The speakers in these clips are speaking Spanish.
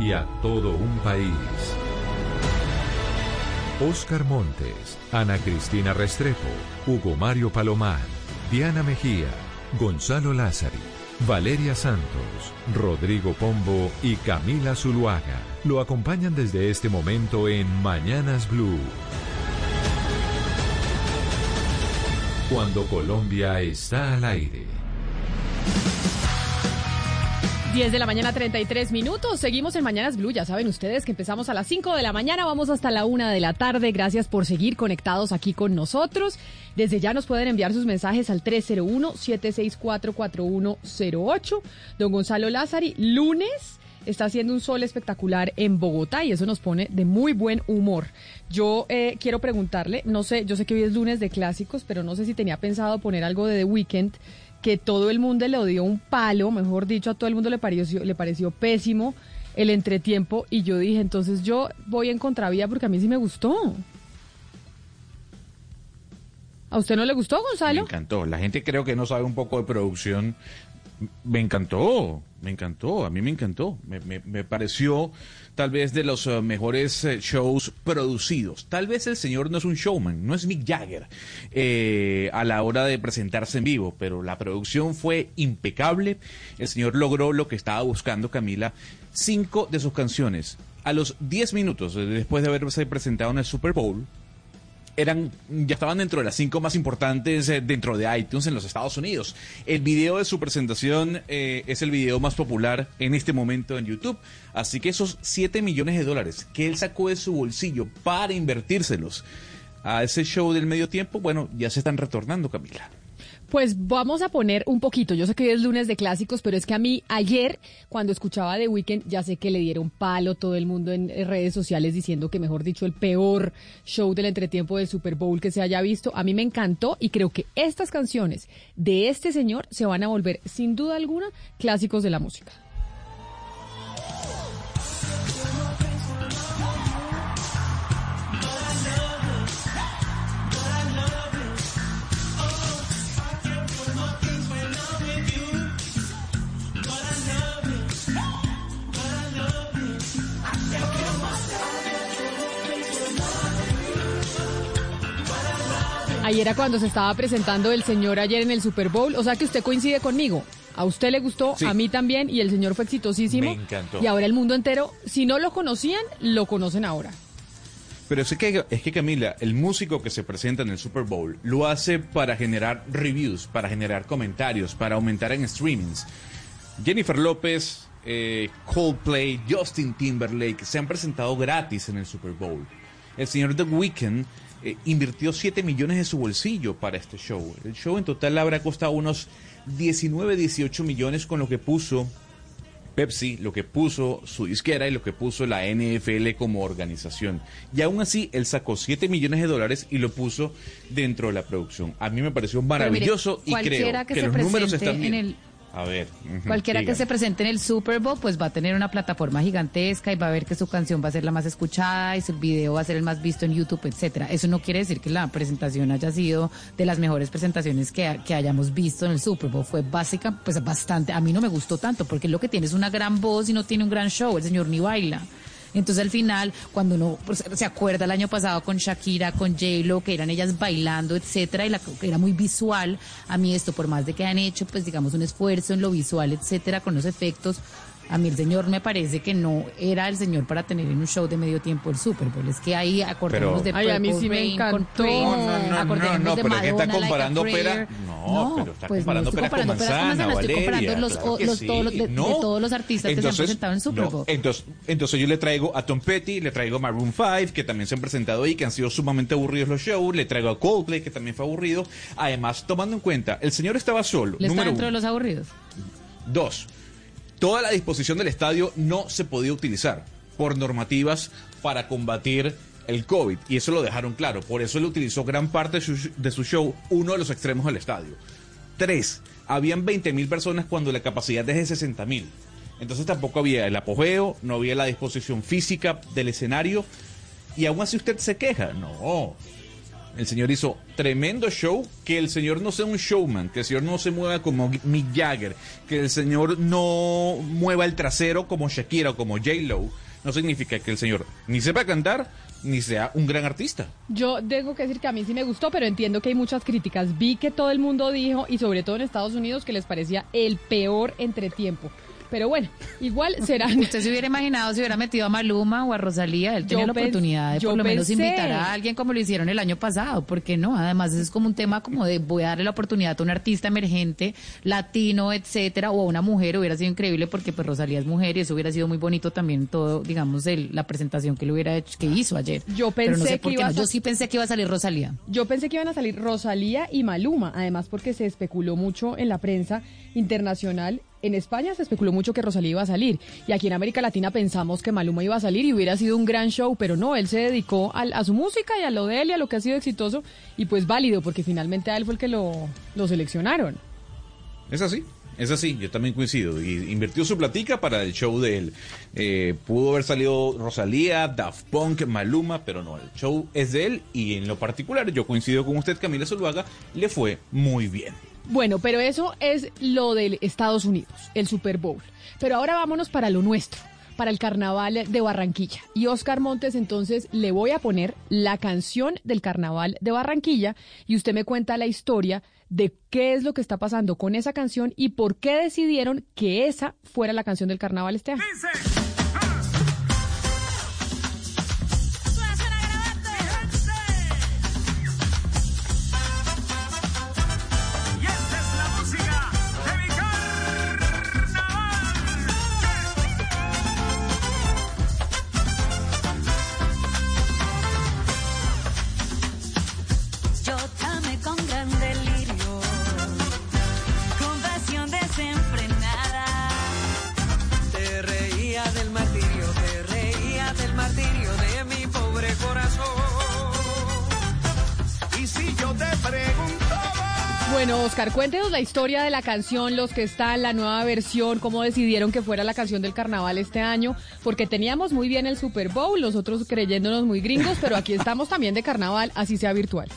y a todo un país. Oscar Montes, Ana Cristina Restrepo, Hugo Mario Palomar, Diana Mejía, Gonzalo Lázari, Valeria Santos, Rodrigo Pombo y Camila Zuluaga lo acompañan desde este momento en Mañanas Blue. Cuando Colombia está al aire. 10 de la mañana, 33 minutos. Seguimos en Mañanas Blue. Ya saben ustedes que empezamos a las 5 de la mañana, vamos hasta la 1 de la tarde. Gracias por seguir conectados aquí con nosotros. Desde ya nos pueden enviar sus mensajes al 301-764-4108. Don Gonzalo Lázari, lunes está haciendo un sol espectacular en Bogotá y eso nos pone de muy buen humor. Yo eh, quiero preguntarle, no sé, yo sé que hoy es lunes de clásicos, pero no sé si tenía pensado poner algo de The Weeknd que todo el mundo le dio un palo, mejor dicho, a todo el mundo le pareció, le pareció pésimo el entretiempo y yo dije, entonces yo voy en contravía porque a mí sí me gustó. ¿A usted no le gustó, Gonzalo? Me encantó. La gente creo que no sabe un poco de producción. Me encantó, me encantó, a mí me encantó. me pareció tal vez de los eh, mejores eh, shows producidos. Tal vez el señor no es un showman, no es Mick Jagger eh, a la hora de presentarse en vivo, pero la producción fue impecable. El señor logró lo que estaba buscando Camila. Cinco de sus canciones a los diez minutos después de haberse presentado en el Super Bowl eran, ya estaban dentro de las cinco más importantes eh, dentro de iTunes en los Estados Unidos. El video de su presentación eh, es el video más popular en este momento en YouTube. Así que esos 7 millones de dólares que él sacó de su bolsillo para invertírselos a ese show del medio tiempo, bueno, ya se están retornando, Camila. Pues vamos a poner un poquito. Yo sé que hoy es lunes de clásicos, pero es que a mí ayer, cuando escuchaba The Weeknd, ya sé que le dieron palo todo el mundo en redes sociales diciendo que, mejor dicho, el peor show del entretiempo del Super Bowl que se haya visto. A mí me encantó y creo que estas canciones de este señor se van a volver, sin duda alguna, clásicos de la música. Ayer era cuando se estaba presentando el señor ayer en el Super Bowl, o sea que usted coincide conmigo. A usted le gustó, a mí también, y el señor fue exitosísimo. Me encantó. Y ahora el mundo entero, si no lo conocían, lo conocen ahora. Pero es que, es que Camila, el músico que se presenta en el Super Bowl lo hace para generar reviews, para generar comentarios, para aumentar en streamings. Jennifer López, eh, Coldplay, Justin Timberlake se han presentado gratis en el Super Bowl. El señor The Weeknd eh, invirtió 7 millones de su bolsillo para este show. El show en total habrá costado unos 19, 18 millones con lo que puso Pepsi, lo que puso su disquera y lo que puso la NFL como organización. Y aún así, él sacó 7 millones de dólares y lo puso dentro de la producción. A mí me pareció maravilloso y creo que, los números están bien. A ver. Cualquiera que se presente en el Super Bowl, pues va a tener una plataforma gigantesca y va a ver que su canción va a ser la más escuchada y su video va a ser el más visto en YouTube, etcétera. Eso no quiere decir que la presentación haya sido de las mejores presentaciones que, que hayamos visto en el Super Bowl. Fue básica, pues bastante. A mí no me gustó tanto porque lo que tiene es una gran voz y no tiene un gran show. El señor ni baila. Entonces al final, cuando uno pues, se acuerda el año pasado con Shakira, con J-Lo, que eran ellas bailando, etcétera, y la, era muy visual, a mí esto, por más de que han hecho, pues digamos, un esfuerzo en lo visual, etcétera, con los efectos, A mí el señor me parece que no era el señor para tener en un show de medio tiempo el Super Bowl. Es que ahí acordémonos Pero- de Ay, a mí sí me Rain encantó. Prince, No, no, no, no, no, de pero es que está Madonna, Like comparando Prayer. pera- no, pero está pues comparando no estoy peras con comparando peras con manzana, manzana, estoy comparando Valeria, los, claro los- sí. todos los- de, de No. todos los artistas que se han Entonces, presentado en Super no, Bowl. entonces, entonces yo le traigo a Tom Petty, le traigo a Maroon 5, que también se han presentado ahí, que han sido sumamente aburridos los shows, le traigo a Coldplay, que también fue aburrido. Además, tomando en cuenta, el señor estaba solo, ¿Le está dentro uno. de los aburridos? Dos, toda la disposición del estadio no se podía utilizar por normativas para combatir el COVID. Y eso lo dejaron claro. Por eso él utilizó gran parte de su, show, uno de los extremos del estadio. Tres, habían 20 mil personas cuando la capacidad es de 60 mil. Entonces tampoco había el apogeo, no había la disposición física del escenario. Y aún así usted se queja. No, el señor hizo tremendo show, que el señor no sea un showman, que el señor no se mueva como Mick Jagger, que el señor no mueva el trasero como Shakira o como J-Lo, no significa que el señor ni sepa cantar ni sea un gran artista. Yo tengo que decir que a mí sí me gustó, pero entiendo que hay muchas críticas. Vi que todo el mundo dijo, y sobre todo en Estados Unidos, que les parecía el peor entretiempo. Pero bueno, igual serán... ¿Usted se hubiera imaginado si hubiera metido a Maluma o a Rosalía? Él tenía Yo la oportunidad de por lo menos invitar a alguien como lo hicieron el año pasado. ¿Por qué no? Además, es como un tema como de voy a darle la oportunidad a un artista emergente, latino, etcétera, o a una mujer. Hubiera sido increíble porque pues Rosalía es mujer y eso hubiera sido muy bonito también todo, digamos, el- la presentación que le hubiera hecho, que hizo ayer. Yo Pero no pensé sé que qué iba no. Yo sí pensé que iba a salir Rosalía. Yo pensé que iban a salir Rosalía y Maluma, además porque se especuló mucho en la prensa internacional. En España se especuló mucho que Rosalía iba a salir y aquí en América Latina pensamos que Maluma iba a salir y hubiera sido un gran show, pero no, él se dedicó a, su música y a lo de él y a lo que ha sido exitoso y pues válido porque finalmente a él fue el que lo, lo seleccionaron. Es así, es así, yo también coincido. Y invirtió su platica para el show de él. Eh, pudo haber salido Rosalía, Daft Punk, Maluma, pero no, el show es de él y en lo particular yo coincido con usted, Camila Zuluaga, le fue muy bien. Bueno, pero eso es lo de Estados Unidos, el Super Bowl. Pero ahora vámonos para lo nuestro, para el carnaval de Barranquilla. Y Oscar Montes, entonces le voy a poner la canción del carnaval de Barranquilla y usted me cuenta la historia de qué es lo que está pasando con esa canción y por qué decidieron que esa fuera la canción del carnaval este año. Y Oscar, cuéntenos la historia de la canción, los que están, la nueva versión, cómo decidieron que fuera la canción del carnaval este año, porque teníamos muy bien el Super Bowl, los otros creyéndonos muy gringos, pero aquí estamos también de carnaval, así sea virtual.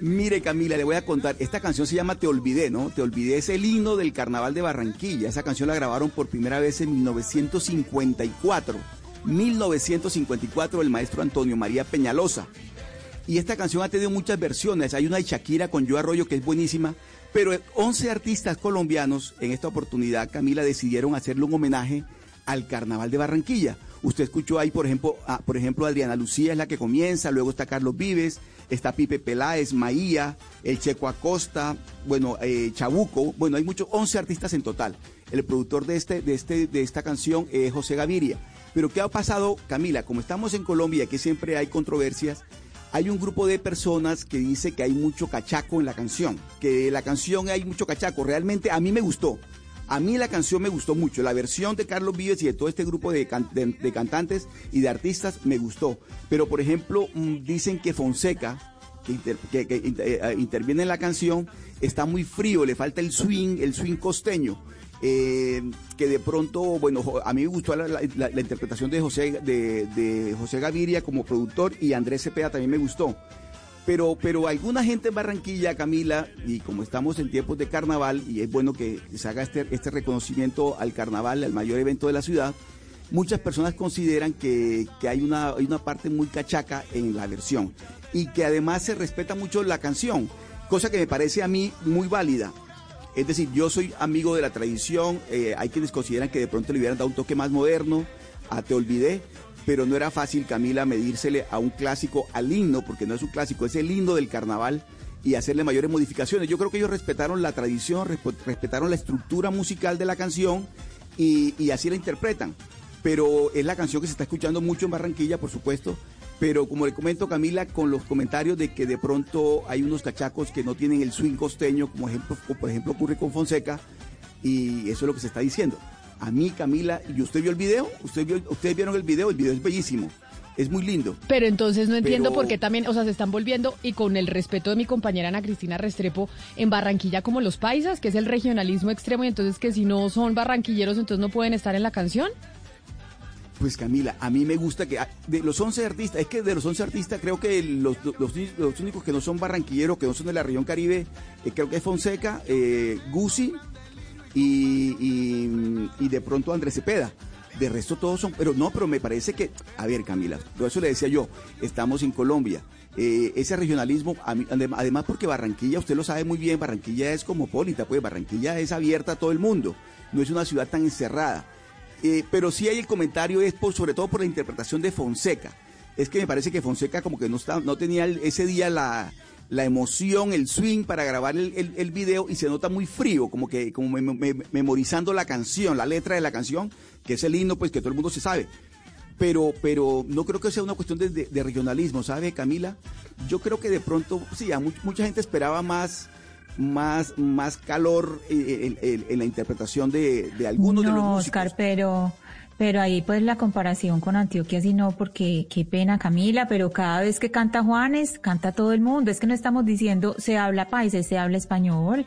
Mire Camila, le voy a contar, esta canción se llama Te Olvidé, ¿no? Te Olvidé es el himno del Carnaval de Barranquilla. Esa canción la grabaron por primera vez en 1954. 1954 el maestro Antonio María Peñalosa. Y esta canción ha tenido muchas versiones. Hay una de Shakira con Yo Arroyo que es buenísima. Pero 11 artistas colombianos en esta oportunidad, Camila, decidieron hacerle un homenaje al Carnaval de Barranquilla. Usted escuchó ahí, por ejemplo, por ejemplo, Adriana Lucía es la que comienza, luego está Carlos Vives, está Pipe Peláez, Maía, el Checo Acosta, bueno, eh, Chabuco, bueno, hay muchos, 11 artistas en total. El productor de, este, de, este, de esta canción es José Gaviria. Pero ¿qué ha pasado, Camila? Como estamos en Colombia, que siempre hay controversias, hay un grupo de personas que dice que hay mucho cachaco en la canción, que la canción hay mucho cachaco. Realmente a mí me gustó. A mí la canción me gustó mucho. La versión de Carlos Vives y de todo este grupo de, de- cantantes y de artistas me gustó. Pero, por ejemplo, mm, dicen que Fonseca, que, que- inter- eh, interviene en la canción, está muy frío, le falta el swing, el swing costeño. Eh, que de pronto, bueno, a mí me gustó la interpretación de José, de, de José Gaviria como productor y Andrés Cepeda también me gustó. Pero, pero alguna gente en Barranquilla, Camila, y como estamos en tiempos de carnaval, y es bueno que se haga este, este reconocimiento al carnaval, al mayor evento de la ciudad, muchas personas consideran que, que hay, una, hay una parte muy cachaca en la versión y que además se respeta mucho la canción, cosa que me parece a mí muy válida. Es decir, yo soy amigo de la tradición, eh, hay quienes consideran que de pronto le hubieran dado un toque más moderno a Te Olvidé, pero no era fácil, Camila, medírsele a un clásico, al himno, porque no es un clásico, es el himno del carnaval, y hacerle mayores modificaciones. Yo creo que ellos respetaron la tradición, resp- respetaron la estructura musical de la canción y, y así la interpretan. Pero es la canción que se está escuchando mucho en Barranquilla, por supuesto. Pero como le comento Camila, con los comentarios de que de pronto hay unos cachacos que no tienen el swing costeño, como ejemplo, como por ejemplo ocurre con Fonseca, y eso es lo que se está diciendo. A mí, Camila, ¿y usted vio el video? ¿Usted vio, ¿Ustedes vieron el video? El video es bellísimo, es muy lindo. Pero entonces no entiendo Pero- por qué también, o sea, se están volviendo, y con el respeto de mi compañera Ana Cristina Restrepo, en Barranquilla como los paisas, que es el regionalismo extremo, y entonces que si no son barranquilleros, entonces no pueden estar en la canción. Pues Camila, a mí me gusta que ah, de los 11 artistas, es que de los 11 artistas creo que los, los, únicos que no son barranquilleros, que no son de la región Caribe, eh, creo que es Fonseca, eh, Gucci y, de pronto Andrés Cepeda. De resto todos son, pero no, pero me parece que, a ver Camila, por eso le decía yo, estamos en Colombia. Eh, ese regionalismo, además porque Barranquilla, usted lo sabe muy bien, Barranquilla es cosmopolita, pues Barranquilla es abierta a todo el mundo, no es una ciudad tan encerrada. Eh, pero sí hay el comentario, es por, sobre todo por la interpretación de Fonseca. Es que me parece que Fonseca como que no, está, no tenía ese día la, la emoción, el swing para grabar el, el- video y se nota muy frío, como que como mem- mem- memorizando la canción, la letra de la canción, que es el himno pues que todo el mundo se sabe. Pero, pero no creo que sea una cuestión de, regionalismo, ¿sabe, Camila? Yo creo que de pronto, sí, mucha gente esperaba más, más, más calor eh, en, en- en la interpretación de, de algunos de los No, músicos. Oscar, pero, pero ahí pues la comparación con Antioquia sí no, porque qué pena Camila, pero cada vez que canta Juanes, canta todo el mundo. Es que no estamos diciendo se habla paisa, se habla español.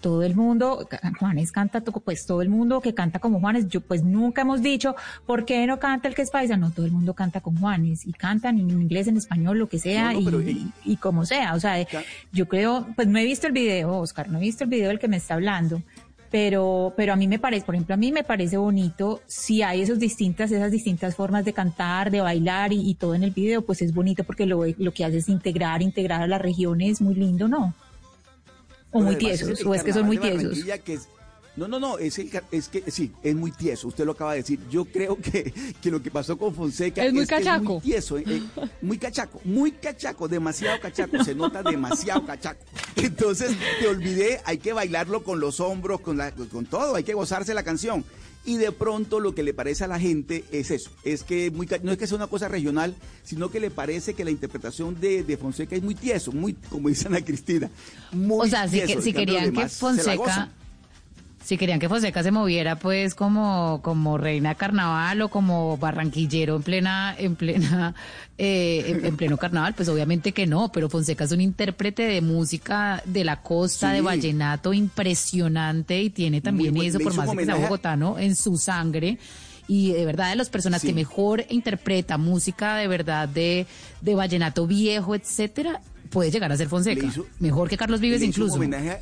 Todo el mundo, Juanes canta, pues todo el mundo que canta como Juanes, yo pues nunca hemos dicho, ¿por qué no canta el que es paisa? No, todo el mundo canta con Juanes y cantan en inglés, en español, lo que sea, No, no, pero, y, eh, y como sea. O sea, Ca- yo creo, pues no he visto el video, Oscar, no he visto el video del que me está hablando, pero, pero a mí me parece, por ejemplo, a mí me parece bonito si hay esos distintas, esas distintas formas de cantar, de bailar y, y todo en el video, pues es bonito porque lo, lo que hace es integrar, integrar a las regiones, muy lindo, ¿no? O muy tiesos, o es que son muy tiesos. Es- no, no, no, es, el, es que sí, es muy tieso, usted lo acaba de decir. Yo creo que, que lo que pasó con Fonseca Es muy que cachaco. muy tieso, eh, eh, muy cachaco, muy cachaco, demasiado cachaco, se nota demasiado cachaco. Entonces, te olvidé, hay que bailarlo con los hombros, con, la, con todo, hay que gozarse la canción. Y de pronto lo que le parece a la gente es eso, es que muy, no es que sea una cosa regional, sino que le parece que la interpretación de, de Fonseca es muy tieso, muy, como dice Ana Cristina, muy O sea, si, que- si querían que Fonseca. Si querían que Fonseca se moviera pues como, como reina de carnaval o como barranquillero en plena, en plena, eh, en, en pleno carnaval, pues obviamente que no, pero Fonseca es un intérprete de música de la costa, de vallenato impresionante y tiene también buen- eso, por más que sea bogotano, en su sangre. Y de verdad, de las personas Sí. que mejor interpreta música de verdad de, de vallenato viejo, etcétera, puede llegar a ser Fonseca. Hizo- mejor que Carlos Vives le hizo un incluso. homenaje a-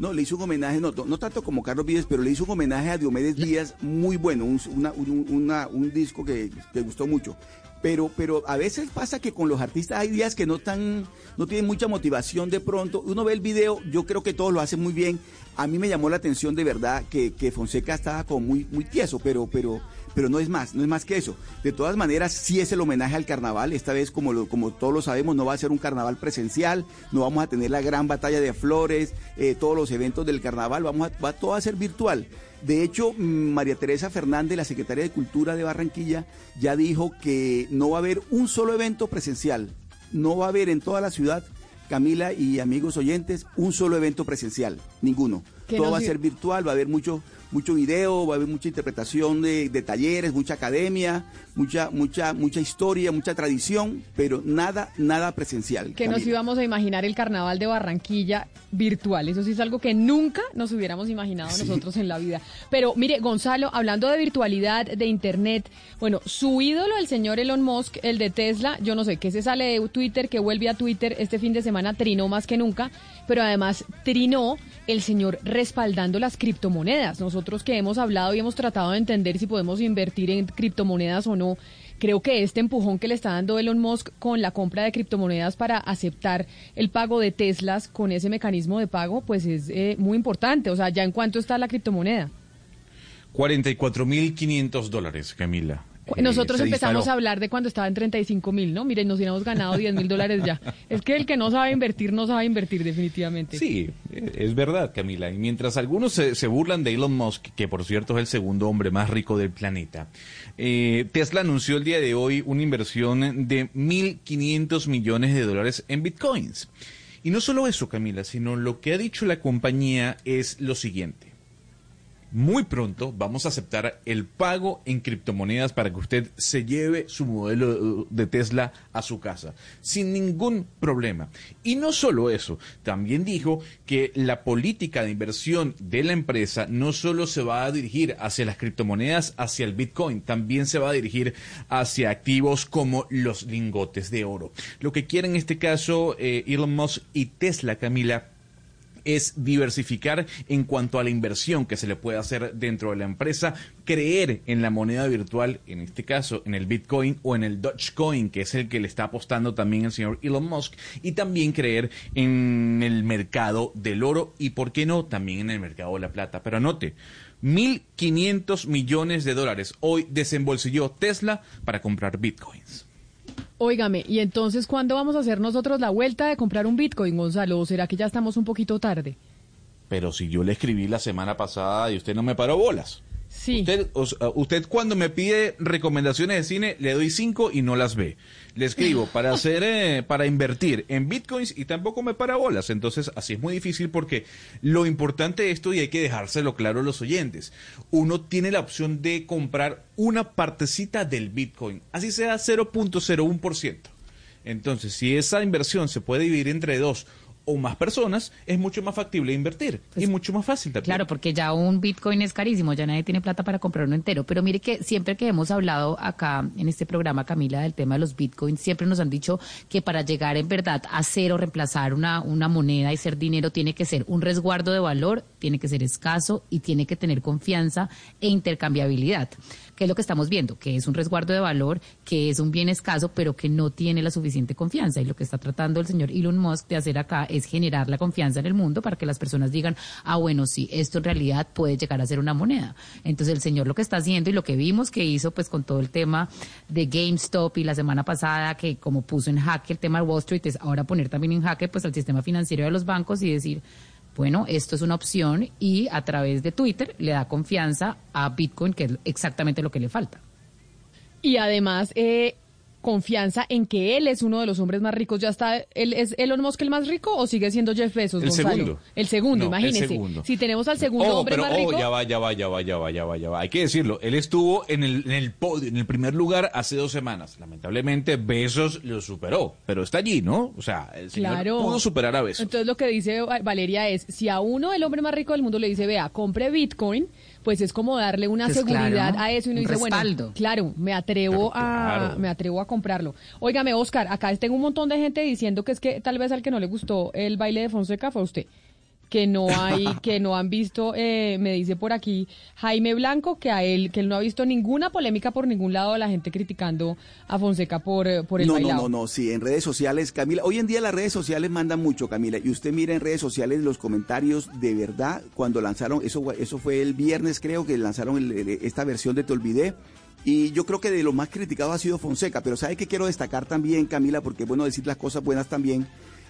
no, le hizo un homenaje, no, no tanto como Carlos Vives, pero le hizo un homenaje a Diomedes Díaz muy bueno, un, una- un- una- un disco que, que gustó mucho. Pero, pero a veces pasa que con los artistas hay días que no tan, no tienen mucha motivación de pronto. Uno ve el video, yo creo que todos lo hacen muy bien. A mí me llamó la atención de verdad que, que Fonseca estaba como muy, muy tieso, pero, pero, pero no es más, no es más que eso. De todas maneras, sí es el homenaje al carnaval. Esta vez, como, lo- como todos lo sabemos, no va a ser un carnaval presencial, no vamos a tener la gran batalla de flores, eh, todos los eventos del carnaval, vamos a, va todo a ser virtual. De hecho, mm, María Teresa Fernández, la secretaria de Cultura de Barranquilla, ya dijo que no va a haber un solo evento presencial. No va a haber en toda la ciudad, Camila y amigos oyentes, un solo evento presencial. Ninguno. Todo va a se- ser virtual, va a haber mucho mucho video, va a haber mucha interpretación de, de talleres, mucha academia, mucha mucha mucha historia, mucha tradición, pero nada nada presencial. Que nos íbamos a imaginar el carnaval de Barranquilla virtual. Eso sí es algo que nunca nos hubiéramos imaginado nosotros en la vida. Pero mire, Gonzalo, hablando de virtualidad, de internet, bueno, su ídolo, el señor Elon Musk, el de Tesla, yo no sé, que se sale de Twitter, que vuelve a Twitter este fin de semana, trinó más que nunca, pero además trinó el señor respaldando las criptomonedas. Nosotros que hemos hablado y hemos tratado de entender si podemos invertir en criptomonedas o no, creo que este empujón que le está dando Elon Musk con la compra de criptomonedas para aceptar el pago de Teslas con ese mecanismo de pago, pues es eh, muy importante. O sea, ¿ya en cuánto está la criptomoneda? 44.500 dólares, Camila. Eh, Nosotros empezamos disparó. a hablar de cuando estaba en 35 mil, ¿no? Miren, nos hubiéramos ganado 10 mil dólares ya. Es que el que no sabe invertir, no sabe invertir definitivamente. Sí, eh, es verdad, Camila. Y mientras algunos se, se burlan de Elon Musk, que por cierto es el segundo hombre más rico del planeta, eh, Tesla anunció el día de hoy una inversión de 1.500 millones de dólares en bitcoins. Y no solo eso, Camila, sino lo que ha dicho la compañía es lo siguiente. Muy pronto vamos a aceptar el pago en criptomonedas para que usted se lleve su modelo de Tesla a su casa sin ningún problema. Y no solo eso, también dijo que la política de inversión de la empresa no solo se va a dirigir hacia las criptomonedas, hacia el Bitcoin, también se va a dirigir hacia activos como los lingotes de oro. Lo que quiere en este caso eh, Elon Musk y Tesla, Camila, es diversificar en cuanto a la inversión que se le puede hacer dentro de la empresa, creer en la moneda virtual, en este caso en el Bitcoin o en el Dogecoin, que es el que le está apostando también el señor Elon Musk, y también creer en el mercado del oro y, ¿por qué no?, también en el mercado de la plata. Pero anote, 1.500 millones de dólares hoy desembolsilló Tesla para comprar Bitcoins. Óigame, ¿y entonces cuándo vamos a hacer nosotros la vuelta de comprar un Bitcoin, Gonzalo? ¿O será que ya estamos un poquito tarde? Pero si yo le escribí la semana pasada y usted no me paró bolas. Sí. Usted, usted cuando me pide recomendaciones de cine, le doy cinco y no las ve. Le escribo para hacer, eh, para invertir en bitcoins y tampoco me para bolas. Entonces, así es muy difícil porque lo importante de esto, y hay que dejárselo claro a los oyentes, uno tiene la opción de comprar una partecita del bitcoin, así sea 0.01%. Entonces, si esa inversión se puede dividir entre dos o más personas, es mucho más factible invertir y mucho más fácil también. Claro, porque ya un Bitcoin es carísimo, ya nadie tiene plata para comprar uno entero. Pero mire que siempre que hemos hablado acá en este programa, Camila, del tema de los Bitcoins, siempre nos han dicho que para llegar en verdad a ser o reemplazar una, una moneda y ser dinero tiene que ser un resguardo de valor, tiene que ser escaso y tiene que tener confianza e intercambiabilidad. Que es lo que estamos viendo, que es un resguardo de valor, que es un bien escaso, pero que no tiene la suficiente confianza. Y lo que está tratando el señor Elon Musk de hacer acá es generar la confianza en el mundo para que las personas digan, ah, bueno, sí, esto en realidad puede llegar a ser una moneda. Entonces el señor lo que está haciendo y lo que vimos que hizo pues con todo el tema de GameStop y la semana pasada que como puso en jaque el tema de Wall Street, es ahora poner también en jaque pues al sistema financiero de los bancos y decir, bueno, esto es una opción y a través de Twitter le da confianza a Bitcoin, que es exactamente lo que le falta. Y además, eh, confianza en que él es uno de los hombres más ricos. ¿Ya está, él es Elon Musk el más rico o sigue siendo Jeff Bezos, El Gonzalo? segundo. El segundo, No, el imagínese. segundo. Si tenemos al segundo Oh, hombre pero más oh, rico. ya va, ya va, ya va, ya va, ya va, ya va. Hay que decirlo. Él estuvo en el, en el podio, en el primer lugar hace dos semanas. Lamentablemente, Besos lo superó, pero está allí, ¿no? O sea, el señor Claro. pudo superar a Besos. Entonces lo que dice Va- Valeria es, si a uno, el hombre más rico del mundo, le dice, vea, compre Bitcoin, pues es como darle una Pues seguridad claro, a eso y uno un dice, respaldo. bueno, claro, me atrevo Claro, a claro. me atrevo a comprarlo. Óigame, Oscar, acá tengo un montón de gente diciendo que es que tal vez al que no le gustó el baile de Fonseca fue a usted. Que no hay, que no han visto, eh, me dice por aquí Jaime Blanco, que a él, que él no ha visto ninguna polémica por ningún lado de la gente criticando a Fonseca por, eh, por el no, bailado. no, no, no, sí, en redes sociales, Camila, hoy en día las redes sociales mandan mucho, Camila, y usted mira en redes sociales los comentarios de verdad, cuando lanzaron, eso, fue- eso fue el viernes creo que lanzaron el- el- esta versión de Te Olvidé, y yo creo que de lo más criticado ha sido Fonseca, pero ¿sabe qué quiero destacar también, Camila? Porque es bueno decir las cosas buenas también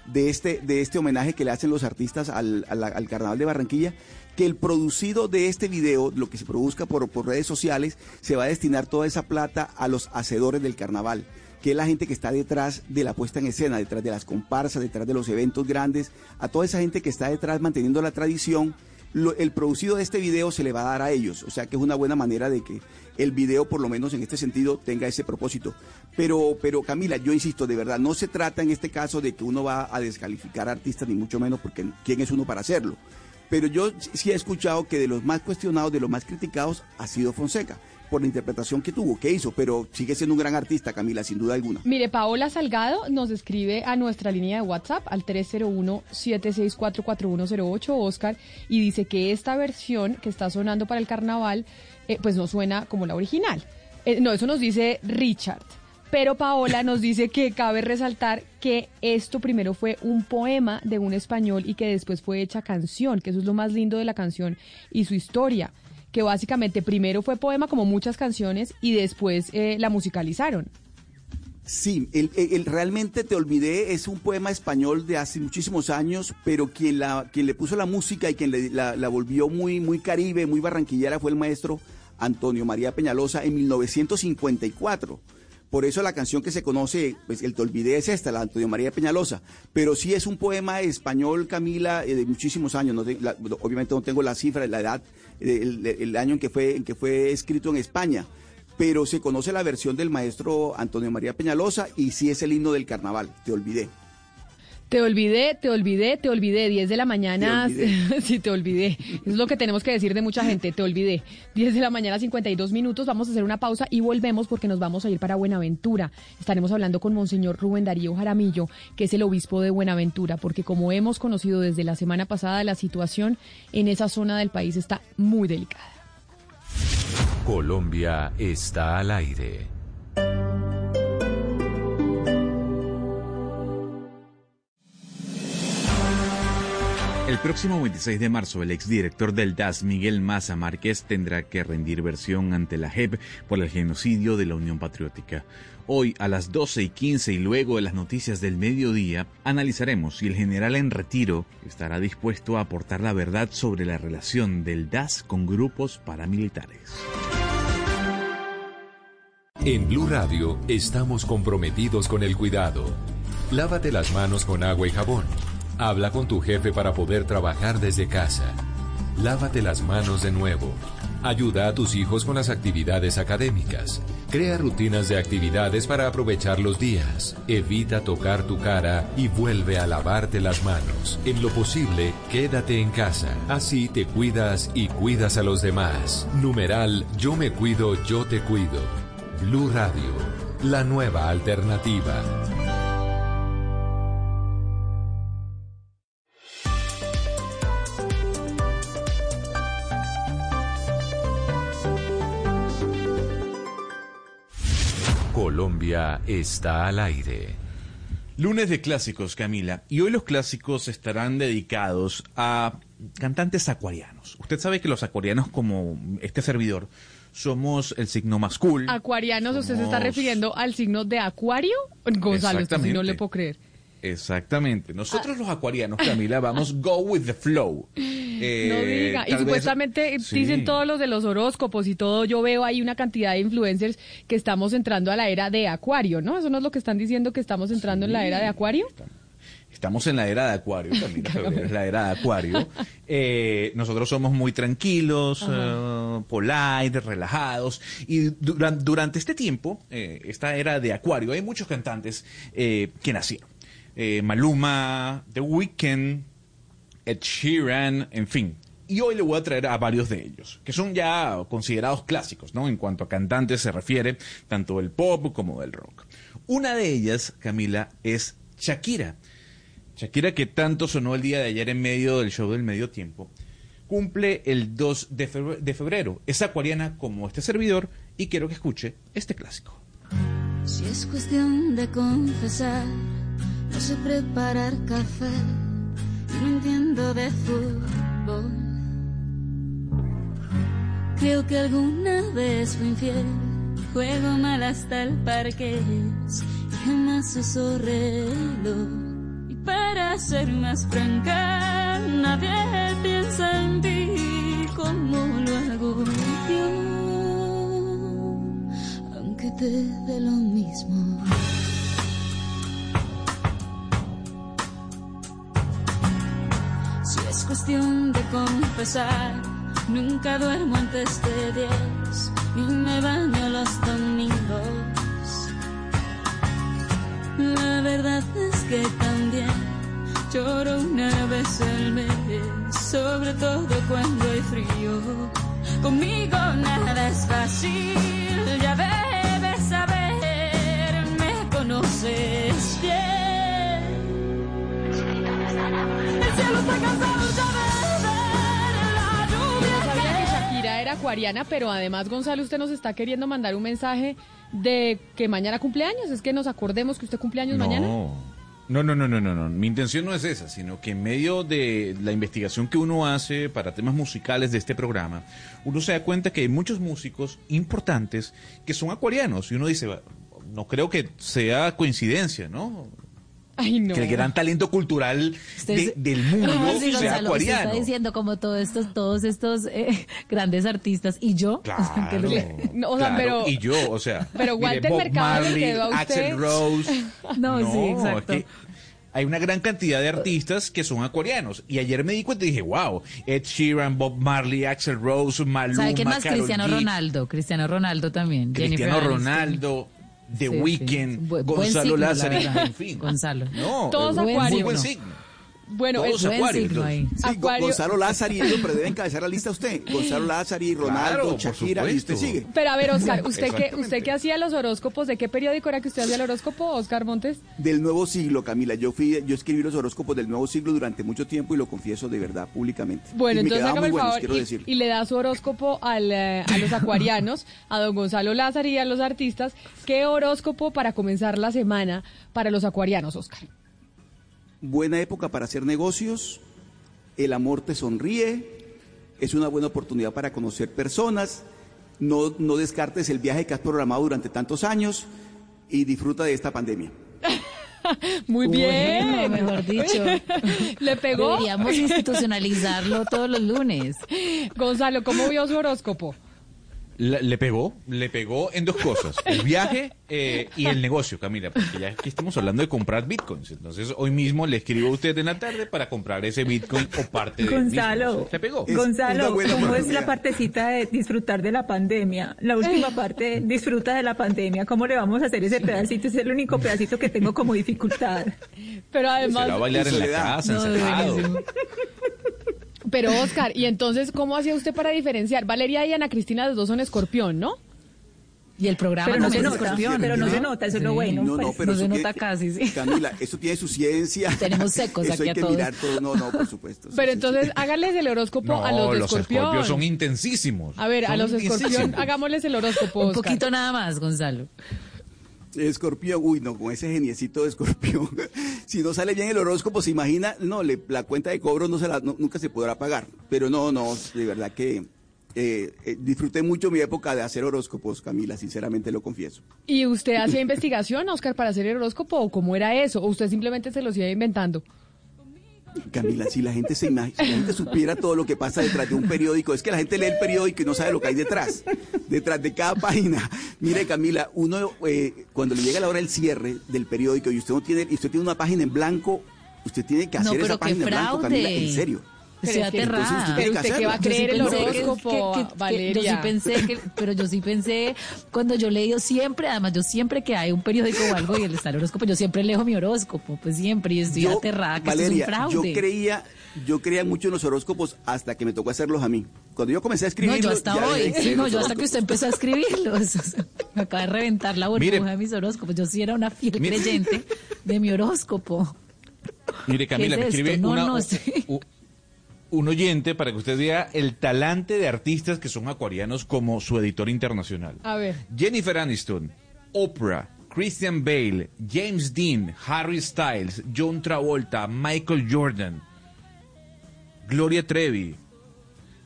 de este, de este homenaje que le hacen los artistas al, al- al Carnaval de Barranquilla, que el producido de este video, lo que se produzca por, por redes sociales, se va a destinar toda esa plata a los hacedores del carnaval que es la gente que está detrás de la puesta en escena, detrás de las comparsas, detrás de los eventos grandes, a toda esa gente que está detrás manteniendo la tradición, lo- el producido de este video se le va a dar a ellos, o sea que es una buena manera de que el video, por lo menos en este sentido, tenga ese propósito. Pero, pero Camila, yo insisto, de verdad, no se trata en este caso de que uno va a descalificar a artistas, ni mucho menos, porque ¿quién es uno para hacerlo? Pero yo sí he escuchado que de los más cuestionados, de los más criticados, ha sido Fonseca, por la interpretación que tuvo, que hizo, pero sigue siendo un gran artista, Camila, sin duda alguna. Mire, Paola Salgado nos escribe a nuestra línea de WhatsApp al 301-764-4108, Oscar, y dice que esta versión que está sonando para el carnaval, eh, pues no suena como la original. Eh, no, eso nos dice Richard. Pero Paola nos dice que cabe resaltar que esto primero fue un poema de un español y que después fue hecha canción, que eso es lo más lindo de la canción y su historia, que básicamente primero fue poema como muchas canciones y después eh, la musicalizaron. Sí, el, el- Realmente Te Olvidé es un poema español de hace muchísimos años, pero quien, la, quien le puso la música y quien le- la, la volvió muy, muy caribe, muy barranquillera fue el maestro Antonio María Peñalosa en 1954. Por eso la canción que se conoce, pues el Te Olvidé es esta, la Antonio María Peñalosa. Pero sí es un poema español, Camila, eh, de muchísimos años. No te- obviamente no tengo la cifra, la edad, eh, el, el año en que, fue, en que fue escrito en España pero se conoce la versión del maestro Antonio María Peñalosa y sí es el himno del carnaval, te olvidé. Te olvidé, te olvidé, te olvidé. 10 de la mañana. Te olvidé. sí, te olvidé. Es lo que tenemos que decir de mucha gente. Te olvidé. 10 de la mañana, 52 minutos. Vamos a hacer una pausa y volvemos porque nos vamos a ir para Buenaventura. Estaremos hablando con Monseñor Rubén Darío Jaramillo, que es el obispo de Buenaventura, porque como hemos conocido desde la semana pasada, la situación en esa zona del país está muy delicada. Colombia está al aire. El próximo 26 de marzo, el exdirector del DAS, Miguel Maza Márquez, tendrá que rendir versión ante la JEP por el genocidio de la Unión Patriótica. Hoy, a las 12 y 15 y luego de las noticias del mediodía, analizaremos si el general en retiro estará dispuesto a aportar la verdad sobre la relación del DAS con grupos paramilitares. En Blue Radio estamos comprometidos con el cuidado. Lávate las manos con agua y jabón. Habla con tu jefe para poder trabajar desde casa. Lávate las manos de nuevo. Ayuda a tus hijos con las actividades académicas. Crea rutinas de actividades para aprovechar los días. Evita tocar tu cara y vuelve a lavarte las manos. En lo posible, quédate en casa. Así te cuidas y cuidas a los demás. Numeral Yo me cuido, yo te cuido. Blue Radio, la nueva alternativa. Colombia está al aire. Lunes de clásicos, Camila. Y hoy los clásicos estarán dedicados a cantantes acuarianos. Usted sabe que los acuarianos, como este servidor, somos el signo más cool. Acuarianos, ¿usted se está refiriendo al signo de Acuario? Gonzalo, sí no le puedo creer. Exactamente. Nosotros los acuarianos, Camila, vamos go with the flow. Eh, No diga. Y vez- supuestamente Sí. dicen todos los de los horóscopos y todo. Yo veo ahí una cantidad de influencers que estamos entrando a la era de Acuario, ¿no? Eso no es lo que están diciendo que estamos entrando en la era de Acuario. Estamos en la era de Acuario, también febrero es la era de Acuario. Eh, nosotros somos muy tranquilos, eh, polite, relajados. Y duran- durante este tiempo, eh, esta era de Acuario, hay muchos cantantes eh, que nacieron. Eh, Maluma, The Weeknd, Ed Sheeran, en fin. Y hoy le voy a traer a varios de ellos, que son ya considerados clásicos, ¿no? En cuanto a cantantes se refiere, tanto del pop como del rock. Una de ellas, Camila, es Shakira. Shakira, que tanto sonó el día de ayer en medio del show del medio tiempo, cumple el 2 de febre- de febrero. Es acuariana como este servidor y quiero que escuche este clásico. Si es cuestión de confesar, no sé preparar café y no entiendo de fútbol. Creo que alguna vez fui infiel, juego mal hasta el parque y jamás uso reloj. Y para ser más franca, nadie piensa en ti como lo hago yo aunque te dé lo mismo. Cuestión de confesar, nunca duermo antes de diez y me baño los domingos. La verdad es que también lloro una vez al mes, sobre todo cuando hay frío. Conmigo nada es fácil, ya debes saber, me conoces bien. Acuariana, pero además, Gonzalo, usted nos está queriendo mandar un mensaje de que mañana cumpleaños. Es que nos acordemos que usted cumpleaños mañana. No, no, no, no, no, no. Mi intención no es esa, sino que en medio de la investigación que uno hace para temas musicales de este programa, uno se da cuenta que hay muchos músicos importantes que son acuarianos y uno dice, "Va, no creo que sea coincidencia, ¿no? Ay, no. Que el gran talento cultural de- del mundo ¿Cómo así, sea Gonzalo? Usted acuariano. está diciendo como todos estos, todos estos eh, grandes artistas y yo. Claro, No, o sea, claro. pero- y yo, o sea, pero mire, Walter Bob Mercado le Marley, quedó a usted. Axel Rose. No, sí, exacto. es que hay una gran cantidad de artistas que son acuarianos. Y ayer me di cuenta y dije, wow, Ed Sheeran, Bob Marley, Axel Rose, Maluma, ¿Sabe quién más? Karol Cristiano G, Ronaldo. Cristiano Ronaldo también. Cristiano Jennifer Aniston. The Sí, sí. Weeknd, buen Gonzalo signo, Lázaro, en fin. Gonzalo. No, Todos muy buen No. signo. Bueno, Todos el- acuarios. ahí. Sí, Acuario- Gonzalo Lázari, pero debe encabezar la lista usted. Gonzalo Lázari, Ronaldo, Claro, Shakira, y usted sigue. pero a ver, Oscar, ¿usted que. ¿usted que hacía los horóscopos? ¿De qué periódico era que usted hacía el horóscopo, Oscar Montes? Del nuevo siglo, Camila. Yo fui, yo escribí los horóscopos del nuevo siglo durante mucho tiempo y lo confieso de verdad, públicamente. Bueno, y entonces hágame el buenos, favor quiero y, decir. y le da su horóscopo al, eh, a los acuarianos, a don Gonzalo Lázaro y a los artistas. ¿Qué horóscopo para comenzar la semana para los acuarianos, Oscar? Buena época para hacer negocios, el amor te sonríe, es una buena oportunidad para conocer personas, no, no descartes el viaje que has programado durante tantos años y disfruta de esta pandemia. Muy bien. Bueno, mejor dicho. ¿Le pegó? Deberíamos institucionalizarlo todos los lunes. Gonzalo, ¿cómo vio su horóscopo? La- le pegó, le pegó en dos cosas, el viaje eh, y el negocio, Camila, porque ya aquí estamos hablando de comprar bitcoins. Entonces, hoy mismo le escribo a usted en la tarde para comprar ese bitcoin o parte de Gonzalo, ¿Le pegó? Es Gonzalo, ¿cómo es la partecita de disfrutar de la pandemia? La última parte, disfruta de la pandemia. ¿Cómo le vamos a hacer ese pedacito? Es el único pedacito que tengo como dificultad. Pero Se además, va a bailar en la casa, No, encerrado. Pero Oscar, ¿y entonces cómo hacía usted para diferenciar? Valeria y Ana Cristina, los dos son escorpión, ¿no? Y el programa Pero no se nota, escorpión. pero no ¿no? se nota, eso es lo bueno. No, no, pues. pero no se nota casi, sí. Camila, eso tiene su ciencia. Tenemos secos eso aquí hay a que todos. mirar todo. No, no, por supuesto. Pero sí, entonces sí. háganles el horóscopo No, a los de los escorpión. escorpios son intensísimos. A ver, a los escorpión, hagámosles el horóscopo, Un Oscar. poquito nada más, Gonzalo. Escorpión, uy, no, con ese geniecito de escorpión. si no sale bien el horóscopo, se imagina, no, la cuenta de cobro no se la, nunca se podrá pagar. Pero no, no, de verdad que eh, eh, disfruté mucho mi época de hacer horóscopos, Camila, sinceramente lo confieso. ¿Y usted hacía investigación, Oscar, para hacer el horóscopo o cómo era eso? ¿O usted simplemente se los iba inventando? Camila, si la gente se imag- si la gente supiera todo lo que pasa detrás de un periódico, es que la gente lee el periódico y no sabe lo que hay detrás, detrás de cada página. Mire, Camila, uno eh, cuando le llega la hora del cierre del periódico y usted no tiene, y usted tiene una página en blanco, usted tiene que hacer esa página en blanco, Camila, en serio. Estoy es aterrada. Pero usted qué va a creer el Yo sí pensé horóscopo, que- que- que- Valeria. Yo sí pensé que, pero yo sí pensé, cuando yo leo siempre, además yo siempre que hay un periódico o algo y el está el horóscopo, yo siempre leo mi horóscopo, pues siempre, y estoy Yo, aterrada que Valeria, esto es un yo fraude. creía, yo creía mucho en los horóscopos hasta que me tocó hacerlos a mí. Cuando yo comencé a no, escribir, yo hasta hoy, sí, no, yo hasta que usted empezó a escribirlos. O sea, me acaba de reventar la burbuja Mire. de mis horóscopos. Yo sí era una fiel Mire. creyente de mi horóscopo. Mire, Camila, ¿Qué me es escribe? No, una- no, sí. Un oyente para que usted vea el talante de artistas que son acuarianos como su editor internacional. A ver. Jennifer Aniston, Oprah, Christian Bale, James Dean, Harry Styles, John Travolta, Michael Jordan, Gloria Trevi,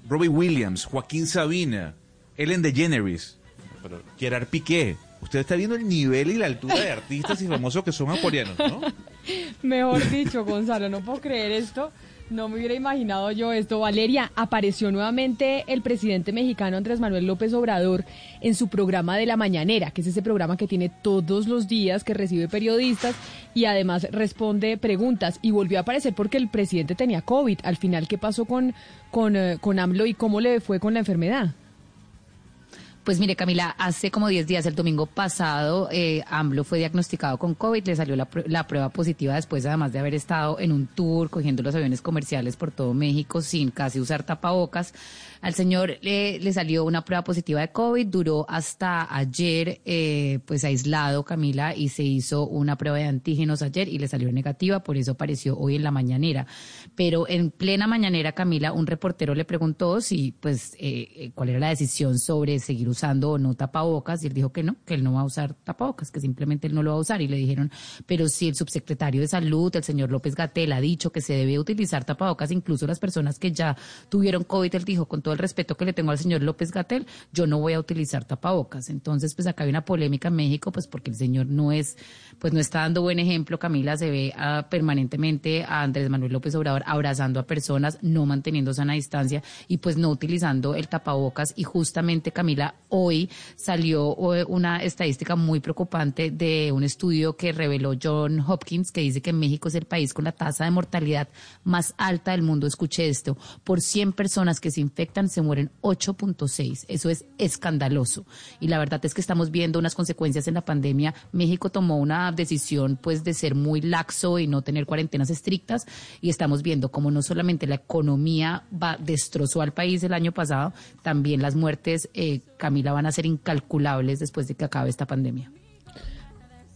Robbie Williams, Joaquín Sabina, Ellen DeGeneres, pero Gerard Piqué. Usted está viendo el nivel y la altura de artistas y famosos que son acuarianos, ¿no? Mejor dicho, Gonzalo, no puedo creer esto. No me hubiera imaginado yo esto. Valeria, apareció nuevamente el presidente mexicano Andrés Manuel López Obrador en su programa de la mañanera, que es ese programa que tiene todos los días, que recibe periodistas y además responde preguntas. Y volvió a aparecer porque el presidente tenía COVID. Al final, ¿qué pasó con, con, eh, con AMLO y cómo le fue con la enfermedad? Pues mire, Camila, hace como 10 días, el domingo pasado, eh, AMLO fue diagnosticado con COVID, le salió la, la prueba positiva después, además de haber estado en un tour cogiendo los aviones comerciales por todo México sin casi usar tapabocas. Al señor le, salió una prueba positiva de COVID, duró hasta ayer, eh, pues aislado, Camila, y se hizo una prueba de antígenos ayer y le salió negativa, por eso apareció hoy en la mañanera. Pero en plena mañanera, Camila, un reportero le preguntó si, pues, eh, eh, cuál era la decisión sobre seguir usando o no tapabocas, y él dijo que no, que él no va a usar tapabocas, que simplemente él no lo va a usar. Y le dijeron, pero si el subsecretario de Salud, el señor López Gatel, ha dicho que se debe utilizar tapabocas, incluso las personas que ya tuvieron COVID, él dijo, con todo el respeto que le tengo al señor López Gatel, yo no voy a utilizar tapabocas. Entonces, pues acá hay una polémica en México, pues porque el señor no es, pues no está dando buen ejemplo, Camila, se ve ah, permanentemente a Andrés Manuel López Obrador abrazando a personas, no manteniendo sana distancia y pues no utilizando el tapabocas. Y justamente, Camila, hoy salió eh, una estadística muy preocupante de un estudio que reveló John Hopkins, que dice que México es el país con la tasa de mortalidad más alta del mundo. Escuche esto, por 100 personas que se infectan se mueren 8.6. Eso es escandaloso. Y la verdad es que estamos viendo unas consecuencias en la pandemia. México tomó una decisión pues de ser muy laxo y no tener cuarentenas estrictas y estamos viendo como no solamente la economía va, destrozó al país el año pasado, también las muertes, eh, Camila, van a ser incalculables después de que acabe esta pandemia.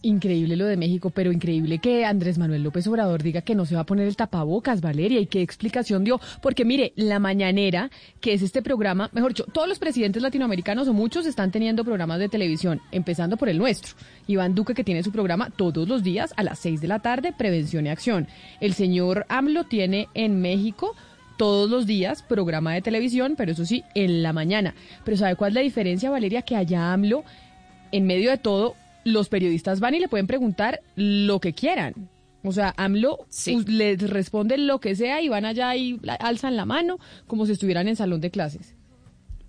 Increíble lo de México, pero increíble que Andrés Manuel López Obrador diga que no se va a poner el tapabocas, Valeria, y qué explicación dio. Porque mire, La Mañanera, que es este programa, mejor dicho, todos los presidentes latinoamericanos o muchos están teniendo programas de televisión, empezando por el nuestro. Iván Duque, que tiene su programa todos los días a las 6 de la tarde, Prevención y Acción. El señor AMLO tiene en México todos los días programa de televisión, pero eso sí, en la mañana. Pero ¿sabe cuál es la diferencia, Valeria? Que allá AMLO, en medio de todo, los periodistas van y le pueden preguntar lo que quieran. O sea, AMLO us- les responde lo que sea y van allá y alzan la mano como si estuvieran en salón de clases.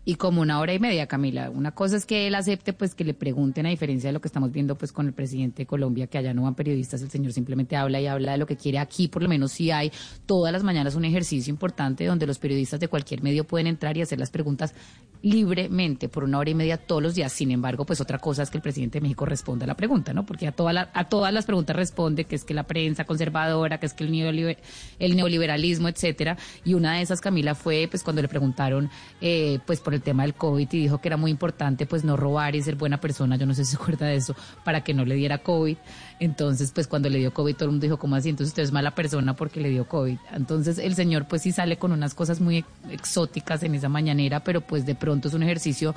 Y como una hora y media, Camila. Una cosa es que él acepte pues que le pregunten, a diferencia de lo que estamos viendo pues con el presidente de Colombia, que allá no van periodistas, el señor simplemente habla y habla de lo que quiere. Aquí por lo menos sí hay todas las mañanas un ejercicio importante donde los periodistas de cualquier medio pueden entrar y hacer las preguntas libremente por una hora y media todos los días. Sin embargo, pues otra cosa es que el presidente de México responda a la pregunta, ¿no? Porque a, toda la- a todas las preguntas responde que es que la prensa conservadora, que es que el, neoliber- el neoliberalismo, etcétera. Y una de esas, Camila, fue pues cuando le preguntaron eh, pues por el tema del COVID y dijo que era muy importante pues no robar y ser buena persona, yo no sé si se acuerda de eso, para que no le diera COVID. Entonces, pues cuando le dio COVID todo el mundo dijo, ¿cómo así? Entonces usted es mala persona porque le dio COVID. Entonces el señor pues sí sale con unas cosas muy exóticas en esa mañanera, pero pues de pronto es un ejercicio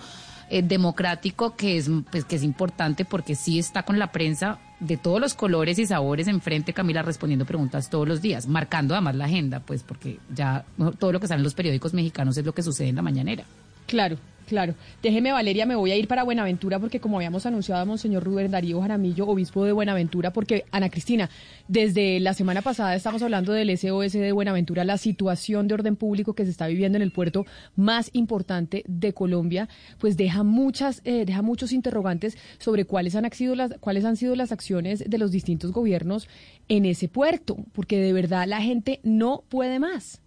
eh, democrático que es, pues, que es importante porque sí está con la prensa de todos los colores y sabores enfrente, Camila, respondiendo preguntas todos los días, marcando además la agenda, pues porque ya todo lo que sale en los periódicos mexicanos es lo que sucede en la mañanera. Claro, claro. Déjeme, Valeria, me voy a ir para Buenaventura porque como habíamos anunciado a Monseñor Rubén Darío Jaramillo, obispo de Buenaventura, porque Ana Cristina, desde la semana pasada estamos hablando del SOS de Buenaventura, la situación de orden público que se está viviendo en el puerto más importante de Colombia, pues deja muchas, eh, deja muchos interrogantes sobre cuáles han sido las, cuáles han sido las acciones de los distintos gobiernos en ese puerto, porque de verdad la gente no puede más.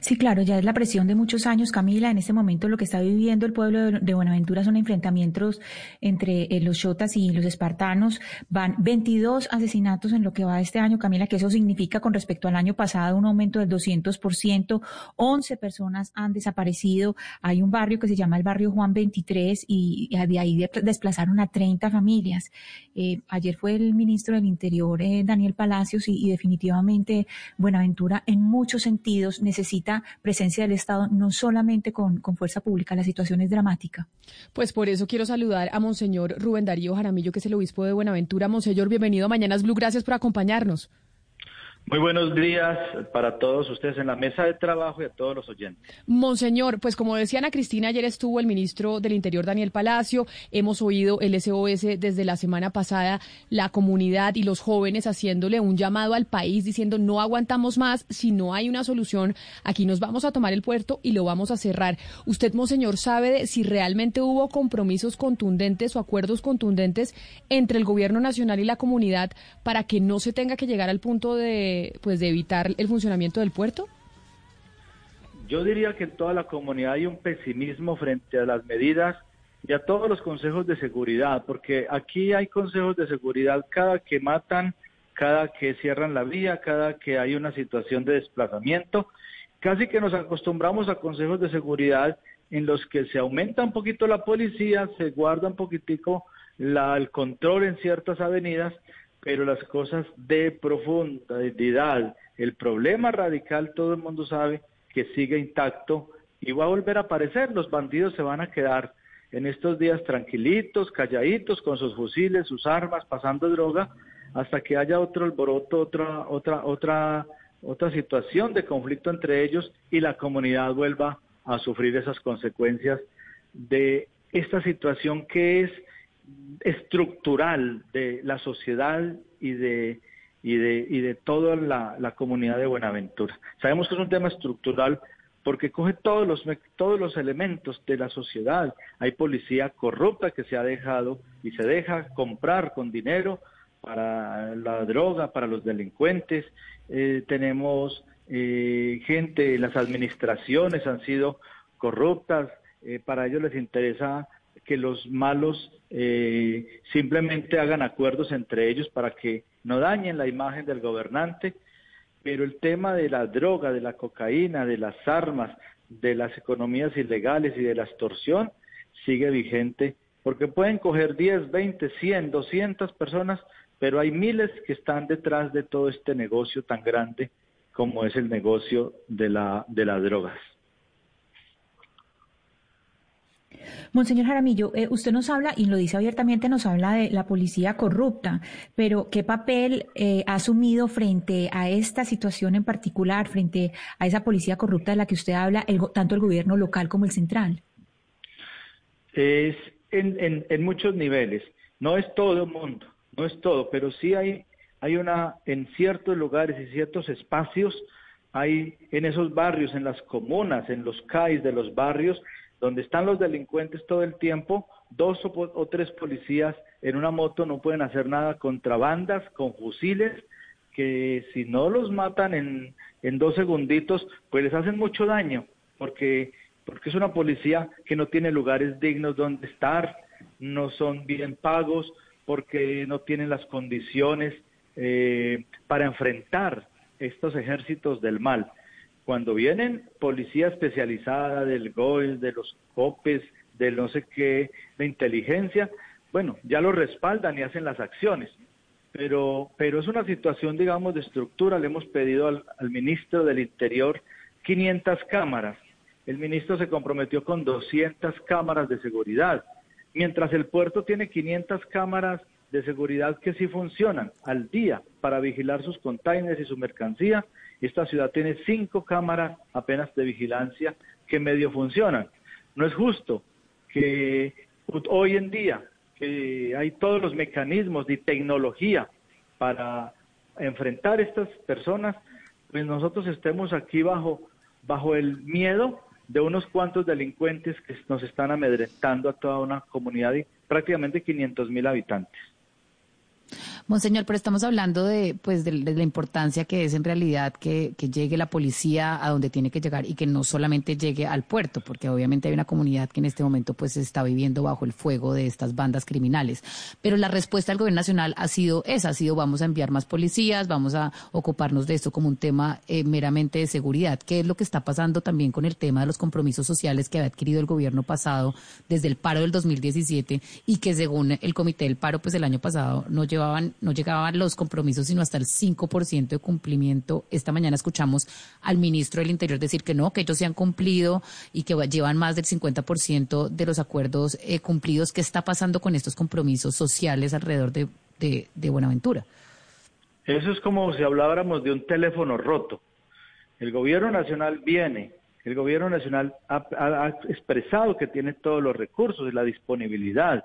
Sí, claro, ya es la presión de muchos años, Camila. En este momento lo que está viviendo el pueblo de Buenaventura son enfrentamientos entre eh, los chotas y los espartanos. Van 22 asesinatos en lo que va este año, Camila, que eso significa con respecto al año pasado un aumento del 200%. 11 personas han desaparecido. Hay un barrio que se llama el barrio Juan 23 y de ahí de- desplazaron a 30 familias. Eh, ayer fue el ministro del Interior, eh, Daniel Palacios, y, y definitivamente Buenaventura en muchos sentidos necesita presencia del Estado, no solamente con, con fuerza pública, la situación es dramática. Pues por eso quiero saludar a Monseñor Rubén Darío Jaramillo, que es el obispo de Buenaventura. Monseñor, bienvenido a Mañanas Blue, gracias por acompañarnos. Muy buenos días para todos ustedes en la mesa de trabajo y a todos los oyentes. Monseñor, pues como decía Ana Cristina, ayer estuvo el ministro del Interior Daniel Palacio, hemos oído el SOS desde la semana pasada, la comunidad y los jóvenes haciéndole un llamado al país diciendo no aguantamos más, si no hay una solución, aquí nos vamos a tomar el puerto y lo vamos a cerrar. Usted, Monseñor, sabe de si realmente hubo compromisos contundentes o acuerdos contundentes entre el gobierno nacional y la comunidad para que no se tenga que llegar al punto de pues de evitar el funcionamiento del puerto? Yo diría que en toda la comunidad hay un pesimismo frente a las medidas y a todos los consejos de seguridad, porque aquí hay consejos de seguridad cada que matan, cada que cierran la vía, cada que hay una situación de desplazamiento. Casi que nos acostumbramos a consejos de seguridad en los que se aumenta un poquito la policía, se guarda un poquitico la, el control en ciertas avenidas, pero las cosas de profundidad, el problema radical, todo el mundo sabe que sigue intacto y va a volver a aparecer, los bandidos se van a quedar en estos días tranquilitos, calladitos, con sus fusiles, sus armas, pasando droga, hasta que haya otro alboroto, otra, otra, otra, otra situación de conflicto entre ellos y la comunidad vuelva a sufrir esas consecuencias de esta situación que es estructural de la sociedad y de y de, y de toda la, la comunidad de Buenaventura. Sabemos que es un tema estructural porque coge todos los, todos los elementos de la sociedad. Hay policía corrupta que se ha dejado y se deja comprar con dinero para la droga, para los delincuentes. Eh, tenemos eh, gente, las administraciones han sido corruptas, eh, para ellos les interesa que los malos eh, simplemente hagan acuerdos entre ellos para que no dañen la imagen del gobernante, pero el tema de la droga, de la cocaína, de las armas, de las economías ilegales y de la extorsión sigue vigente, porque pueden coger 10, 20, 100, 200 personas, pero hay miles que están detrás de todo este negocio tan grande como es el negocio de, la, de las drogas. Monseñor Jaramillo, eh, usted nos habla, y lo dice abiertamente, nos habla de la policía corrupta, pero ¿qué papel eh, ha asumido frente a esta situación en particular, frente a esa policía corrupta de la que usted habla, tanto el gobierno local como el central? Es en, en, en muchos niveles, no es todo el mundo, no es todo, pero sí hay, hay una, en ciertos lugares y ciertos espacios, hay en esos barrios, en las comunas, en los CAIs de los barrios, donde están los delincuentes todo el tiempo, dos o, tres policías en una moto no pueden hacer nada contra bandas con fusiles que si no los matan en, en dos segunditos, pues les hacen mucho daño, porque, porque es una policía que no tiene lugares dignos donde estar, no son bien pagos, porque no tienen las condiciones eh, para enfrentar estos ejércitos del mal. Cuando vienen policía especializada del GOES, de los COPES, del no sé qué, de inteligencia, bueno, ya lo respaldan y hacen las acciones. Pero, pero es una situación, digamos, de estructura. Le hemos pedido al, al ministro del Interior 500 cámaras. El ministro se comprometió con 200 cámaras de seguridad. Mientras el puerto tiene 500 cámaras de seguridad que sí funcionan al día para vigilar sus containers y su mercancía, esta ciudad tiene cinco cámaras apenas de vigilancia que medio funcionan. No es justo que hoy en día que hay todos los mecanismos de tecnología para enfrentar estas personas, pues nosotros estemos aquí bajo, bajo el miedo de unos cuantos delincuentes que nos están amedrentando a toda una comunidad de prácticamente 500 mil habitantes. Monseñor, pero estamos hablando de, pues, de, la importancia que es en realidad que, llegue la policía a donde tiene que llegar y que no solamente llegue al puerto, porque obviamente hay una comunidad que en este momento pues está viviendo bajo el fuego de estas bandas criminales. Pero la respuesta del gobierno nacional ha sido esa, ha sido vamos a enviar más policías, vamos a ocuparnos de esto como un tema eh, meramente de seguridad. ¿Qué es lo que está pasando también con el tema de los compromisos sociales que había adquirido el gobierno pasado desde el paro del 2017 y que según el comité del paro pues el año pasado no no llegaban los compromisos sino hasta el 5% de cumplimiento. Esta mañana escuchamos al ministro del Interior decir que no, que ellos se han cumplido y que llevan más del 50% de los acuerdos eh, cumplidos. ¿Qué está pasando con estos compromisos sociales alrededor de, de, Buenaventura? Eso es como si habláramos de un teléfono roto. El gobierno nacional viene, el gobierno nacional ha, ha, expresado que tiene todos los recursos y la disponibilidad,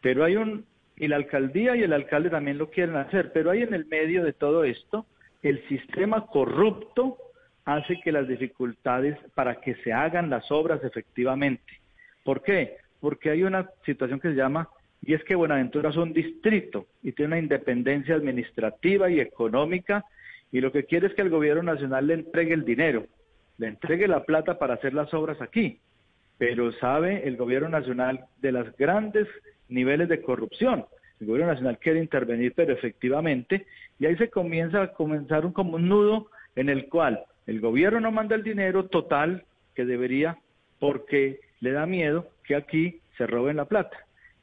pero hay un y la alcaldía y el alcalde también lo quieren hacer, pero ahí en el medio de todo esto, el sistema corrupto hace que las dificultades para que se hagan las obras efectivamente. ¿Por qué? Porque hay una situación que se llama, y es que Buenaventura es un distrito y tiene una independencia administrativa y económica, y lo que quiere es que el gobierno nacional le entregue el dinero, le entregue la plata para hacer las obras aquí. pero sabe el gobierno nacional de los grandes niveles de corrupción. El gobierno nacional quiere intervenir, pero efectivamente, y ahí se comienza a comenzar un, como nudo en el cual el gobierno no manda el dinero total que debería porque le da miedo que aquí se roben la plata.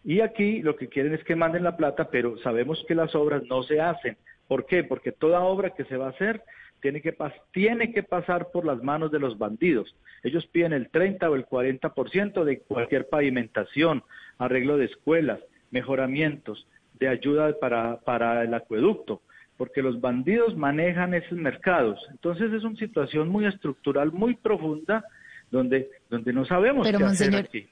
Y aquí lo que quieren es que manden la plata, pero sabemos que las obras no se hacen. ¿Por qué? Porque toda obra que se va a hacer tiene que, pas- tiene que pasar por las manos de los bandidos. Ellos piden el 30 o el 40% de cualquier pavimentación, arreglo de escuelas, mejoramientos, de ayuda para, para el acueducto, porque los bandidos manejan esos mercados. Entonces es una situación muy estructural, muy profunda, donde, donde no sabemos Pero, qué hacer aquí.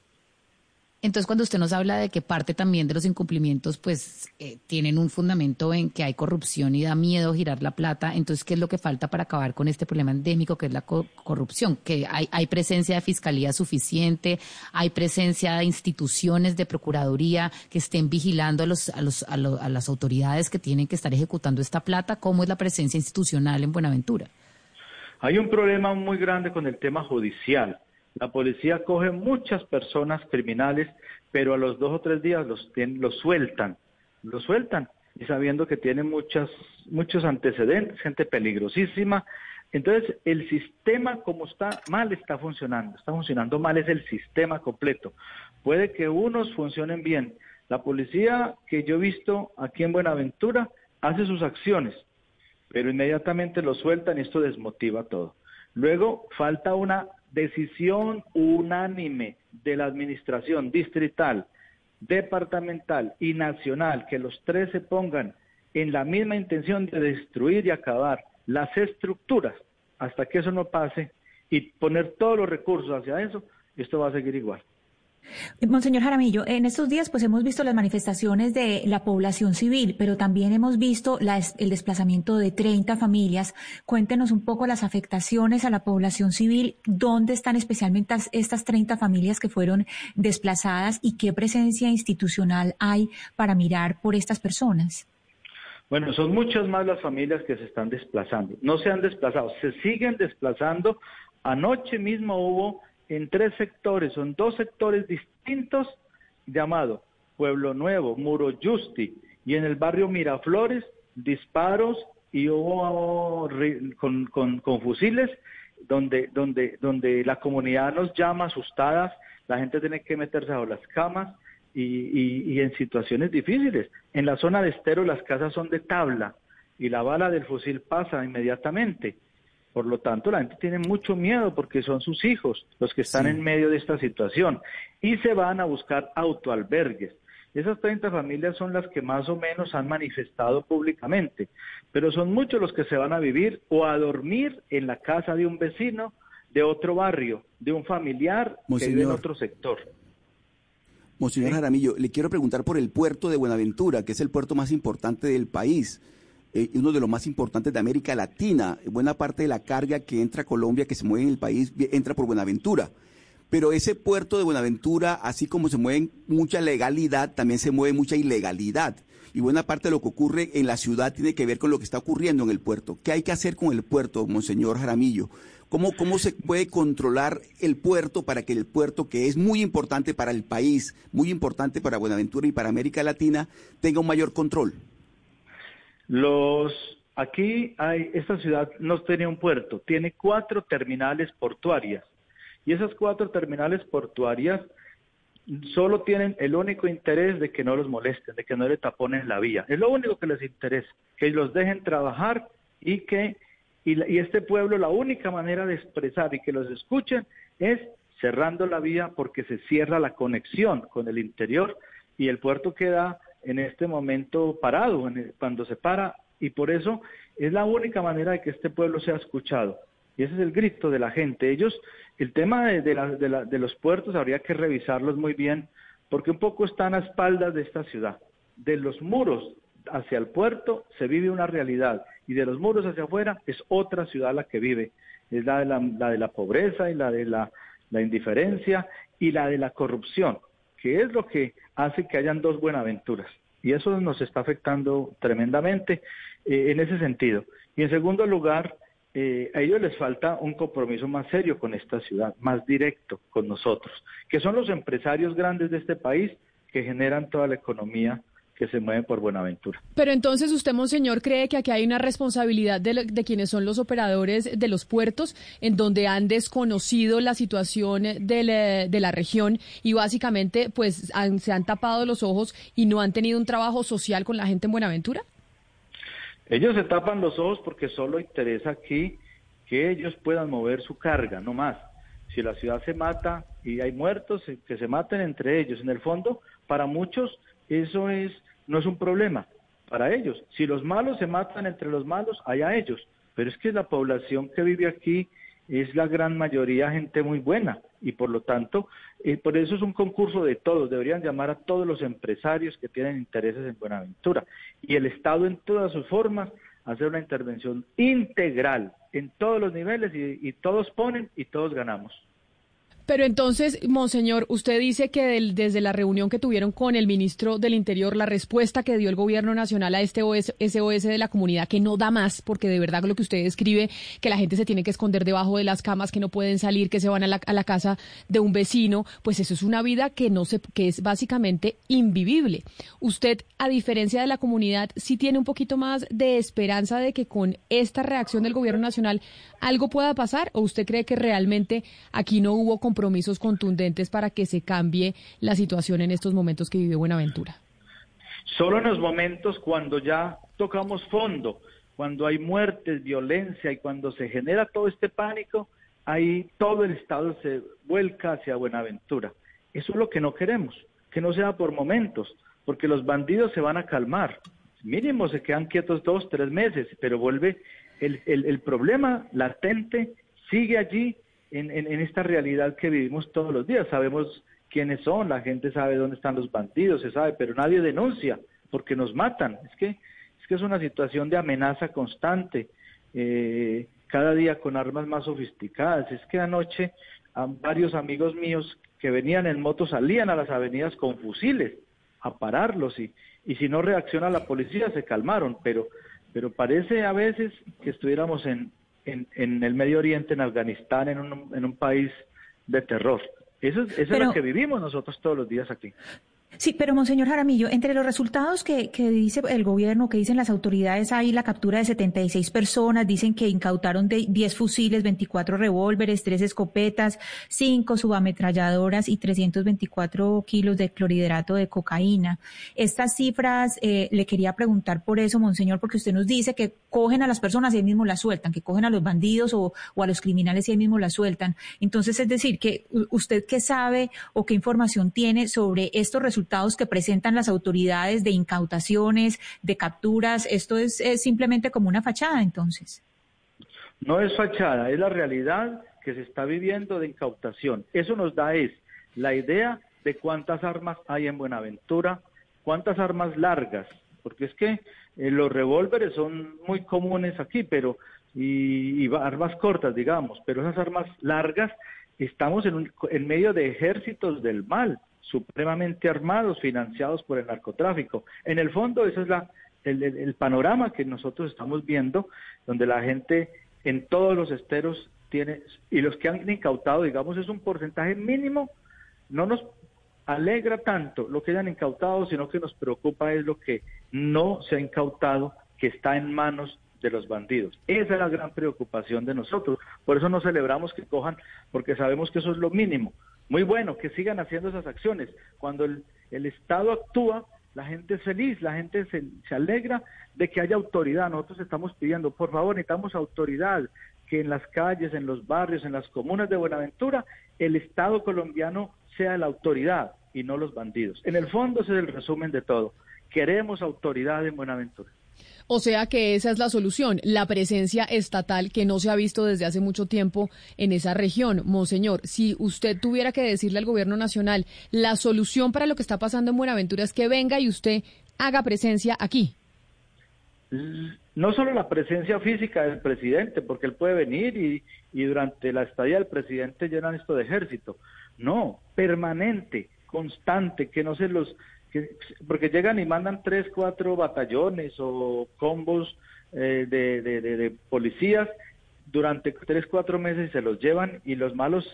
Entonces, cuando usted nos habla de que parte también de los incumplimientos, pues eh, tienen un fundamento en que hay corrupción y da miedo girar la plata, entonces, ¿qué es lo que falta para acabar con este problema endémico que es la co- corrupción? Que hay, hay presencia de fiscalía suficiente, hay presencia de instituciones de procuraduría que estén vigilando a, los, a, los, a, lo- a las autoridades que tienen que estar ejecutando esta plata. ¿Cómo es la presencia institucional en Buenaventura? Hay un problema muy grande con el tema judicial. La policía coge muchas personas criminales, pero a los dos o tres días los, los sueltan, los sueltan, y sabiendo que tienen muchas, muchos antecedentes, gente peligrosísima. Entonces, el sistema como está mal está funcionando, está funcionando mal es el sistema completo. Puede que unos funcionen bien. La policía que yo he visto aquí en Buenaventura hace sus acciones, pero inmediatamente lo sueltan y esto desmotiva todo. Luego falta una decisión unánime de la administración distrital, departamental y nacional, que los tres se pongan en la misma intención de destruir y acabar las estructuras. Hasta que eso no pase y poner todos los recursos hacia eso, esto va a seguir igual. Monseñor Jaramillo, en estos días pues hemos visto las manifestaciones de la población civil, pero también hemos visto la el desplazamiento de 30 familias. Cuéntenos un poco las afectaciones a la población civil, dónde están especialmente as- estas 30 familias que fueron desplazadas y qué presencia institucional hay para mirar por estas personas. Bueno, son muchas más las familias que se están desplazando. No se han desplazado, se siguen desplazando. Anoche mismo hubo en tres sectores, son dos sectores distintos, llamado Pueblo Nuevo, Muro Justi, y en el barrio Miraflores, disparos y hubo con, con- fusiles donde, donde, donde la comunidad nos llama asustadas, la gente tiene que meterse bajo las camas y- y en situaciones difíciles. En la zona de estero las casas son de tabla y la bala del fusil pasa inmediatamente. Por lo tanto, la gente tiene mucho miedo porque son sus hijos los que están Sí. en medio de esta situación y se van a buscar autoalbergues. Esas 30 familias son las que más o menos han manifestado públicamente, pero son muchos los que se van a vivir o a dormir en la casa de un vecino, de otro barrio, de un familiar que vive en otro sector. Monseñor Jaramillo, le quiero preguntar por el puerto de Buenaventura, que es el puerto más importante del país, eh, uno de los más importantes de América Latina. Buena parte de la carga que entra a Colombia, que se mueve en el país, entra por Buenaventura. Pero ese puerto de Buenaventura, así como se mueve mucha legalidad, también se mueve mucha ilegalidad. Y buena parte de lo que ocurre en la ciudad tiene que ver con lo que está ocurriendo en el puerto. ¿Qué hay que hacer con el puerto, Monseñor Jaramillo? ¿Cómo, ¿Cómo se puede controlar el puerto para que el puerto, que es muy importante para el país, muy importante para Buenaventura y para América Latina, tenga un mayor control? Los aquí hay esta ciudad no tiene un puerto, tiene cuatro terminales portuarias y esas cuatro terminales portuarias solo tienen el único interés de que no los molesten, de que no le taponen la vía. Es lo único que les interesa, que los dejen trabajar y que y, y este pueblo la única manera de expresar y que los escuchen es cerrando la vía porque se cierra la conexión con el interior y el puerto queda en este momento parado cuando se para y por eso es la única manera de que este pueblo sea escuchado y ese es el grito de la gente. Ellos, el tema de, la- de la- de los puertos habría que revisarlos muy bien porque un poco están a espaldas de esta ciudad. De los muros hacia el puerto se vive una realidad y de los muros hacia afuera es otra ciudad la que vive. Es la de la, de la pobreza y la de la indiferencia y la de la corrupción, que es lo que hace que hayan dos Buenaventuras. Y eso nos está afectando tremendamente eh, en ese sentido. Y en segundo lugar, eh, a ellos les falta un compromiso más serio con esta ciudad, más directo con nosotros, que son los empresarios grandes de este país que generan toda la economía que se mueve por Buenaventura. Pero entonces usted, monseñor, cree que aquí hay una responsabilidad de, de quienes son los operadores de los puertos, en donde han desconocido la situación de la, de la región y básicamente pues han- se han tapado los ojos y no han tenido un trabajo social con la gente en Buenaventura? Ellos se tapan los ojos porque solo interesa aquí que ellos puedan mover su carga, no más. Si la ciudad se mata y hay muertos, eh, que se maten entre ellos. En el fondo, para muchos eso es no es un problema. Para ellos, si los malos se matan entre los malos, allá ellos. Pero es que la población que vive aquí es la gran mayoría gente muy buena y por lo tanto, eh, por eso es un concurso de todos. Deberían llamar a todos los empresarios que tienen intereses en Buenaventura y el Estado en todas sus formas hacer una intervención integral en todos los niveles y, y todos ponen y todos ganamos. Pero entonces, monseñor, usted dice que del- desde la reunión que tuvieron con el ministro del Interior, la respuesta que dio el gobierno nacional a este OS SOS de la comunidad, que no da más, porque de verdad lo que usted describe, que la gente se tiene que esconder debajo de las camas, que no pueden salir, que se van a la, a la casa de un vecino, pues eso es una vida que no se, que es básicamente invivible. Usted, a diferencia de la comunidad, sí tiene un poquito más de esperanza de que con esta reacción del gobierno nacional algo pueda pasar, o usted cree que realmente aquí no hubo compromisos contundentes para que se cambie la situación en estos momentos que vive Buenaventura. Solo en los momentos cuando ya tocamos fondo, cuando hay muertes, violencia y cuando se genera todo este pánico, ahí todo el Estado se vuelca hacia Buenaventura. Eso es lo que no queremos, que no sea por momentos, porque los bandidos se van a calmar. Mínimo se quedan quietos dos, tres meses, pero vuelve el, el- problema latente, sigue allí en, en- esta realidad que vivimos todos los días. Sabemos quiénes son, la gente sabe dónde están los bandidos, se sabe, pero nadie denuncia porque nos matan. Es que es que es una situación de amenaza constante, eh, cada día con armas más sofisticadas. Es que anoche varios amigos míos que venían en moto salían a las avenidas con fusiles a pararlos y, y si no reacciona la policía se calmaron, pero, pero parece a veces que estuviéramos en, en, en el Medio Oriente, en Afganistán, en un, en un país de terror. Eso, es- eso es lo que vivimos nosotros todos los días aquí. Sí, pero Monseñor Jaramillo, entre los resultados que, que dice el gobierno, que dicen las autoridades, hay la captura de 76 personas, dicen que incautaron de 10 fusiles, 24 revólveres, 3 escopetas, 5 subametralladoras y 324 kilos de clorhidrato de cocaína. Estas cifras, eh, le quería preguntar por eso, Monseñor, porque usted nos dice que cogen a las personas y ahí mismo las sueltan, que cogen a los bandidos o, o a los criminales y ahí mismo las sueltan. Entonces, es decir, que usted qué sabe o qué información tiene sobre estos resultados que presentan las autoridades de incautaciones, de capturas, esto es, simplemente como una fachada, entonces. No es fachada, es la realidad que se está viviendo de incautación. Eso nos da es la idea de cuántas armas hay en Buenaventura, cuántas armas largas, porque es que eh, los revólveres son muy comunes aquí, pero y, y armas cortas, digamos, pero esas armas largas estamos en, un- en medio de ejércitos del mal, supremamente armados, financiados por el narcotráfico. En el fondo, ese es la, el, el- el panorama que nosotros estamos viendo, donde la gente en todos los esteros tiene, y los que han incautado, digamos, es un porcentaje mínimo, no nos alegra tanto lo que hayan incautado, sino que nos preocupa es lo que no se ha incautado, que está en manos de los bandidos. Esa es la gran preocupación de nosotros. Por eso no celebramos que cojan, porque sabemos que eso es lo mínimo. Muy bueno que sigan haciendo esas acciones. Cuando el, Estado actúa, la gente es feliz, la gente se, se alegra de que haya autoridad. Nosotros estamos pidiendo, por favor, necesitamos autoridad, que en las calles, en los barrios, en las comunas de Buenaventura, el Estado colombiano sea la autoridad y no los bandidos. En el fondo ese es el resumen de todo. Queremos autoridad en Buenaventura. O sea que esa es la solución, la presencia estatal que no se ha visto desde hace mucho tiempo en esa región. Monseñor, si usted tuviera que decirle al gobierno nacional, la solución para lo que está pasando en Buenaventura es que venga y usted haga presencia aquí. no solo la presencia física del presidente, porque él puede venir y, durante la estadía del presidente llenan esto de ejército. No, permanente, constante, que no se los... Que, porque llegan y mandan tres, cuatro batallones o combos eh, de, de, policías durante tres, cuatro meses y se los llevan y los malos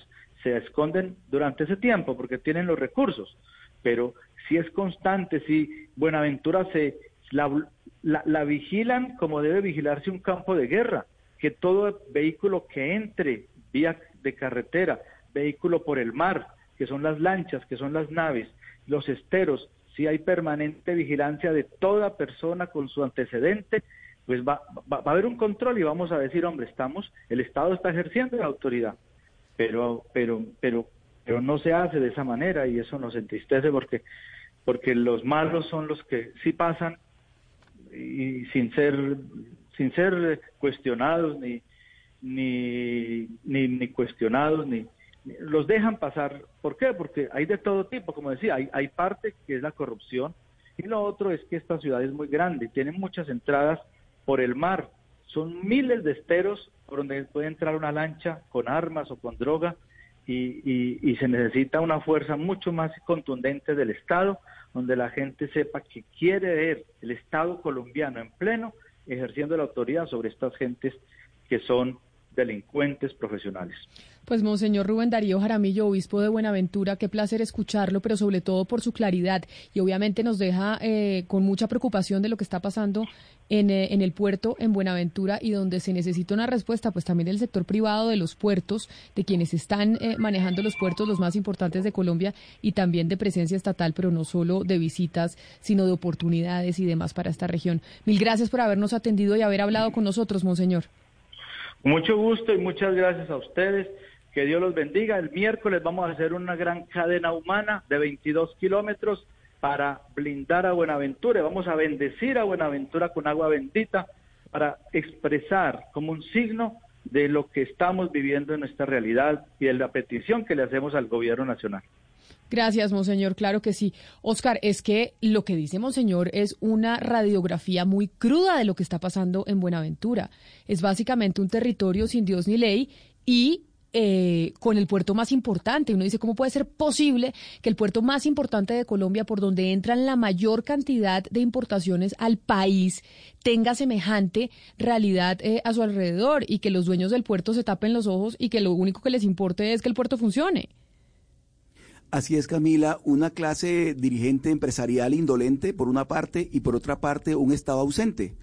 se esconden durante ese tiempo porque tienen los recursos. Pero si es constante, si Buenaventura se la, la vigilan como debe vigilarse un campo de guerra, que todo vehículo que entre vía de carretera, vehículo por el mar, que son las lanchas, que son las naves, los esteros, si hay permanente vigilancia de toda persona con su antecedente, pues va, va, va a haber un control y vamos a decir, hombre, estamos, el Estado está ejerciendo la autoridad, pero, pero, pero, pero no se hace de esa manera y eso nos entristece porque, porque los malos son los que sí pasan y sin ser, sin ser cuestionados ni, ni, ni, ni cuestionados ni, los dejan pasar. ¿Por qué? Porque hay de todo tipo, como decía, hay, hay parte que es la corrupción y lo otro es que esta ciudad es muy grande, tiene muchas entradas por el mar, son miles de esteros por donde puede entrar una lancha con armas o con droga y, y, y se necesita una fuerza mucho más contundente del Estado, donde la gente sepa que quiere ver el Estado colombiano en pleno ejerciendo la autoridad sobre estas gentes que son delincuentes profesionales. Pues Monseñor Rubén Darío Jaramillo, obispo de Buenaventura, qué placer escucharlo, pero sobre todo por su claridad y obviamente nos deja eh, con mucha preocupación de lo que está pasando en, eh, en, el puerto en Buenaventura y donde se necesita una respuesta, pues también del sector privado de los puertos, de quienes están eh, manejando los puertos los más importantes de Colombia y también de presencia estatal, pero no solo de visitas, sino de oportunidades y demás para esta región. Mil gracias por habernos atendido y haber hablado con nosotros, Monseñor. Mucho gusto y muchas gracias a ustedes. Que Dios los bendiga. El miércoles vamos a hacer una gran cadena humana de 22 kilómetros para blindar a Buenaventura. Vamos a bendecir a Buenaventura con agua bendita para expresar como un signo de lo que estamos viviendo en nuestra realidad y de la petición que le hacemos al gobierno nacional. Gracias, Monseñor. Claro que sí. Oscar, es que lo que dice Monseñor es una radiografía muy cruda de lo que está pasando en Buenaventura. Es básicamente un territorio sin Dios ni ley y eh, con el puerto más importante. Uno dice, ¿cómo puede ser posible que el puerto más importante de Colombia, por donde entran la mayor cantidad de importaciones al país, tenga semejante realidad eh, a su alrededor y que los dueños del puerto se tapen los ojos y que lo único que les importe es que el puerto funcione? Así es, Camila, una clase dirigente empresarial indolente por una parte y por otra parte un Estado ausente,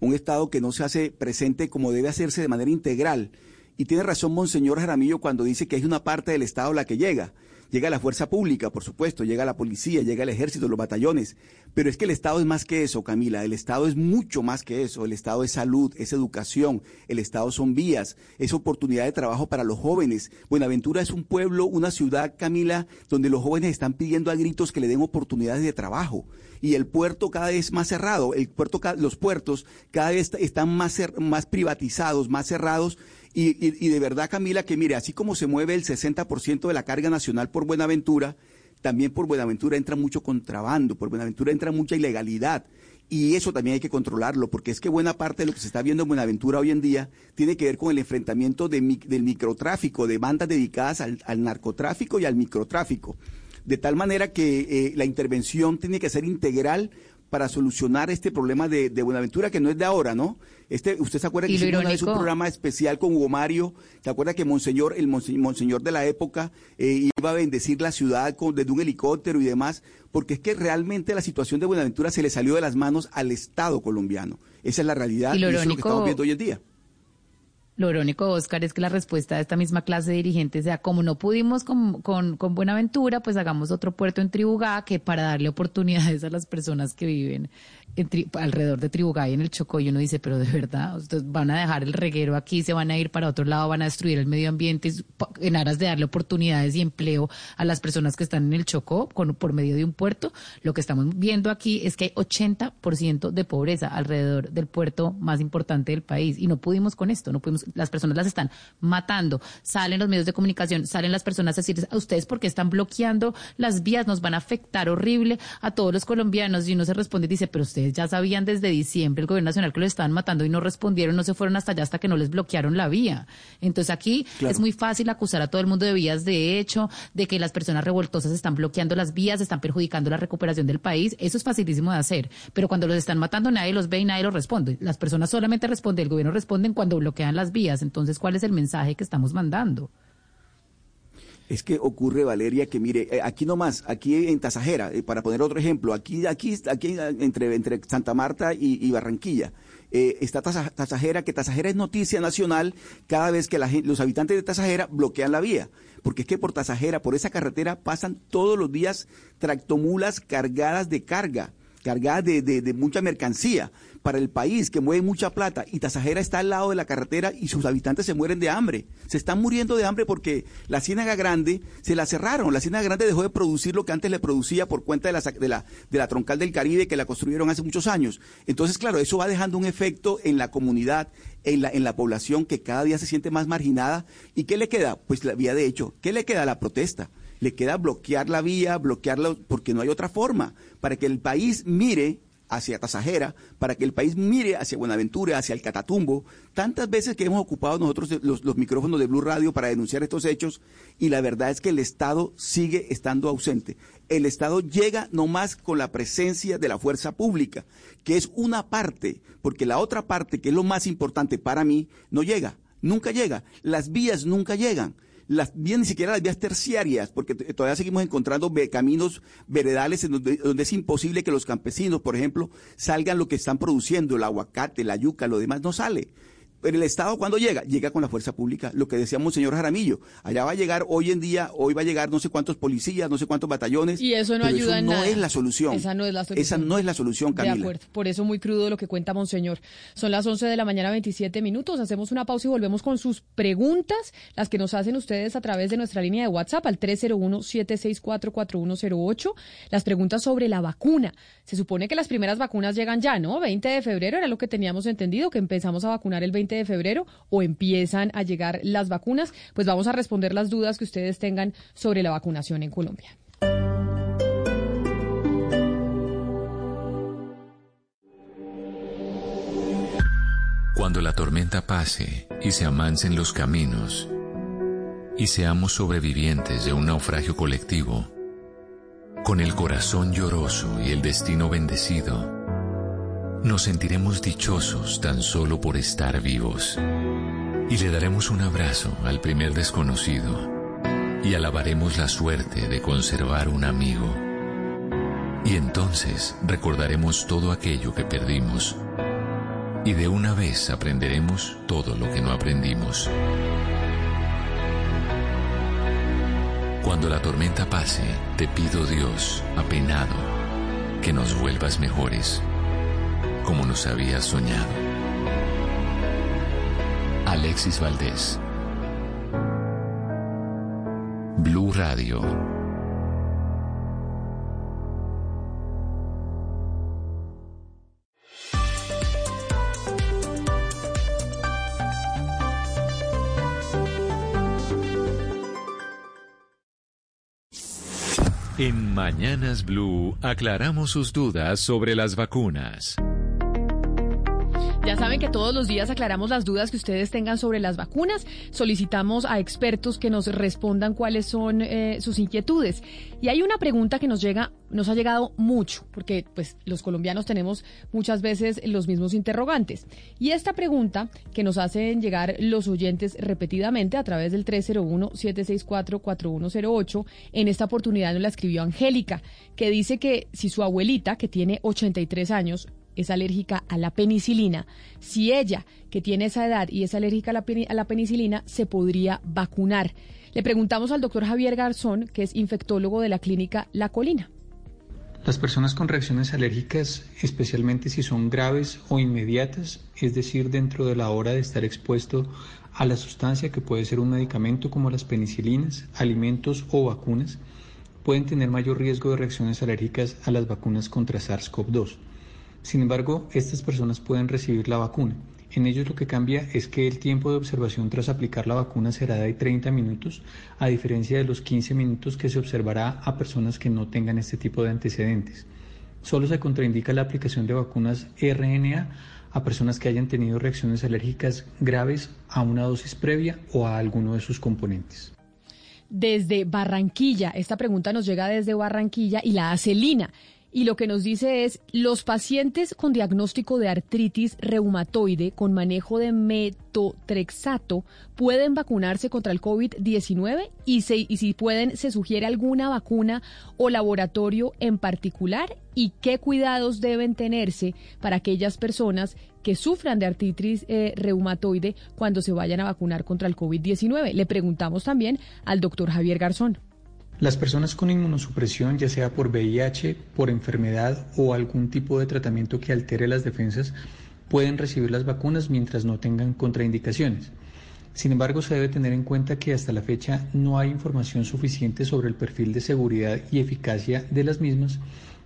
un Estado que no se hace presente como debe hacerse de manera integral. Y tiene razón Monseñor Jaramillo cuando dice que es una parte del Estado la que llega. Llega la fuerza pública, por supuesto, llega la policía, llega el ejército, los batallones. Pero es que el Estado es más que eso, Camila. El Estado es mucho más que eso. El Estado es salud, es educación. El Estado son vías, es oportunidad de trabajo para los jóvenes. Buenaventura es un pueblo, una ciudad, Camila, donde los jóvenes están pidiendo a gritos que le den oportunidades de trabajo y el puerto cada vez más cerrado, el puerto, los puertos cada vez están más, más privatizados, más cerrados y, y, y, de verdad, Camila, que mire, así como se mueve el 60% de la carga nacional por Buenaventura, también por Buenaventura entra mucho contrabando, por Buenaventura entra mucha ilegalidad. Y eso también hay que controlarlo, porque es que buena parte de lo que se está viendo en Buenaventura hoy en día tiene que ver con el enfrentamiento de, del microtráfico, de bandas dedicadas al, al narcotráfico y al microtráfico. De tal manera que eh, la intervención tiene que ser integral para solucionar este problema de, de, Buenaventura, que no es de ahora, ¿no? Este, usted se acuerda que hicimos una vez un programa especial con Hugo Mario, ¿se acuerda que Monseñor, el Monseñor de la época, eh, iba a bendecir la ciudad con, desde un helicóptero y demás? Porque es que realmente la situación de Buenaventura se le salió de las manos al Estado colombiano. Esa es la realidad y, y eso es lo que estamos viendo hoy en día. Lo irónico, Oscar, es que la respuesta de esta misma clase de dirigentes sea, como no pudimos con, con, Buenaventura, pues hagamos otro puerto en Tribugá que para darle oportunidades a las personas que viven en tri, alrededor de Tribugá y en el Chocó. Y uno dice, pero de verdad, ustedes van a dejar el reguero aquí, se van a ir para otro lado, van a destruir el medio ambiente en aras de darle oportunidades y empleo a las personas que están en el Chocó con, por medio de un puerto. Lo que estamos viendo aquí es que hay 80% de pobreza alrededor del puerto más importante del país y no pudimos con esto, no pudimos las personas las están matando. Salen los medios de comunicación, salen las personas a decirles a ustedes porque están bloqueando las vías, nos van a afectar horrible a todos los colombianos. Y uno se responde y dice, pero ustedes ya sabían desde diciembre el gobierno nacional que lo estaban matando y no respondieron, no se fueron hasta allá hasta que no les bloquearon la vía. Entonces aquí claro. es muy fácil acusar a todo el mundo de vías de hecho, de que las personas revoltosas están bloqueando las vías, están perjudicando la recuperación del país. Eso es facilísimo de hacer. Pero cuando los están matando nadie los ve y nadie los responde. Las personas solamente responden, el gobierno responde cuando bloquean las vías. Entonces, ¿cuál es el mensaje que estamos mandando? Es que ocurre, Valeria, que mire, eh, aquí nomás, aquí en Tasajera, eh, para poner otro ejemplo, aquí, aquí, aquí entre, entre Santa Marta y, Barranquilla, eh, está Tasa- Tasajera, que Tasajera es noticia nacional cada vez que la gen- los habitantes de Tasajera bloquean la vía. Porque es que por Tasajera, por esa carretera, pasan todos los días tractomulas cargadas de carga, cargadas de- de mucha mercancía para el país, que mueve mucha plata. Y Tasajera está al lado de la carretera y sus habitantes se mueren de hambre. Se están muriendo de hambre porque la Ciénaga Grande se la cerraron. La Ciénaga Grande dejó de producir lo que antes le producía por cuenta de la, de la, de la troncal del Caribe que la construyeron hace muchos años. Entonces, claro, eso va dejando un efecto en la comunidad, en la, en la población que cada día se siente más marginada. ¿Y qué le queda? Pues la vía de hecho. ¿Qué le queda? La protesta. Le queda bloquear la vía, bloquearla, porque no hay otra forma, para que el país mire hacia Tasajera, para que el país mire hacia Buenaventura, hacia el Catatumbo. Tantas veces que hemos ocupado nosotros los, micrófonos de Blue Radio para denunciar estos hechos y la verdad es que el Estado sigue estando ausente. El Estado llega nomás con la presencia de la fuerza pública, que es una parte, porque la otra parte, que es lo más importante para mí, no llega, nunca llega. Las vías nunca llegan las vías, ni siquiera las vías terciarias, porque todavía seguimos encontrando caminos veredales en donde, donde es imposible que los campesinos, por ejemplo, salgan lo que están produciendo, el aguacate, la yuca, lo demás no sale. Pero el Estado cuando llega, llega con la fuerza pública, lo que decíamos señor Jaramillo, allá va a llegar hoy en día, hoy va a llegar no sé cuántos policías, no sé cuántos batallones. Y eso no pero ayuda en no nada. es la solución. Esa no es la solución. Esa no es la solución, Camila. De acuerdo, por eso muy crudo lo que cuenta Monseñor. Son las 11 de la mañana, 27 minutos. Hacemos una pausa y volvemos con sus preguntas, las que nos hacen ustedes a través de nuestra línea de WhatsApp al 301-764-4108. Las preguntas sobre la vacuna. Se supone que las primeras vacunas llegan ya, ¿no? 20 de febrero era lo que teníamos entendido, que empezamos a vacunar el 20 de febrero o empiezan a llegar las vacunas. Pues vamos a responder las dudas que ustedes tengan sobre la vacunación en Colombia. Cuando la tormenta pase y se amancen los caminos y seamos sobrevivientes de un naufragio colectivo, con el corazón lloroso y el destino bendecido, nos sentiremos dichosos tan solo por estar vivos y le daremos un abrazo al primer desconocido y alabaremos la suerte de conservar un amigo. Y entonces recordaremos todo aquello que perdimos y de una vez aprenderemos todo lo que no aprendimos. Cuando la tormenta pase, te pido Dios, apenado, que nos vuelvas mejores, como nos habías soñado. Alexis Valdés. Blue Radio. En Mañanas Blue aclaramos sus dudas sobre las vacunas. Ya saben que todos los días aclaramos las dudas que ustedes tengan sobre las vacunas. Solicitamos a expertos que nos respondan cuáles son eh, sus inquietudes. Y hay una pregunta que nos llega, nos ha llegado mucho, porque pues los colombianos tenemos muchas veces los mismos interrogantes. Y esta pregunta que nos hacen llegar los oyentes repetidamente a través del 301-764-4108, en esta oportunidad nos la escribió Angélica, que dice que si su abuelita, que tiene 83 años, es alérgica a la penicilina. Si ella, que tiene esa edad y es alérgica a la, penicilina, se podría vacunar. Le preguntamos al doctor Javier Garzón, que es infectólogo de la clínica La Colina. Las personas con reacciones alérgicas, especialmente si son graves o inmediatas, es decir, dentro de la hora de estar expuesto a la sustancia que puede ser un medicamento como las penicilinas, alimentos o vacunas, pueden tener mayor riesgo de reacciones alérgicas a las vacunas contra SARS-CoV-2. Sin embargo, estas personas pueden recibir la vacuna. En ellos lo que cambia es que el tiempo de observación tras aplicar la vacuna será de 30 minutos, a diferencia de los 15 minutos que se observará a personas que no tengan este tipo de antecedentes. Solo se contraindica la aplicación de vacunas RNA a personas que hayan tenido reacciones alérgicas graves a una dosis previa o a alguno de sus componentes. Desde Barranquilla, esta pregunta nos llega desde Barranquilla y la hace Lina. Y lo que nos dice es, los pacientes con diagnóstico de artritis reumatoide con manejo de metotrexato pueden vacunarse contra el COVID-19 y, y si pueden, se sugiere alguna vacuna o laboratorio en particular y qué cuidados deben tenerse para aquellas personas que sufran de artritis eh, reumatoide cuando se vayan a vacunar contra el COVID-19. Le preguntamos también al doctor Javier Garzón. Las personas con inmunosupresión, ya sea por VIH, por enfermedad o algún tipo de tratamiento que altere las defensas, pueden recibir las vacunas mientras no tengan contraindicaciones. Sin embargo, se debe tener en cuenta que hasta la fecha no hay información suficiente sobre el perfil de seguridad y eficacia de las mismas,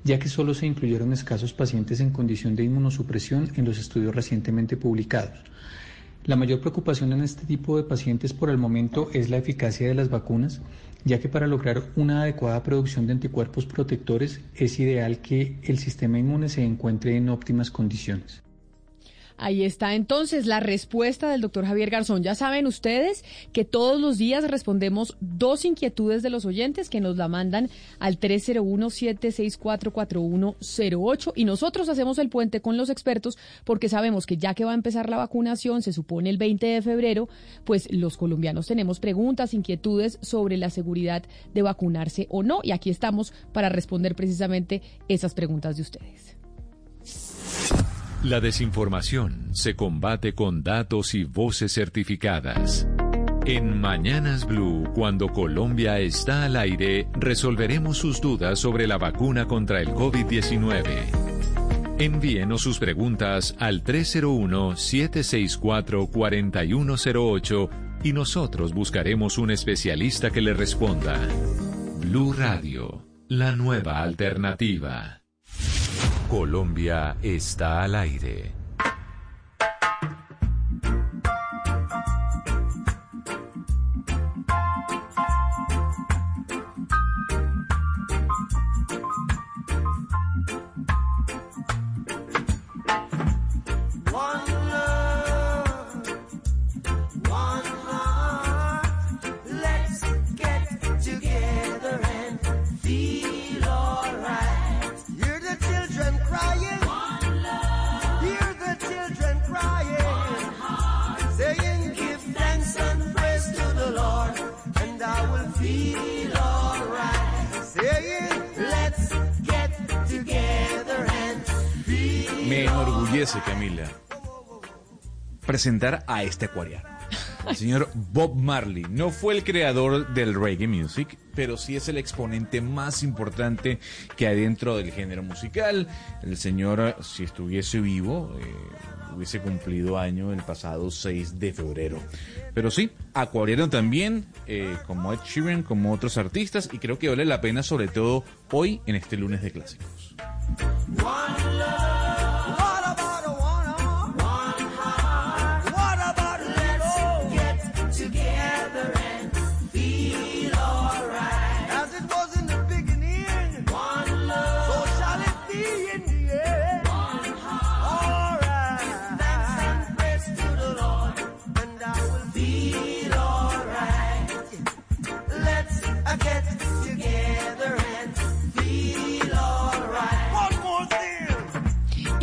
ya que solo se incluyeron escasos pacientes en condición de inmunosupresión en los estudios recientemente publicados. La mayor preocupación en este tipo de pacientes por el momento es la eficacia de las vacunas, ya que para lograr una adecuada producción de anticuerpos protectores es ideal que el sistema inmune se encuentre en óptimas condiciones. Ahí está entonces la respuesta del doctor Javier Garzón. Ya saben ustedes que todos los días respondemos dos inquietudes de los oyentes que nos la mandan al 301-764-4108 y nosotros hacemos el puente con los expertos porque sabemos que ya que va a empezar la vacunación, se supone el 20 de febrero, pues los colombianos tenemos preguntas, inquietudes sobre la seguridad de vacunarse o no y aquí estamos para responder precisamente esas preguntas de ustedes. La desinformación se combate con datos y voces certificadas. En Mañanas Blue, cuando Colombia está al aire, resolveremos sus dudas sobre la vacuna contra el COVID-19. Envíenos sus preguntas al 301-764-4108 y nosotros buscaremos un especialista que le responda. Blue Radio, la nueva alternativa. Colombia está al aire. Presentar a este acuariano. El señor Bob Marley no fue el creador del reggae music, pero sí es el exponente más importante que hay dentro del género musical. El señor, si estuviese vivo, eh, hubiese cumplido año el pasado 6 de febrero. Pero sí, acuariano también, eh, como Ed Sheeran, como otros artistas, y creo que vale la pena, sobre todo hoy, en este lunes de clásicos. One love.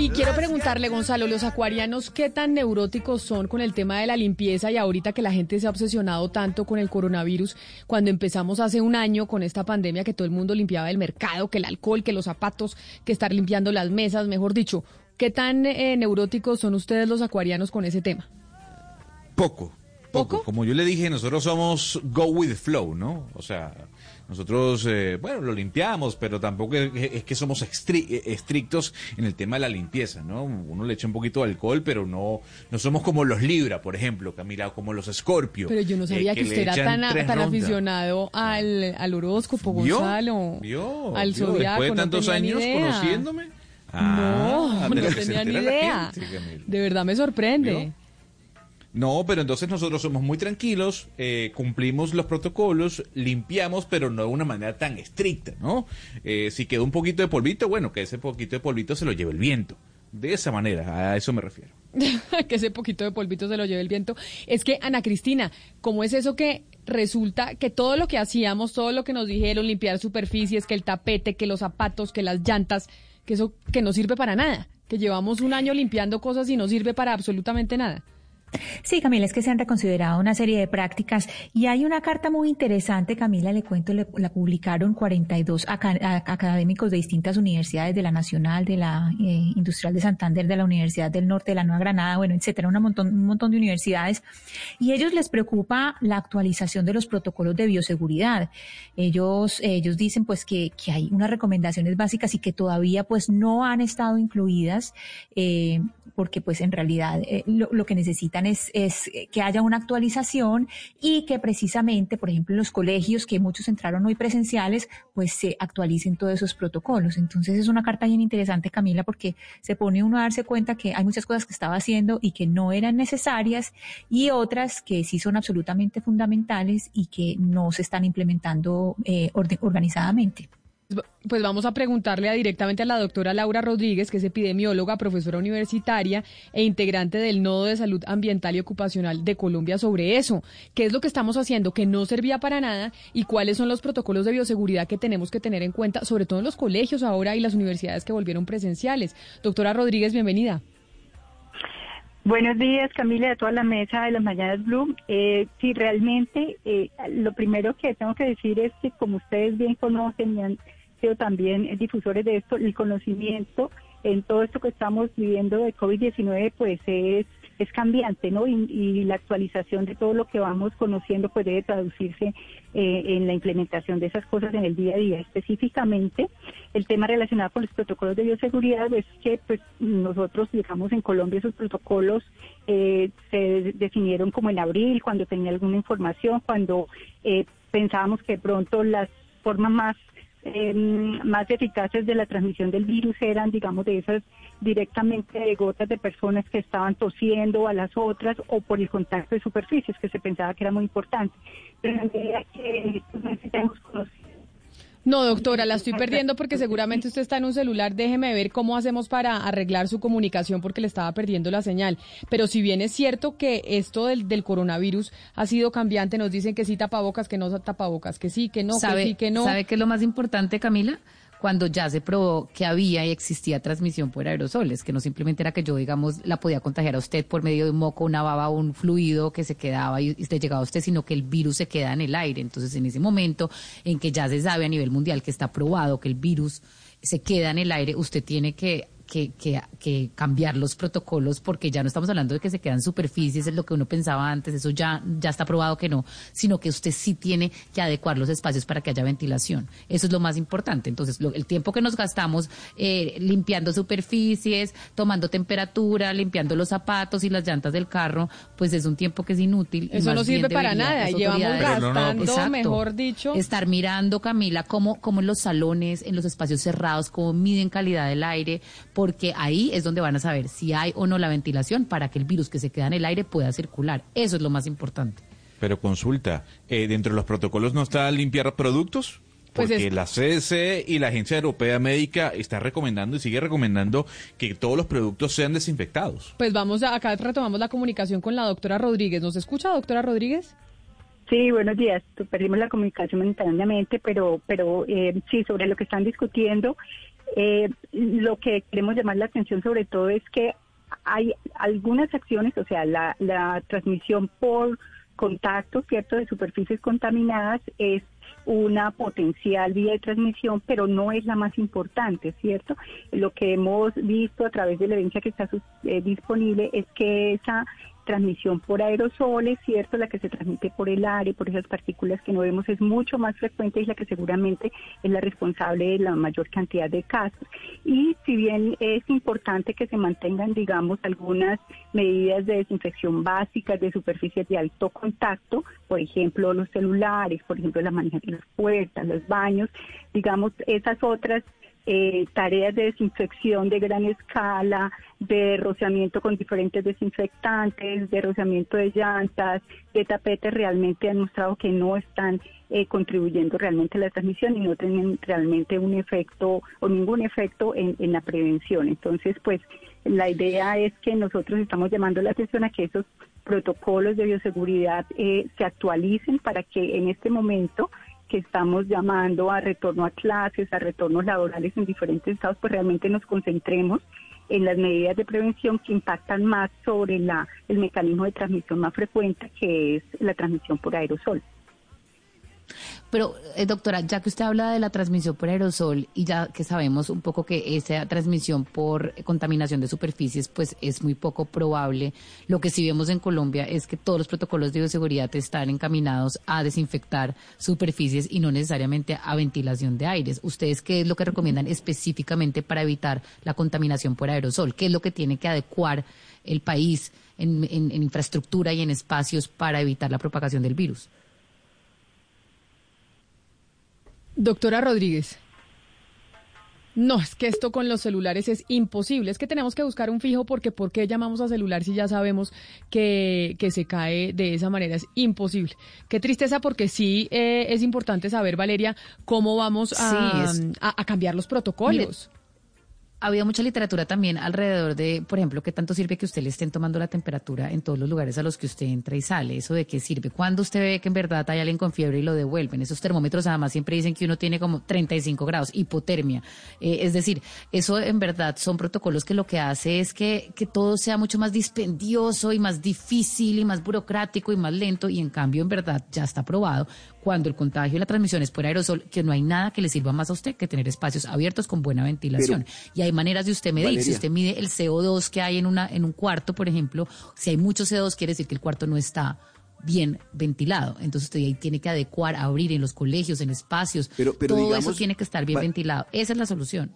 Y quiero preguntarle, Gonzalo, los acuarianos, ¿qué tan neuróticos son con el tema de la limpieza y ahorita que la gente se ha obsesionado tanto con el coronavirus, cuando empezamos hace un año con esta pandemia que todo el mundo limpiaba el mercado, que el alcohol, que los zapatos, que estar limpiando las mesas, mejor dicho, ¿qué tan eh, neuróticos son ustedes los acuarianos con ese tema? Poco. Poco. Como yo le dije, nosotros somos go with the flow, ¿no? O sea, nosotros, eh, bueno, lo limpiamos, pero tampoco es, es que somos estri- estrictos en el tema de la limpieza, ¿no? Uno le echa un poquito de alcohol, pero no, no somos como los Libra, por ejemplo, Camila, o como los Scorpio. Pero yo no eh, sabía que, le usted era tan, aficionado al, al horóscopo. Gonzalo. ¿Vio? Al ¿Vio? zodiaco, Después de tantos años conociéndome. no, Ah, no que tenía ni idea. gente. De verdad me sorprende. ¿Vio? No, pero entonces nosotros somos muy tranquilos, eh, cumplimos los protocolos, limpiamos, pero no de una manera tan estricta, ¿no? Eh, si quedó un poquito de polvito, bueno, que ese poquito de polvito se lo lleve el viento. De esa manera, a eso me refiero. que ese poquito de polvito se lo lleve el viento. Es que, Ana Cristina, ¿cómo es eso que resulta que todo lo que hacíamos, todo lo que nos dijeron, limpiar superficies, que el tapete, que los zapatos, que las llantas, que eso que no sirve para nada, que llevamos un año limpiando cosas y no sirve para absolutamente nada. Sí, Camila, es que se han reconsiderado una serie de prácticas y hay una carta muy interesante, Camila, le cuento, le- la publicaron 42 aca- a- académicos de distintas universidades, de la Nacional, de la eh, Industrial de Santander, de la Universidad del Norte, de la Nueva Granada, bueno, etcétera, una montón, un montón de universidades. Y ellos les preocupa la actualización de los protocolos de bioseguridad. Ellos, ellos dicen pues que, hay unas recomendaciones básicas y que todavía pues no han estado incluidas, eh, porque pues en realidad eh, lo que necesitan es, es que haya una actualización y que precisamente, por ejemplo, en los colegios que muchos entraron hoy presenciales, pues se actualicen todos esos protocolos. Entonces es una carta bien interesante, Camila, porque se pone uno a darse cuenta que hay muchas cosas que estaba haciendo y que no eran necesarias y otras que sí son absolutamente fundamentales y que no se están implementando eh, organizadamente. Pues vamos a preguntarle directamente a la doctora Laura Rodríguez, que es epidemióloga, profesora universitaria e integrante del Nodo de Salud Ambiental y Ocupacional de Colombia sobre eso. ¿Qué es lo que estamos haciendo que no servía para nada y cuáles son los protocolos de bioseguridad que tenemos que tener en cuenta, sobre todo en los colegios ahora y las universidades que volvieron presenciales? Doctora Rodríguez, bienvenida. Buenos días, Camila, de toda la mesa de las Mañanas Blue. Eh, sí, realmente, eh, lo primero que tengo que decir es que, como ustedes bien conocen y han sido también eh, difusores de esto, el conocimiento en todo esto que estamos viviendo de COVID-19, pues es, es cambiante, ¿no? Y, y la actualización de todo lo que vamos conociendo, pues debe traducirse eh, en la implementación de esas cosas en el día a día. Específicamente, el tema relacionado con los protocolos de bioseguridad es que pues nosotros, digamos, en Colombia esos protocolos eh, se definieron como en abril, cuando tenía alguna información, cuando eh, pensábamos que pronto las formas más eh, más eficaces de la transmisión del virus eran, digamos, de esas directamente de gotas de personas que estaban tosiendo a las otras o por el contacto de superficies, que se pensaba que era muy importante. Pero en medida que pues, necesitamos conocer No, doctora, la estoy perdiendo porque seguramente usted está en un celular. Déjeme ver cómo hacemos para arreglar su comunicación porque le estaba perdiendo la señal. Pero si bien es cierto que esto del, del coronavirus ha sido cambiante, nos dicen que sí tapabocas, que no tapabocas, que sí, que no, ¿Sabe, que sí, que no. ¿Sabe qué es lo más importante, Camila? Cuando ya se probó que había y existía transmisión por aerosoles, que no simplemente era que yo, digamos, la podía contagiar a usted por medio de un moco, una baba, un fluido que se quedaba y y le llegaba a usted, sino que el virus se queda en el aire. Entonces, en ese momento en que ya se sabe a nivel mundial que está probado que el virus se queda en el aire, usted tiene que que, que, que cambiar los protocolos porque ya no estamos hablando de que se quedan superficies, es lo que uno pensaba antes, eso ya, ya está probado que no, sino que usted sí tiene que adecuar los espacios para que haya ventilación. Eso es lo más importante. Entonces, lo- el tiempo que nos gastamos eh, limpiando superficies, tomando temperatura, limpiando los zapatos y las llantas del carro, pues es un tiempo que es inútil. Eso no sirve para nada, llevamos autoridades- gastando, mejor dicho. Estar mirando, Camila, cómo, cómo en los salones, en los espacios cerrados, cómo miden calidad del aire, porque ahí es donde van a saber si hay o no la ventilación para que el virus que se queda en el aire pueda circular. Eso es lo más importante. Pero consulta, eh, dentro de los protocolos no está limpiar productos. Pues Porque es- la CDC y la Agencia Europea Médica está recomendando y sigue recomendando que todos los productos sean desinfectados. Pues vamos, a, acá retomamos la comunicación con la doctora Rodríguez. ¿Nos escucha, doctora Rodríguez? Sí, buenos días. Perdimos la comunicación momentáneamente, pero, pero eh, sí, sobre lo que están discutiendo, eh, lo que queremos llamar la atención sobre todo es que hay algunas acciones, o sea, la, transmisión por contacto, ¿cierto?, de superficies contaminadas es una potencial vía de transmisión, pero no es la más importante, ¿cierto? Lo que hemos visto a través de la evidencia que está eh, disponible es que esa transmisión por aerosoles, ¿cierto? La que se transmite por el aire, por esas partículas que no vemos, es mucho más frecuente y la que seguramente es la responsable de la mayor cantidad de casos. Y si bien es importante que se mantengan, digamos, algunas medidas de desinfección básicas de superficies de alto contacto, por ejemplo, los celulares, por ejemplo, las manijas de las puertas, los baños, digamos, esas otras eh, tareas de desinfección de gran escala, de rociamiento con diferentes desinfectantes, de rociamiento de llantas, de tapetes, realmente han mostrado que no están eh, contribuyendo realmente a la transmisión y no tienen realmente un efecto o ningún efecto en, en la prevención. Entonces, pues la idea es que nosotros estamos llamando la atención a que esos protocolos de bioseguridad eh, se actualicen para que en este momento que estamos llamando a retorno a clases, a retornos laborales en diferentes estados, pues realmente nos concentremos en las medidas de prevención que impactan más sobre la, el mecanismo de transmisión más frecuente, que es la transmisión por aerosol. Pero, eh, doctora, ya que usted habla de la transmisión por aerosol y ya que sabemos un poco que esa transmisión por contaminación de superficies, pues es muy poco probable, lo que sí vemos en Colombia es que todos los protocolos de bioseguridad están encaminados a desinfectar superficies y no necesariamente a ventilación de aires. ¿Ustedes qué es lo que recomiendan específicamente para evitar la contaminación por aerosol? ¿Qué es lo que tiene que adecuar el país en, en- en infraestructura y en espacios para evitar la propagación del virus? Doctora Rodríguez. No, es que esto con los celulares es imposible. Es que tenemos que buscar un fijo porque ¿por qué llamamos a celular si ya sabemos que, que se cae de esa manera? Es imposible. Qué tristeza porque sí eh, es importante saber, Valeria, cómo vamos a, Sí, es- a- a cambiar los protocolos. Había mucha literatura también alrededor de, por ejemplo, qué tanto sirve que usted le estén tomando la temperatura en todos los lugares a los que usted entra y sale. ¿Eso de qué sirve? Cuando usted ve que en verdad hay alguien con fiebre y lo devuelven? Esos termómetros además siempre dicen que uno tiene como 35 grados, hipotermia. Eh, es decir, eso en verdad son protocolos que lo que hace es que, que todo sea mucho más dispendioso y más difícil y más burocrático y más lento y en cambio en verdad ya está probado cuando el contagio y la transmisión es por aerosol, que no hay nada que le sirva más a usted que tener espacios abiertos con buena ventilación. Pero- y hay maneras de usted medir. Si usted mide el CO2 que hay en, una, en un cuarto, por ejemplo, si hay mucho CO2, quiere decir que el cuarto no está bien ventilado. Entonces usted ahí tiene que adecuar, abrir en los colegios, en espacios. Pero- pero Todo eso tiene que estar bien ventilado. Esa es la solución.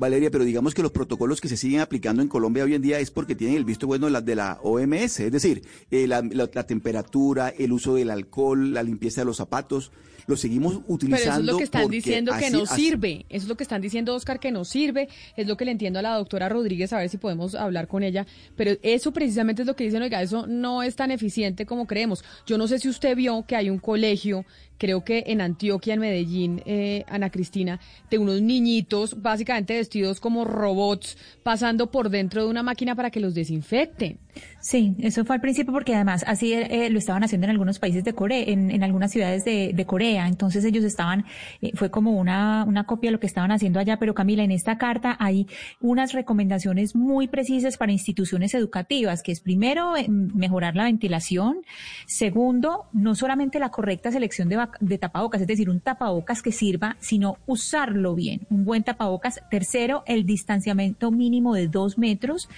Valeria, pero digamos que los protocolos que se siguen aplicando en Colombia hoy en día es porque tienen el visto bueno de la, de la OMS, es decir, eh, la, la- la temperatura, el uso del alcohol, la limpieza de los zapatos, lo seguimos utilizando. Pero eso es lo que están diciendo que así- no sirve. Eso es lo que están diciendo, Oscar, que no sirve. Es lo que le entiendo a la doctora Rodríguez, a ver si podemos hablar con ella. Pero eso precisamente es lo que dicen, oiga, eso no es tan eficiente como creemos. Yo no sé si usted vio que hay un colegio, creo que en Antioquia, en Medellín, eh, Ana Cristina, de unos niñitos básicamente vestidos como robots, pasando por dentro de una máquina para que los desinfecten. Sí, eso fue al principio porque además así eh, lo estaban haciendo en algunos países de Corea, en, en algunas ciudades de, de Corea. Entonces ellos estaban, eh, fue como una, una copia de lo que estaban haciendo allá. Pero Camila, en esta carta hay unas recomendaciones muy precisas para instituciones educativas, que es primero eh, mejorar la ventilación, segundo, no solamente la correcta selección de, vac- de tapabocas, es decir, un tapabocas que sirva, sino usarlo bien, un buen tapabocas. Tercero, el distanciamiento mínimo de dos metros.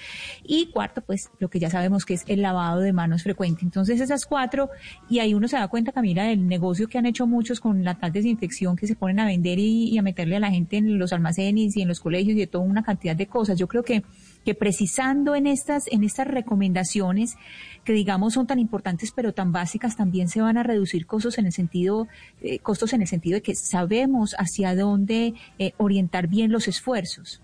Y cuarto, pues lo que ya sabemos que es el lavado de manos frecuente. Entonces esas cuatro, y ahí uno se da cuenta, Camila, del negocio que han hecho muchos con la tal desinfección que se ponen a vender y, a meterle a la gente en los almacenes y en los colegios y de toda una cantidad de cosas. Yo creo que que precisando en estas en estas recomendaciones que digamos son tan importantes pero tan básicas también se van a reducir costos en el sentido eh, costos en el sentido de que sabemos hacia dónde eh, orientar bien los esfuerzos.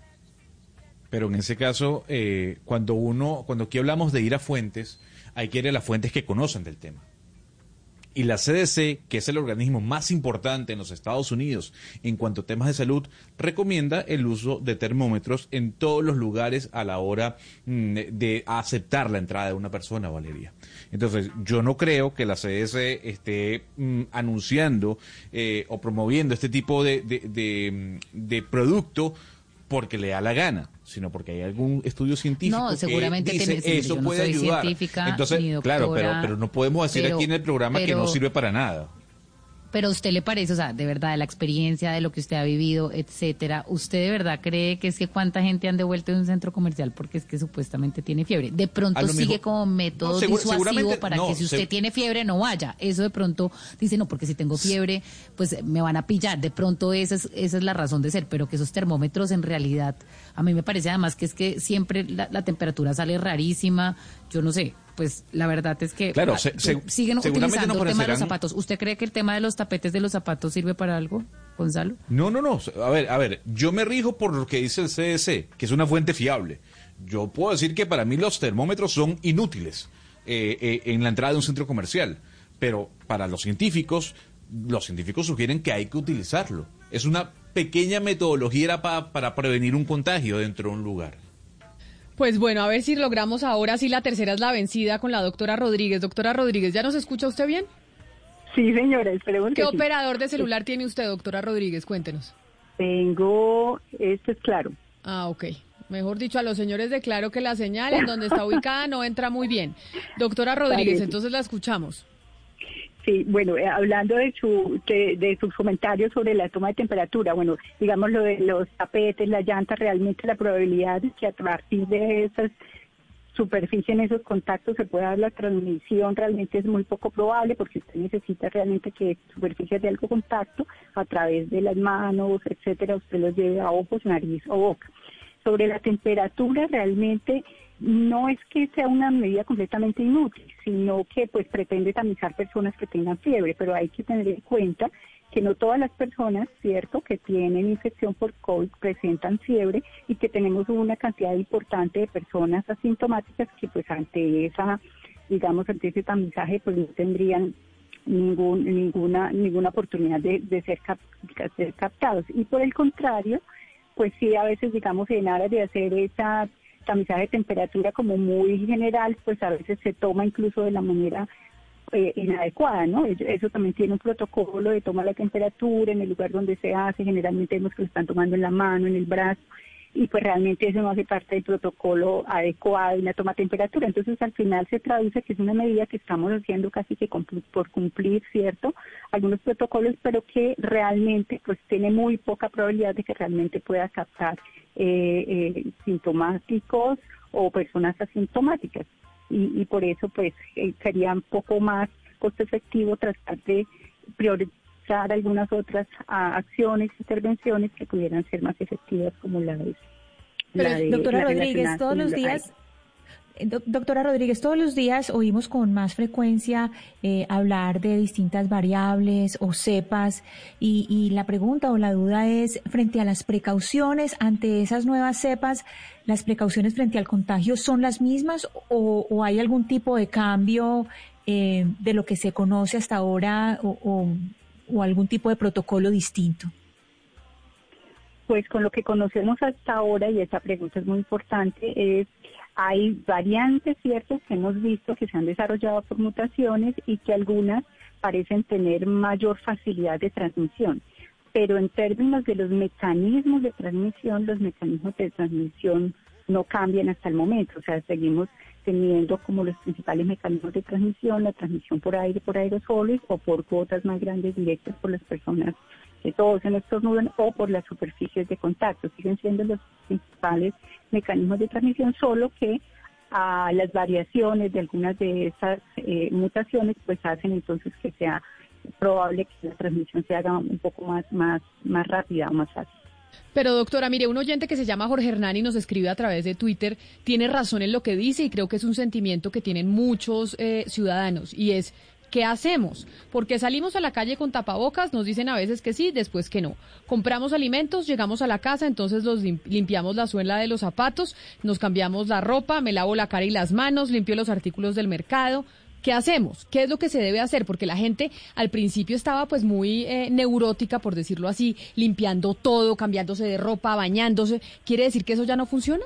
Pero en ese caso, eh, cuando uno, cuando aquí hablamos de ir a fuentes, hay que ir a las fuentes que conocen del tema. Y la CDC, que es el organismo más importante en los Estados Unidos en cuanto a temas de salud, recomienda el uso de termómetros en todos los lugares a la hora mm, de aceptar la entrada de una persona, Valeria. Entonces, yo no creo que la CDC esté mm, anunciando eh, o promoviendo este tipo de, mm, de producto porque le da la gana, sino porque hay algún estudio científico No, seguramente que dice tiene- eso yo no puede soy ayudar. científica Entonces, ni claro, pero, no podemos decir pero- aquí en el programa que no sirve para nada. Pero a usted le parece, o sea, de verdad, de la experiencia, de lo que usted ha vivido, etcétera, ¿usted de verdad cree que es que cuánta gente han devuelto de un centro comercial porque es que supuestamente tiene fiebre? De pronto sigue mejor- como método No, seguro- disuasivo para no, que si usted se- tiene fiebre no vaya. Eso de pronto dice, no, porque si tengo fiebre, pues me van a pillar. De pronto esa es, esa es la razón de ser, pero que esos termómetros en realidad, a mí me parece además que es que siempre la, la temperatura sale rarísima, yo no sé. Pues la verdad es que Claro, ah, se- se- siguen utilizando el tema de los zapatos. ¿Usted cree que el tema de los tapetes de los zapatos sirve para algo, Gonzalo? No, no, no. A ver, a ver, yo me rijo por lo que dice el CDC, que es una fuente fiable. Yo puedo decir que para mí los termómetros son inútiles eh, eh, en la entrada de un centro comercial, pero para los científicos, los científicos sugieren que hay que utilizarlo. Es una pequeña metodología pa- para prevenir un contagio dentro de un lugar. Pues bueno, a ver si logramos ahora sí la tercera es la vencida con la doctora Rodríguez. Doctora Rodríguez, ¿ya nos escucha usted bien? Sí, señora, esperemos ¿Qué que sí. operador de celular tiene usted, doctora Rodríguez? Cuéntenos. Tengo, esto es claro. Ah, ok. Mejor dicho, a los señores de claro que la señal en donde está ubicada no entra muy bien. Doctora Rodríguez, Parece. entonces la escuchamos. Sí, bueno, eh, hablando de, su, de, de sus comentarios sobre la toma de temperatura, bueno, digamos lo de los tapetes, las llantas, realmente la probabilidad de que a partir de esas superficies, en esos contactos, se pueda dar la transmisión realmente es muy poco probable porque usted necesita realmente que superficies de algo contacto a través de las manos, etcétera, usted los lleve a ojos, nariz o boca. Sobre la temperatura, realmente no es que sea una medida completamente inútil, sino que pues pretende tamizar personas que tengan fiebre, pero hay que tener en cuenta que no todas las personas, cierto, que tienen infección por COVID presentan fiebre y que tenemos una cantidad importante de personas asintomáticas que pues ante esa, digamos, ante ese tamizaje pues no tendrían ningún, ninguna, ninguna oportunidad de, de ser, cap- de ser captados. Y por el contrario, pues sí, a veces, digamos, en aras de hacer esa tamizaje de temperatura como muy general, pues a veces se toma incluso de la manera eh, inadecuada, ¿no? Eso, también tiene un protocolo de toma la temperatura en el lugar donde se hace, generalmente vemos que lo están tomando en la mano, en el brazo, y pues realmente eso no hace parte del protocolo adecuado y la toma de temperatura. Entonces al final se traduce que es una medida que estamos haciendo casi que por cumplir, ¿cierto? Algunos protocolos, pero que realmente pues tiene muy poca probabilidad de que realmente pueda captar eh, eh, sintomáticos o personas asintomáticas. Y, y por eso pues eh, sería un poco más costo efectivo tratar de algunas otras ah, acciones, intervenciones que pudieran ser más efectivas como la de, Pero, la de- doctora la Rodríguez, todos los días, eh, doc- doctora Rodríguez, todos los días oímos con más frecuencia eh, hablar de distintas variables o cepas y, y la pregunta o la duda es, frente a las precauciones ante esas nuevas cepas, ¿las precauciones frente al contagio son las mismas o, o hay algún tipo de cambio eh, de lo que se conoce hasta ahora o, o- o algún tipo de protocolo distinto? Pues con lo que conocemos hasta ahora, y esa pregunta es muy importante, es hay variantes ciertas que hemos visto que se han desarrollado por mutaciones y que algunas parecen tener mayor facilidad de transmisión. Pero en términos de los mecanismos de transmisión, los mecanismos de transmisión no cambian hasta el momento. O sea, seguimos teniendo como los principales mecanismos de transmisión la transmisión por aire, por aerosoles o por gotas más grandes directas por las personas que tosen, estornudan o por las superficies de contacto. Siguen siendo los principales mecanismos de transmisión, solo que a las variaciones de algunas de esas eh, mutaciones pues hacen entonces que sea probable que la transmisión se haga un poco más, más, más rápida o más fácil. Pero doctora, mire, un oyente que se llama Jorge Hernán y nos escribe a través de Twitter, tiene razón en lo que dice y creo que es un sentimiento que tienen muchos eh, ciudadanos y es, ¿qué hacemos? Porque salimos a la calle con tapabocas, nos dicen a veces que sí, después que no. Compramos alimentos, llegamos a la casa, entonces los lim- limpiamos la suela de los zapatos, nos cambiamos la ropa, me lavo la cara y las manos, limpio los artículos del mercado. ¿Qué hacemos? ¿Qué es lo que se debe hacer? Porque la gente al principio estaba pues muy eh, neurótica, por decirlo así, limpiando todo, cambiándose de ropa, bañándose. ¿Quiere decir que eso ya no funciona?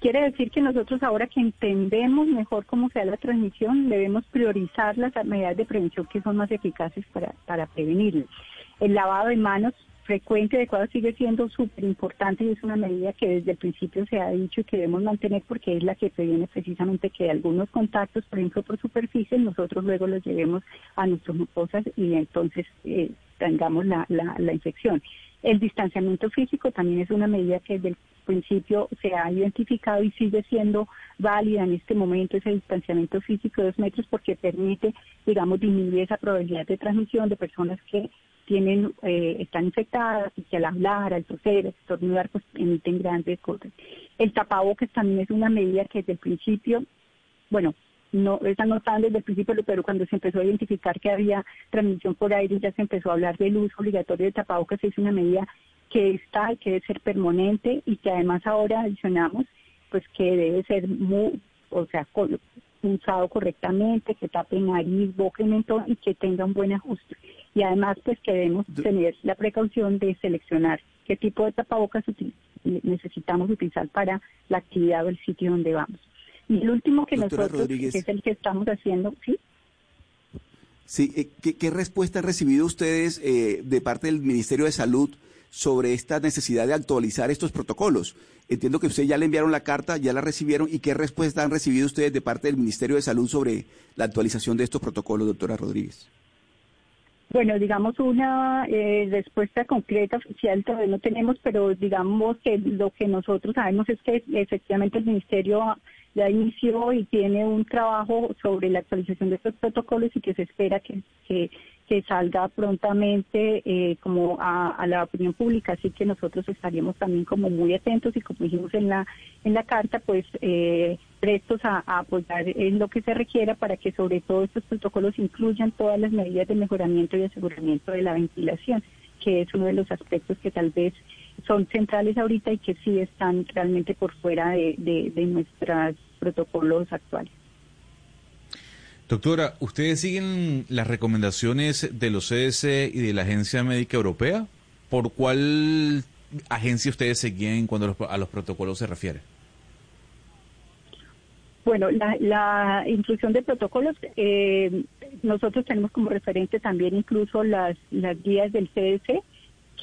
Quiere decir que nosotros ahora que entendemos mejor cómo se da la transmisión, debemos priorizar las medidas de prevención que son más eficaces para, para prevenirlo. El lavado de manos frecuente adecuado sigue siendo súper importante y es una medida que desde el principio se ha dicho y que debemos mantener porque es la que previene precisamente que algunos contactos, por ejemplo, por superficie, nosotros luego los llevemos a nuestras mucosas y entonces eh, tengamos la, la, la infección. El distanciamiento físico también es una medida que desde el principio se ha identificado y sigue siendo válida en este momento ese distanciamiento físico de dos metros porque permite, digamos, disminuir esa probabilidad de transmisión de personas que tienen eh, están infectadas y que al hablar, al toser, al estornudar, pues emiten grandes cosas. El tapabocas también es una medida que desde el principio, bueno, no esa no desde el principio, pero cuando se empezó a identificar que había transmisión por aire, ya se empezó a hablar del uso obligatorio de tapabocas, es una medida que está y que debe ser permanente y que además ahora adicionamos, pues que debe ser muy, o sea, usado correctamente, que tape nariz, boca y mentón y que tenga un buen ajuste. Y además, pues que debemos tener la precaución de seleccionar qué tipo de tapabocas necesitamos utilizar para la actividad o el sitio donde vamos. Y el último que Doctora nosotros, Rodríguez. que es el que estamos haciendo, ¿sí? Sí, eh, ¿qué, qué respuesta han recibido ustedes eh, de parte del Ministerio de Salud sobre esta necesidad de actualizar estos protocolos? Entiendo que ustedes ya le enviaron la carta, ya la recibieron, ¿y qué respuesta han recibido ustedes de parte del Ministerio de Salud sobre la actualización de estos protocolos, doctora Rodríguez? Bueno, digamos una eh, respuesta concreta oficial todavía no tenemos, pero digamos que lo que nosotros sabemos es que efectivamente el Ministerio ya inició y tiene un trabajo sobre la actualización de estos protocolos y que se espera que, que, salga prontamente eh, como a, a la opinión pública, así que nosotros estaríamos también como muy atentos y como dijimos en la en la carta, pues eh, prestos a, apoyar en lo que se requiera para que sobre todo estos protocolos incluyan todas las medidas de mejoramiento y aseguramiento de la ventilación, que es uno de los aspectos que tal vez son centrales ahorita y que sí están realmente por fuera de, de, nuestros protocolos actuales. Doctora, ¿ustedes siguen las recomendaciones de los CS y de la Agencia Médica Europea? ¿Por cuál agencia ustedes se guían cuando a los, a los protocolos se refiere? Bueno, la, la inclusión de protocolos, eh, nosotros tenemos como referente también incluso las, las guías del CDC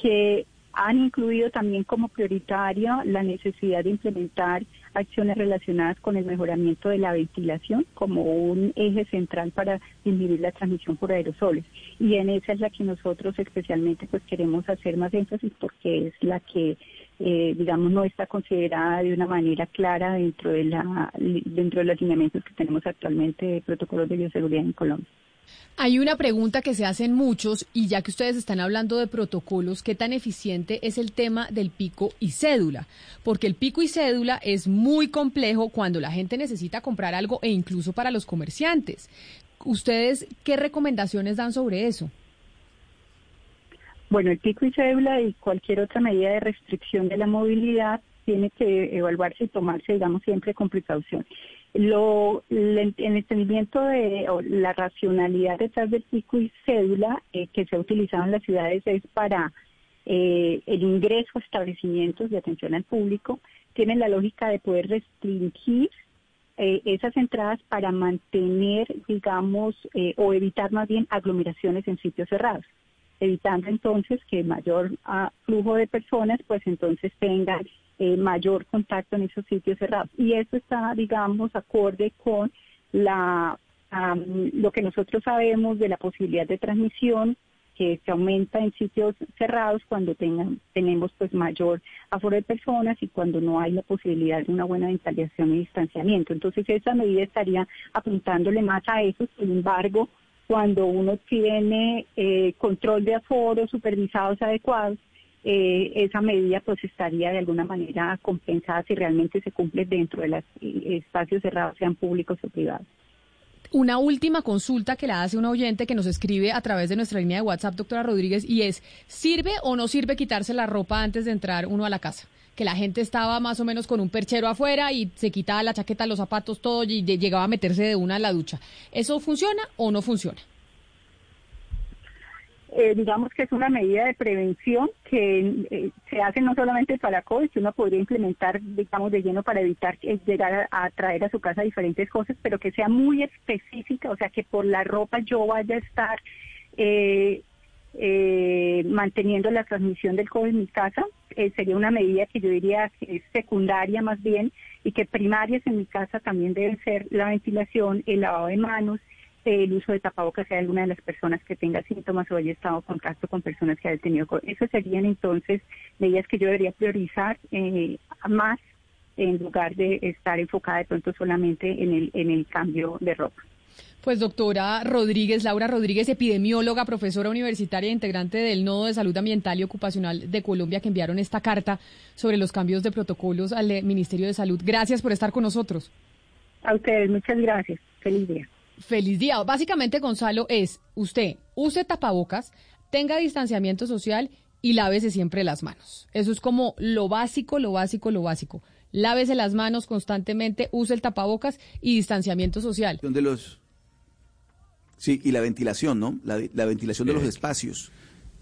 que han incluido también como prioritaria la necesidad de implementar acciones relacionadas con el mejoramiento de la ventilación como un eje central para disminuir la transmisión por aerosoles. Y en esa es la que nosotros especialmente pues queremos hacer más énfasis porque es la que eh, digamos no está considerada de una manera clara dentro de la dentro de los lineamientos que tenemos actualmente de protocolos de bioseguridad en Colombia. Hay una pregunta que se hacen muchos y ya que ustedes están hablando de protocolos, ¿qué tan eficiente es el tema del pico y cédula? Porque el pico y cédula es muy complejo cuando la gente necesita comprar algo e incluso para los comerciantes. ¿Ustedes qué recomendaciones dan sobre eso? Bueno, el pico y cédula y cualquier otra medida de restricción de la movilidad tiene que evaluarse y tomarse, digamos, siempre con precaución. Lo, el, entendimiento de o la racionalidad detrás del pico y cédula eh, que se ha utilizado en las ciudades es para eh, el ingreso a establecimientos de atención al público, tiene la lógica de poder restringir eh, esas entradas para mantener, digamos, o evitar más bien aglomeraciones en sitios cerrados evitando entonces que mayor ah, flujo de personas pues entonces tengan eh, mayor contacto en esos sitios cerrados. Y eso está, digamos, acorde con la am, lo que nosotros sabemos de la posibilidad de transmisión que se aumenta en sitios cerrados cuando tengan, tenemos pues mayor aforo de personas y cuando no hay la posibilidad de una buena ventilación y distanciamiento. Entonces esa medida estaría apuntándole más a eso, sin embargo, cuando uno tiene eh, control de aforo, supervisados adecuados, eh, esa medida pues estaría de alguna manera compensada si realmente se cumple dentro de los espacios cerrados, sean públicos o privados. Una última consulta que la hace un oyente que nos escribe a través de nuestra línea de WhatsApp, doctora Rodríguez, y es, ¿sirve o no sirve quitarse la ropa antes de entrar uno a la casa? Que la gente estaba más o menos con un perchero afuera y se quitaba la chaqueta, los zapatos, todo y llegaba a meterse de una a la ducha. ¿Eso funciona o no funciona? Eh, digamos que es una medida de prevención que eh, se hace no solamente para COVID, que uno podría implementar, digamos, de lleno para evitar que- llegar a, a traer a su casa diferentes cosas, pero que sea muy específica, o sea, que por la ropa yo vaya a estar eh, manteniendo la transmisión del COVID en mi casa. Eh, sería una medida que yo diría que es secundaria más bien y que primarias en mi casa también deben ser la ventilación, el lavado de manos, el uso de tapabocas hay alguna de las personas que tenga síntomas o haya estado en contacto con personas que hayan tenido COVID. Esas serían entonces medidas que yo debería priorizar eh, más en lugar de estar enfocada de pronto solamente en el, en el cambio de ropa. Pues doctora Rodríguez, Laura Rodríguez, epidemióloga, profesora universitaria e integrante del Nodo de Salud Ambiental y Ocupacional de Colombia, que enviaron esta carta sobre los cambios de protocolos al eh, Ministerio de Salud. Gracias por estar con nosotros. A ustedes, muchas gracias. Feliz día. Feliz día. Básicamente, Gonzalo, es usted use tapabocas, tenga distanciamiento social y lávese siempre las manos. Eso es como lo básico, lo básico, lo básico. Lávese las manos constantemente, use el tapabocas y distanciamiento social. De los... Sí, y la ventilación, ¿no? La, la ventilación de los Eh, espacios.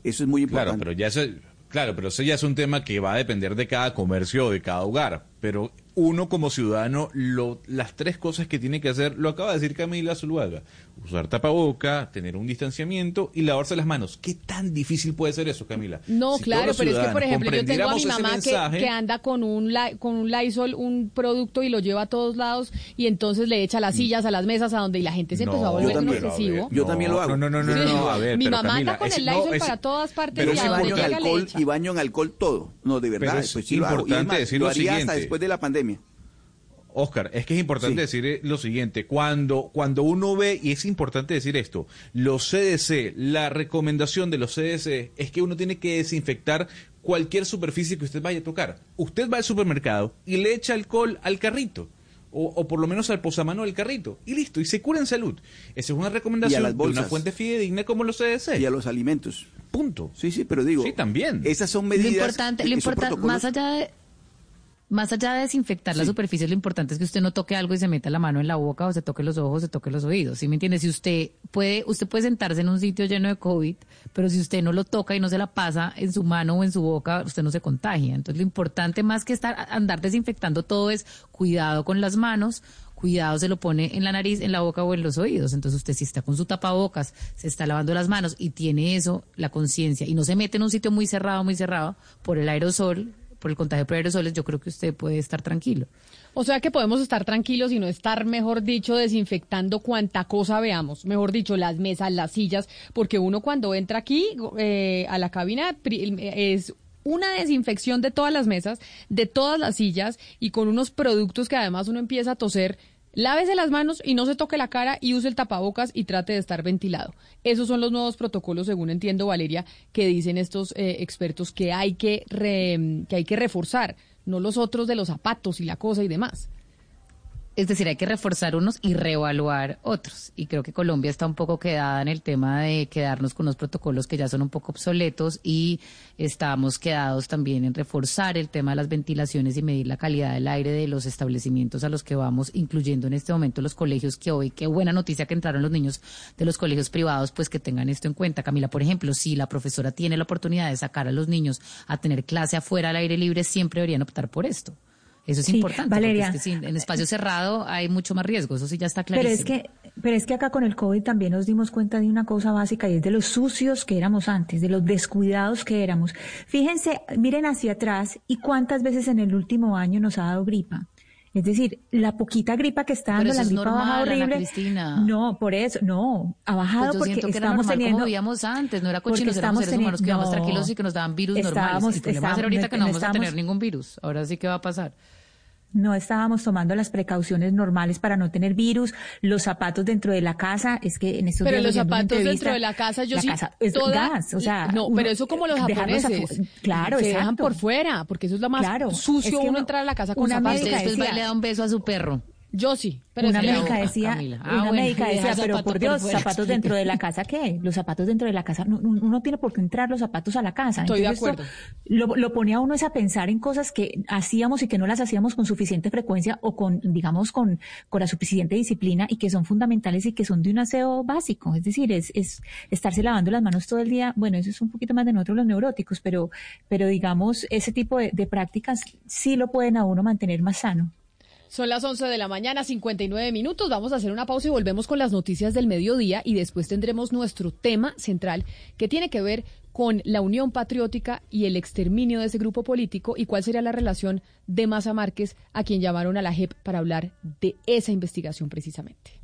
Eso es muy importante. Claro, pero ya eso, Claro, pero eso ya es un tema que va a depender de cada comercio o de cada hogar. Pero uno como ciudadano, lo, las tres cosas que tiene que hacer, lo acaba de decir Camila Zuluaga, usar tapaboca, tener un distanciamiento y lavarse las manos. ¿Qué tan difícil puede ser eso, Camila? No, Si claro, pero es que, por ejemplo, yo tengo a mi mamá que, mensaje- que anda con un, con un Lysol, un producto y lo lleva a todos lados y entonces le echa a las sillas, a las mesas, a donde y la gente se empezó a Mm. No, volver un a obsesivo. Yo también lo hago. No, no, no, no, Sí. no, a ver, Mi pero mamá Camila, anda con es- el no, Lysol es- para todas partes Pero y a donde baño en llega le alcohol echa. y baño en alcohol todo. No, de verdad, Pero es pues sí lo hago. Y es importante más, decir lo lo haría hasta después de la pandemia. Oscar, es que es importante Sí. decir eh, lo siguiente, cuando, cuando uno ve, y es importante decir esto, los CDC, la recomendación de los CDC es que uno tiene que desinfectar cualquier superficie que usted vaya a tocar. Usted va al supermercado y le echa alcohol al carrito. O, o por lo menos al posamano del carrito. Y listo, y se cura en salud. Esa es una recomendación las de una bolsas. fuente fidedigna como los CDC. Y a los alimentos. Punto. Sí, sí, pero digo. Sí, también. Esas son Lo medidas. importante, lo importante, protocolos- más allá de más allá de desinfectar la superficie, lo importante es que usted no toque algo y se meta la mano en la boca o se toque los ojos, se toque los oídos. ¿Sí me entiende? Si usted puede, usted puede sentarse en un sitio lleno de COVID, pero si usted no lo toca y no se la pasa en su mano o en su boca, usted no se contagia. Entonces, lo importante más que estar andar desinfectando todo es cuidado con las manos, cuidado se lo pone en la nariz, en la boca o en los oídos. Entonces usted si está con su tapabocas, se está lavando las manos y tiene eso, la conciencia, y no se mete en un sitio muy cerrado, muy cerrado, por el aerosol, por el contagio por aerosoles, yo creo que usted puede estar tranquilo. O sea que podemos estar tranquilos y no estar, mejor dicho, desinfectando cuanta cosa veamos. Mejor dicho, las mesas, las sillas, porque uno cuando entra aquí eh, a la cabina es una desinfección de todas las mesas, de todas las sillas y con unos productos que además uno empieza a toser. Lávese las manos y no se toque la cara y use el tapabocas y trate de estar ventilado. Esos son los nuevos protocolos, según entiendo, Valeria, que dicen estos eh, expertos que hay que, re- que hay que reforzar, no los otros de los zapatos y la cosa y demás. Es decir, hay que reforzar unos y reevaluar otros. Y creo que Colombia está un poco quedada en el tema de quedarnos con unos protocolos que ya son un poco obsoletos y estamos quedados también en reforzar el tema de las ventilaciones y medir la calidad del aire de los establecimientos a los que vamos, incluyendo en este momento los colegios que hoy, qué buena noticia que entraron los niños de los colegios privados, pues que tengan esto en cuenta. Camila, por ejemplo, si la profesora tiene la oportunidad de sacar a los niños a tener clase afuera al aire libre, siempre deberían optar por esto. Eso es Sí, importante. Valeria. Es que sí, en espacio cerrado hay mucho más riesgo, eso sí ya está Pero clarísimo. es que, pero es que acá con el COVID también nos dimos cuenta de una cosa básica y es de los sucios que éramos antes, de los descuidados que éramos. Fíjense, miren hacia atrás y cuántas veces en el último año nos ha dado gripa. Es decir, la poquita gripa que está dando eso la gripa normal, Ana horrible. Cristina. No, por eso, no, ha bajado Pues yo porque que era estamos normal teniendo como vivíamos antes, no era cochinos, éramos seres humanos que teniendo- íbamos no. tranquilos y que nos daban virus normales. Estábamos- El problema ahorita que no vamos a tener ningún virus. Ahora sí que va a pasar. No estábamos tomando las precauciones normales para no tener virus, los zapatos dentro de la casa, es que en estos Pero días los zapatos dentro de la casa, yo la sí. casa es toda- gas, o sea, no, uno- pero eso como los dejarlos japoneses. claro, se dejan exacto. por fuera, porque eso es lo más Claro, sucio es que uno uno- entrar a la casa con una zapatos. médica Después va y decía- le da un beso a su perro. Yo sí, pero una médica decía. Ah, una bueno, médica decía, pero por por Dios, fuera, zapatos dentro de la casa, ¿qué? Los zapatos dentro de la casa, no, no, uno tiene por qué entrar los zapatos a la casa. Estoy de esto acuerdo. Lo, lo pone a uno es a pensar en cosas que hacíamos y que no las hacíamos con suficiente frecuencia o con, digamos, con, con la suficiente disciplina y que son fundamentales y que son de un aseo básico. Es decir, es, es estarse lavando las manos todo el día. Bueno, eso es un poquito más de nosotros los neuróticos, pero, pero digamos, ese tipo de, de prácticas sí lo pueden a uno mantener más sano. Son las 11 de la mañana, 59 minutos. Vamos a hacer una pausa y volvemos con las noticias del mediodía y después tendremos nuestro tema central que tiene que ver con la Unión Patriótica y el exterminio de ese grupo político y cuál sería la relación de Maza Márquez, a quien llamaron a la JEP para hablar de esa investigación precisamente.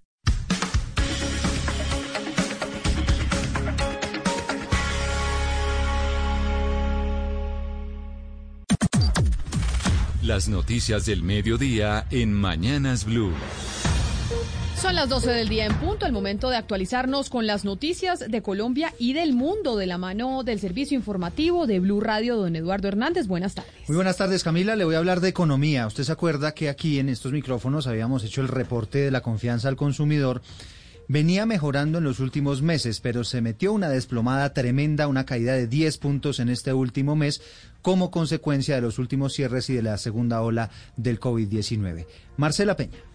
Las noticias del mediodía en Mañanas Blue. Son las 12 del día en punto, el momento de actualizarnos con las noticias de Colombia y del mundo de la mano del servicio informativo de Blue Radio, don Eduardo Hernández. Buenas tardes. Muy buenas tardes, Camila. Le voy a hablar de economía. Usted se acuerda que aquí en estos micrófonos habíamos hecho el reporte de la confianza al consumidor. Venía mejorando en los últimos meses, pero se metió una desplomada tremenda, una caída de 10 puntos en este último mes, como consecuencia de los últimos cierres y de la segunda ola del COVID-19. Marcela Peña.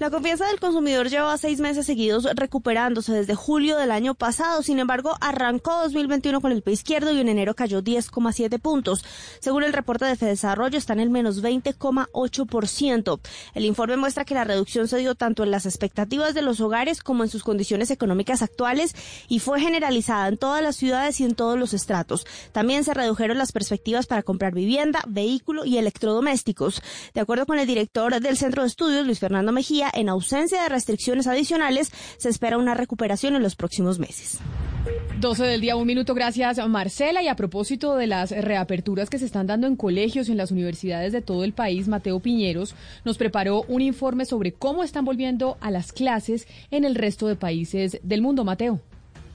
La confianza del consumidor lleva seis meses seguidos recuperándose desde julio del año pasado. Sin embargo, arrancó 2021 con el pie izquierdo y en enero cayó 10,7 puntos. Según el reporte de Fedesarrollo, está en el menos 20,8%. El informe muestra que la reducción se dio tanto en las expectativas de los hogares como en sus condiciones económicas actuales y fue generalizada en todas las ciudades y en todos los estratos. También se redujeron las perspectivas para comprar vivienda, vehículo y electrodomésticos. De acuerdo con el director del Centro de Estudios, Luis Fernando Mejía, en ausencia de restricciones adicionales, se espera una recuperación en los próximos meses. 12 del día, un minuto, gracias Marcela. Y a propósito de las reaperturas que se están dando en colegios y en las universidades de todo el país, Mateo Piñeros nos preparó un informe sobre cómo están volviendo a las clases en el resto de países del mundo. Mateo.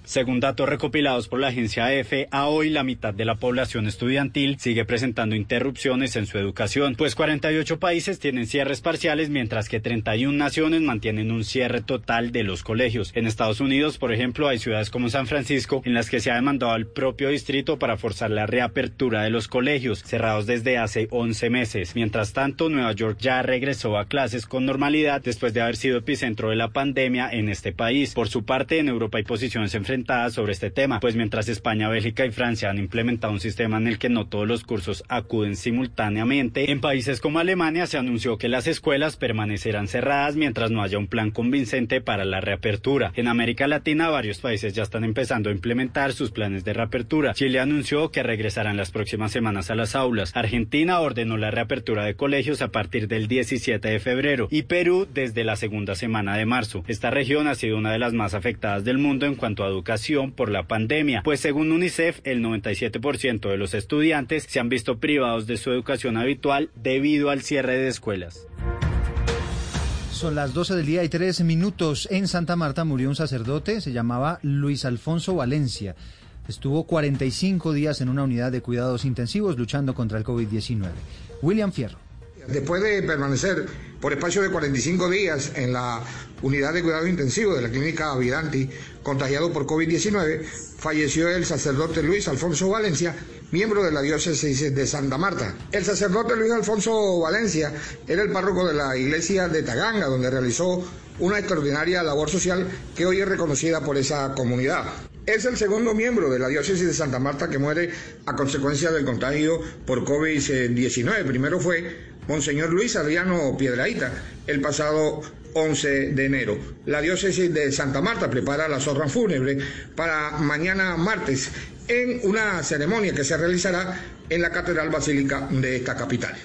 Según datos recopilados por la agencia EFE, a hoy la mitad de la población estudiantil sigue presentando interrupciones en su educación, pues 48 países tienen cierres parciales, mientras que 31 naciones mantienen un cierre total de los colegios. En Estados Unidos, por ejemplo, hay ciudades como San Francisco en las que se ha demandado al propio distrito para forzar la reapertura de los colegios, cerrados desde hace 11 meses. Mientras tanto, Nueva York ya regresó a clases con normalidad después de haber sido epicentro de la pandemia en este país. Por su parte, en Europa hay posiciones enfrentadas sobre este tema, pues mientras España, Bélgica y Francia han implementado un sistema en el que no todos los cursos acuden simultáneamente, en países como Alemania se anunció que las escuelas permanecerán cerradas mientras no haya un plan convincente para la reapertura. En América Latina, varios países ya están empezando a implementar sus planes de reapertura. Chile anunció que regresarán las próximas semanas a las aulas. Argentina ordenó la reapertura de colegios a partir del 17 de febrero y Perú desde la segunda semana de marzo. Esta región ha sido una de las más afectadas del mundo en cuanto a educación por la pandemia, pues según UNICEF, el 97% de los estudiantes se han visto privados de su educación habitual debido al cierre de escuelas. Son las 12 del día y 13 minutos. En Santa Marta murió un sacerdote, se llamaba Luis Alfonso Valencia. Estuvo 45 días en una unidad de cuidados intensivos luchando contra el COVID-19. William Fierro. Después de permanecer por espacio de 45 días en la unidad de cuidados intensivos de la clínica Vidanti, contagiado por COVID-19, falleció el sacerdote Luis Alfonso Valencia, miembro de la diócesis de Santa Marta. El sacerdote Luis Alfonso Valencia era el párroco de la iglesia de Taganga, donde realizó una extraordinaria labor social que hoy es reconocida por esa comunidad. Es el segundo miembro de la diócesis de Santa Marta que muere a consecuencia del contagio por COVID-19. Primero fue Monseñor Luis Adriano Piedraíta el pasado 11 de enero. La diócesis de Santa Marta prepara la zorra fúnebre para mañana martes en una ceremonia que se realizará en la Catedral Basílica de esta capital.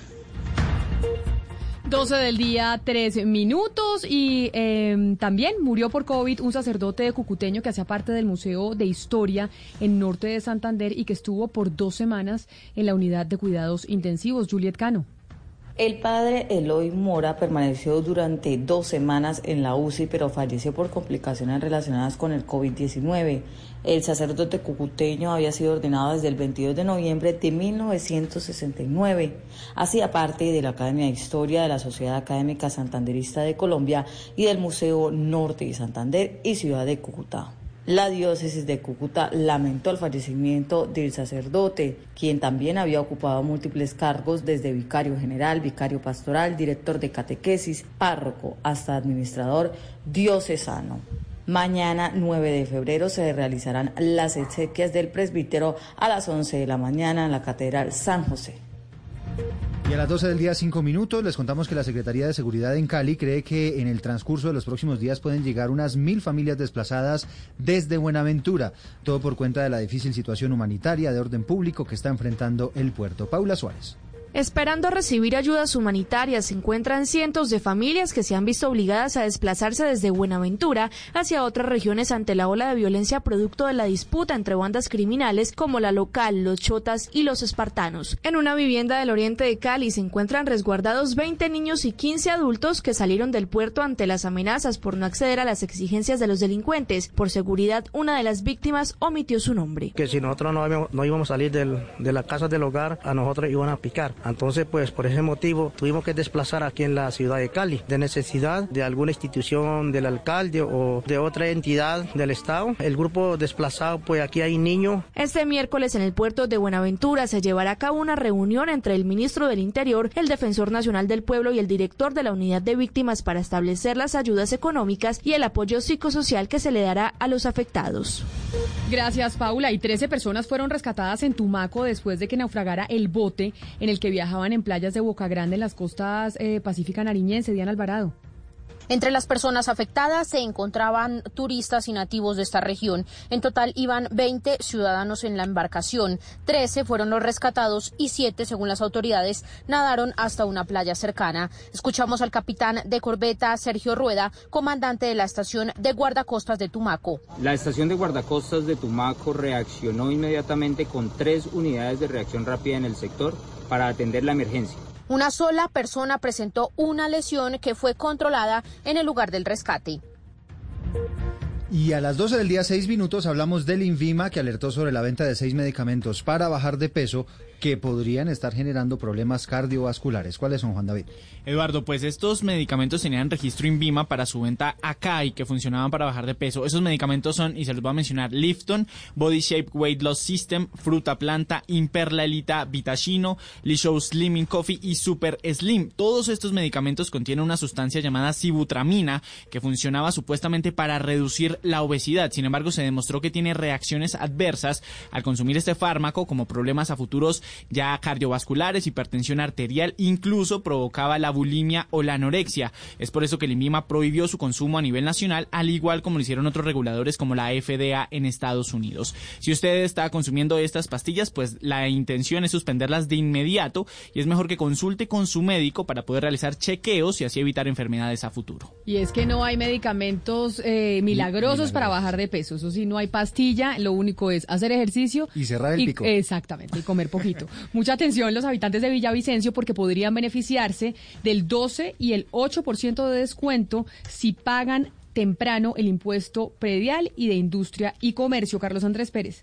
12 del día, 3 minutos. Y eh, también murió por COVID un sacerdote cucuteño que hacía parte del Museo de Historia en norte de Santander y que estuvo por dos semanas en la unidad de cuidados intensivos. Juliet Cano. El padre Eloy Mora permaneció durante dos semanas en la UCI, pero falleció por complicaciones relacionadas con el COVID-19. El sacerdote cucuteño había sido ordenado desde el 22 de noviembre de 1969. Hacía parte de la Academia de Historia de la Sociedad Académica Santanderista de Colombia y del Museo Norte de Santander y Ciudad de Cúcuta. La diócesis de Cúcuta lamentó el fallecimiento del sacerdote, quien también había ocupado múltiples cargos desde vicario general, vicario pastoral, director de catequesis, párroco, hasta administrador diocesano. Mañana 9 de febrero se realizarán las exequias del presbítero a las 11 de la mañana en la Catedral San José. A las 12 del día, 5 minutos, les contamos que la Secretaría de Seguridad en Cali cree que en el transcurso de los próximos días pueden llegar unas mil familias desplazadas desde Buenaventura, todo por cuenta de la difícil situación humanitaria de orden público que está enfrentando el puerto. Paula Suárez. Esperando recibir ayudas humanitarias se encuentran cientos de familias que se han visto obligadas a desplazarse desde Buenaventura hacia otras regiones ante la ola de violencia producto de la disputa entre bandas criminales como la local, los chotas y los espartanos. En una vivienda del oriente de Cali se encuentran resguardados 20 niños y 15 adultos que salieron del puerto ante las amenazas por no acceder a las exigencias de los delincuentes. Por seguridad, una de las víctimas omitió su nombre. Que si nosotros no, no íbamos a salir del- de la casa del hogar, a nosotros iban a picar. Entonces, pues por ese motivo tuvimos que desplazar aquí en la ciudad de Cali, de necesidad de alguna institución del alcalde o de otra entidad del Estado. El grupo desplazado, pues aquí hay niños. Este miércoles en el puerto de Buenaventura se llevará a cabo una reunión entre el ministro del Interior, el defensor nacional del pueblo y el director de la unidad de víctimas para establecer las ayudas económicas y el apoyo psicosocial que se le dará a los afectados. Gracias, Paula. Y 13 personas fueron rescatadas en Tumaco después de que naufragara el bote en el que viajaban en playas de Boca Grande en las costas eh, Pacífica Nariñense. Diana Alvarado. Entre las personas afectadas se encontraban turistas y nativos de esta región. En total iban 20 ciudadanos en la embarcación. 13 fueron los rescatados y 7, según las autoridades, nadaron hasta una playa cercana. Escuchamos al capitán de corbeta Sergio Rueda, comandante de la estación de guardacostas de Tumaco. La estación de guardacostas de Tumaco reaccionó inmediatamente con tres unidades de reacción rápida en el sector para atender la emergencia. Una sola persona presentó una lesión que fue controlada en el lugar del rescate. Y a las 12 del día, 6 minutos, hablamos del Invima que alertó sobre la venta de seis medicamentos para bajar de peso que podrían estar generando problemas cardiovasculares. ¿Cuáles son, Juan David? Eduardo, pues estos medicamentos tenían registro INVIMA para su venta acá y que funcionaban para bajar de peso. Esos medicamentos son, y se los voy a mencionar, Lifton, Body Shape Weight Loss System, Fruta Planta, Imperla Elita, Vitachino, Lishow Slimming Coffee y Super Slim. Todos estos medicamentos contienen una sustancia llamada sibutramina que funcionaba supuestamente para reducir la obesidad. Sin embargo, se demostró que tiene reacciones adversas al consumir este fármaco como problemas a futuros ya cardiovasculares, hipertensión arterial, incluso provocaba la bulimia o la anorexia. Es por eso que el INVIMA prohibió su consumo a nivel nacional, al igual como lo hicieron otros reguladores como la FDA en Estados Unidos. Si usted está consumiendo estas pastillas, pues la intención es suspenderlas de inmediato y es mejor que consulte con su médico para poder realizar chequeos y así evitar enfermedades a futuro. Y es que no hay medicamentos eh, milagrosos para bajar de peso. Eso sí, no hay pastilla. Lo único es hacer ejercicio. Y cerrar el y- pico. Exactamente, y comer poquito. Mucha atención los habitantes de Villavicencio porque podrían beneficiarse del 12 y el 8% de descuento si pagan temprano el impuesto predial y de industria y comercio. Carlos Andrés Pérez.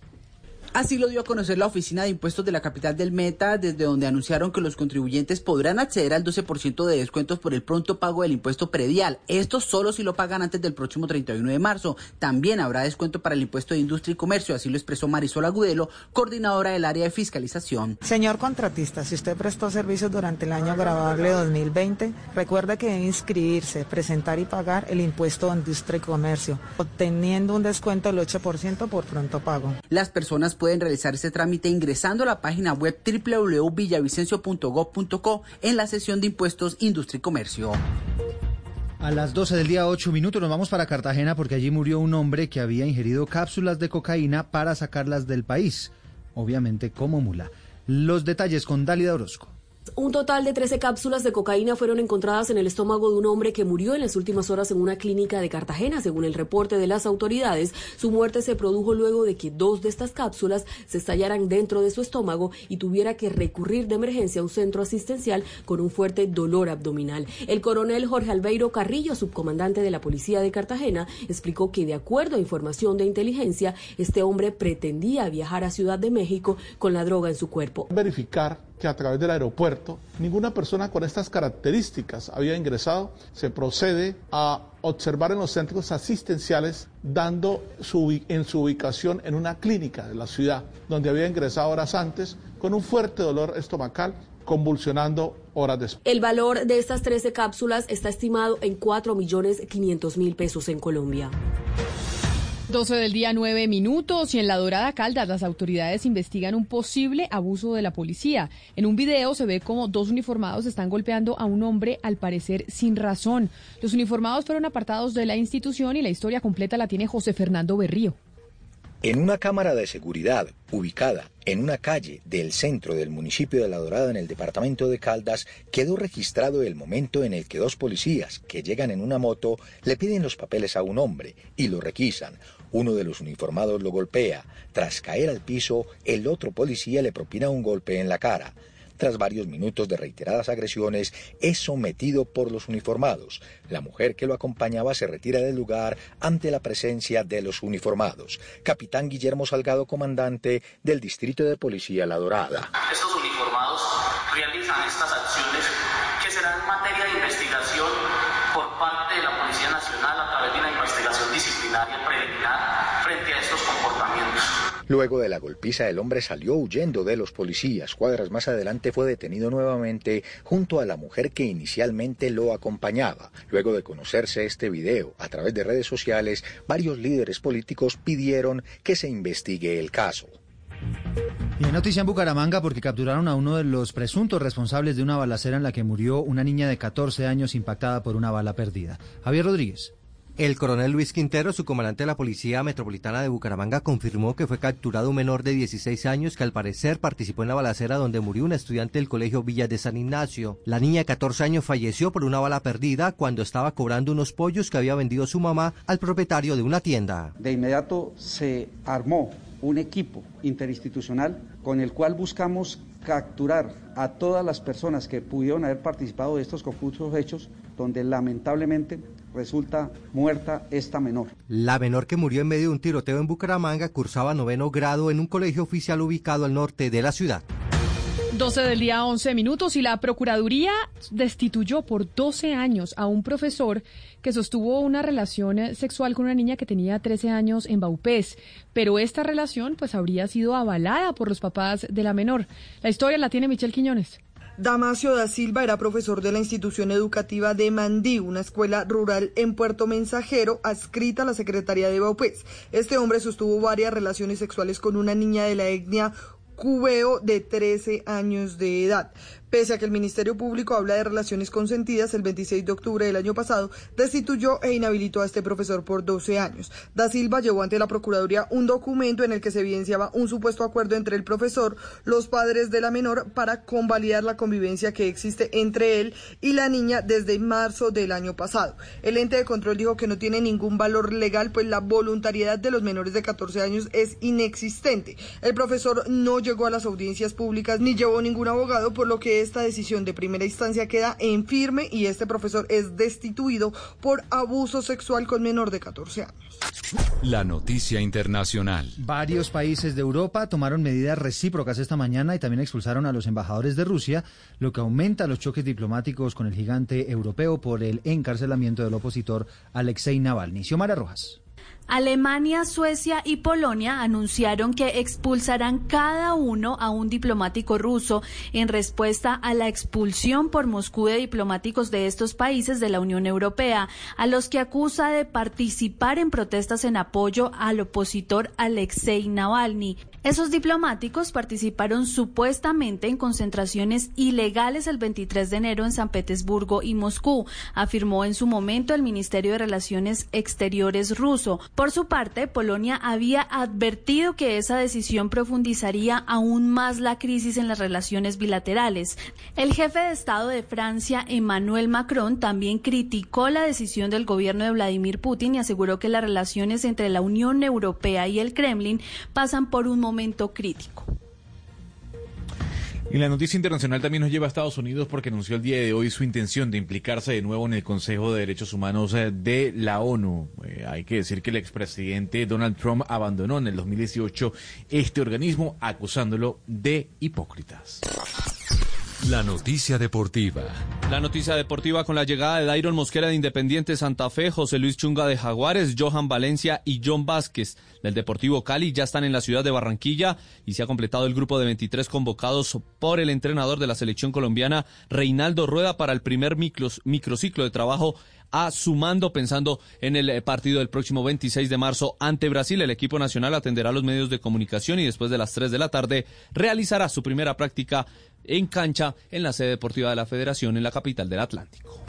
Así lo dio a conocer la Oficina de Impuestos de la capital del Meta, desde donde anunciaron que los contribuyentes podrán acceder al 12% de descuentos por el pronto pago del impuesto predial. Esto solo si lo pagan antes del próximo 31 de marzo. También habrá descuento para el impuesto de industria y comercio, así lo expresó Marisol Agudelo, coordinadora del área de fiscalización. Señor contratista, si usted prestó servicios durante el año grabable 2020, recuerde que debe inscribirse, presentar y pagar el impuesto de industria y comercio, obteniendo un descuento del 8% por pronto pago. Las personas pueden realizar este trámite ingresando a la página web www.villavicencio.gov.co en la sesión de impuestos, industria y comercio. A las 12 del día, 8 minutos, nos vamos para Cartagena porque allí murió un hombre que había ingerido cápsulas de cocaína para sacarlas del país, obviamente como mula. Los detalles con Dálida Orozco. Un total de 13 cápsulas de cocaína fueron encontradas en el estómago de un hombre que murió en las últimas horas en una clínica de Cartagena, según el reporte de las autoridades. Su muerte se produjo luego de que dos de estas cápsulas se estallaran dentro de su estómago y tuviera que recurrir de emergencia a un centro asistencial con un fuerte dolor abdominal. El coronel Jorge Albeiro Carrillo, subcomandante de la policía de Cartagena, explicó que de acuerdo a información de inteligencia, este hombre pretendía viajar a Ciudad de México con la droga en su cuerpo. verificar que a través del aeropuerto ninguna persona con estas características había ingresado, se procede a observar en los centros asistenciales dando su en su ubicación en una clínica de la ciudad, donde había ingresado horas antes con un fuerte dolor estomacal, convulsionando horas después. El valor de estas 13 cápsulas está estimado en 4 millones 500 mil pesos en Colombia. 12 del día, 9 minutos y en la Dorada Caldas las autoridades investigan un posible abuso de la policía. En un video se ve como dos uniformados están golpeando a un hombre al parecer sin razón. Los uniformados fueron apartados de la institución y la historia completa la tiene José Fernando Berrío. En una cámara de seguridad ubicada en una calle del centro del municipio de La Dorada en el departamento de Caldas quedó registrado el momento en el que dos policías que llegan en una moto le piden los papeles a un hombre y lo requisan. Uno de los uniformados lo golpea. Tras caer al piso, el otro policía le propina un golpe en la cara. Tras varios minutos de reiteradas agresiones, es sometido por los uniformados. La mujer que lo acompañaba se retira del lugar ante la presencia de los uniformados. Capitán Guillermo Salgado, comandante del Distrito de Policía La Dorada. Estos uniformados realizan estas acciones Luego de la golpiza, el hombre salió huyendo de los policías. Cuadras más adelante fue detenido nuevamente junto a la mujer que inicialmente lo acompañaba. Luego de conocerse este video a través de redes sociales, varios líderes políticos pidieron que se investigue el caso. Y hay noticia en Bucaramanga porque capturaron a uno de los presuntos responsables de una balacera en la que murió una niña de 14 años impactada por una bala perdida. Javier Rodríguez. El coronel Luis Quintero, su comandante de la Policía Metropolitana de Bucaramanga, confirmó que fue capturado un menor de 16 años que al parecer participó en la balacera donde murió una estudiante del colegio Villa de San Ignacio. La niña de 14 años falleció por una bala perdida cuando estaba cobrando unos pollos que había vendido su mamá al propietario de una tienda. De inmediato se armó un equipo interinstitucional con el cual buscamos capturar a todas las personas que pudieron haber participado de estos confusos hechos donde lamentablemente resulta muerta esta menor. La menor que murió en medio de un tiroteo en Bucaramanga cursaba noveno grado en un colegio oficial ubicado al norte de la ciudad. 12 del día, 11 minutos, y la Procuraduría destituyó por 12 años a un profesor que sostuvo una relación eh, sexual con una niña que tenía 13 años en Baupés. Pero esta relación pues habría sido avalada por los papás de la menor. La historia la tiene Michelle Quiñones. Damasio da Silva era profesor de la institución educativa de Mandí, una escuela rural en Puerto Mensajero, adscrita a la Secretaría de Baupés. Este hombre sostuvo varias relaciones sexuales con una niña de la etnia cubeo de 13 años de edad. Pese a que el Ministerio Público habla de relaciones consentidas, el 26 de octubre del año pasado destituyó e inhabilitó a este profesor por 12 años. Da Silva llevó ante la Procuraduría un documento en el que se evidenciaba un supuesto acuerdo entre el profesor, los padres de la menor, para convalidar la convivencia que existe entre él y la niña desde marzo del año pasado. El ente de control dijo que no tiene ningún valor legal, pues la voluntariedad de los menores de 14 años es inexistente. El profesor no llegó a las audiencias públicas ni llevó ningún abogado, por lo que esta decisión de primera instancia queda en firme y este profesor es destituido por abuso sexual con menor de 14 años. La noticia internacional. Varios países de Europa tomaron medidas recíprocas esta mañana y también expulsaron a los embajadores de Rusia, lo que aumenta los choques diplomáticos con el gigante europeo por el encarcelamiento del opositor Alexei Navalny. Xiomara Rojas. Alemania, Suecia y Polonia anunciaron que expulsarán cada uno a un diplomático ruso en respuesta a la expulsión por Moscú de diplomáticos de estos países de la Unión Europea, a los que acusa de participar en protestas en apoyo al opositor Alexei Navalny. Esos diplomáticos participaron supuestamente en concentraciones ilegales el 23 de enero en San Petersburgo y Moscú, afirmó en su momento el Ministerio de Relaciones Exteriores ruso. Por su parte, Polonia había advertido que esa decisión profundizaría aún más la crisis en las relaciones bilaterales. El jefe de Estado de Francia, Emmanuel Macron, también criticó la decisión del gobierno de Vladimir Putin y aseguró que las relaciones entre la Unión Europea y el Kremlin pasan por un momento crítico. Y la noticia internacional también nos lleva a Estados Unidos porque anunció el día de hoy su intención de implicarse de nuevo en el Consejo de Derechos Humanos eh, de la ONU. Eh, hay que decir que el expresidente Donald Trump abandonó en el 2018 este organismo acusándolo de hipócritas. La noticia deportiva. La noticia deportiva con la llegada de Dairon Mosquera de Independiente Santa Fe, José Luis Chunga de Jaguares, Johan Valencia y John Vázquez del Deportivo Cali ya están en la ciudad de Barranquilla y se ha completado el grupo de 23 convocados por el entrenador de la selección colombiana, Reinaldo Rueda, para el primer microciclo de trabajo a sumando pensando en el eh, partido del próximo 26 de marzo ante Brasil. El equipo nacional atenderá a los medios de comunicación y después de las 3 de la tarde realizará su primera práctica en cancha en la sede deportiva de la Federación en la capital del Atlántico.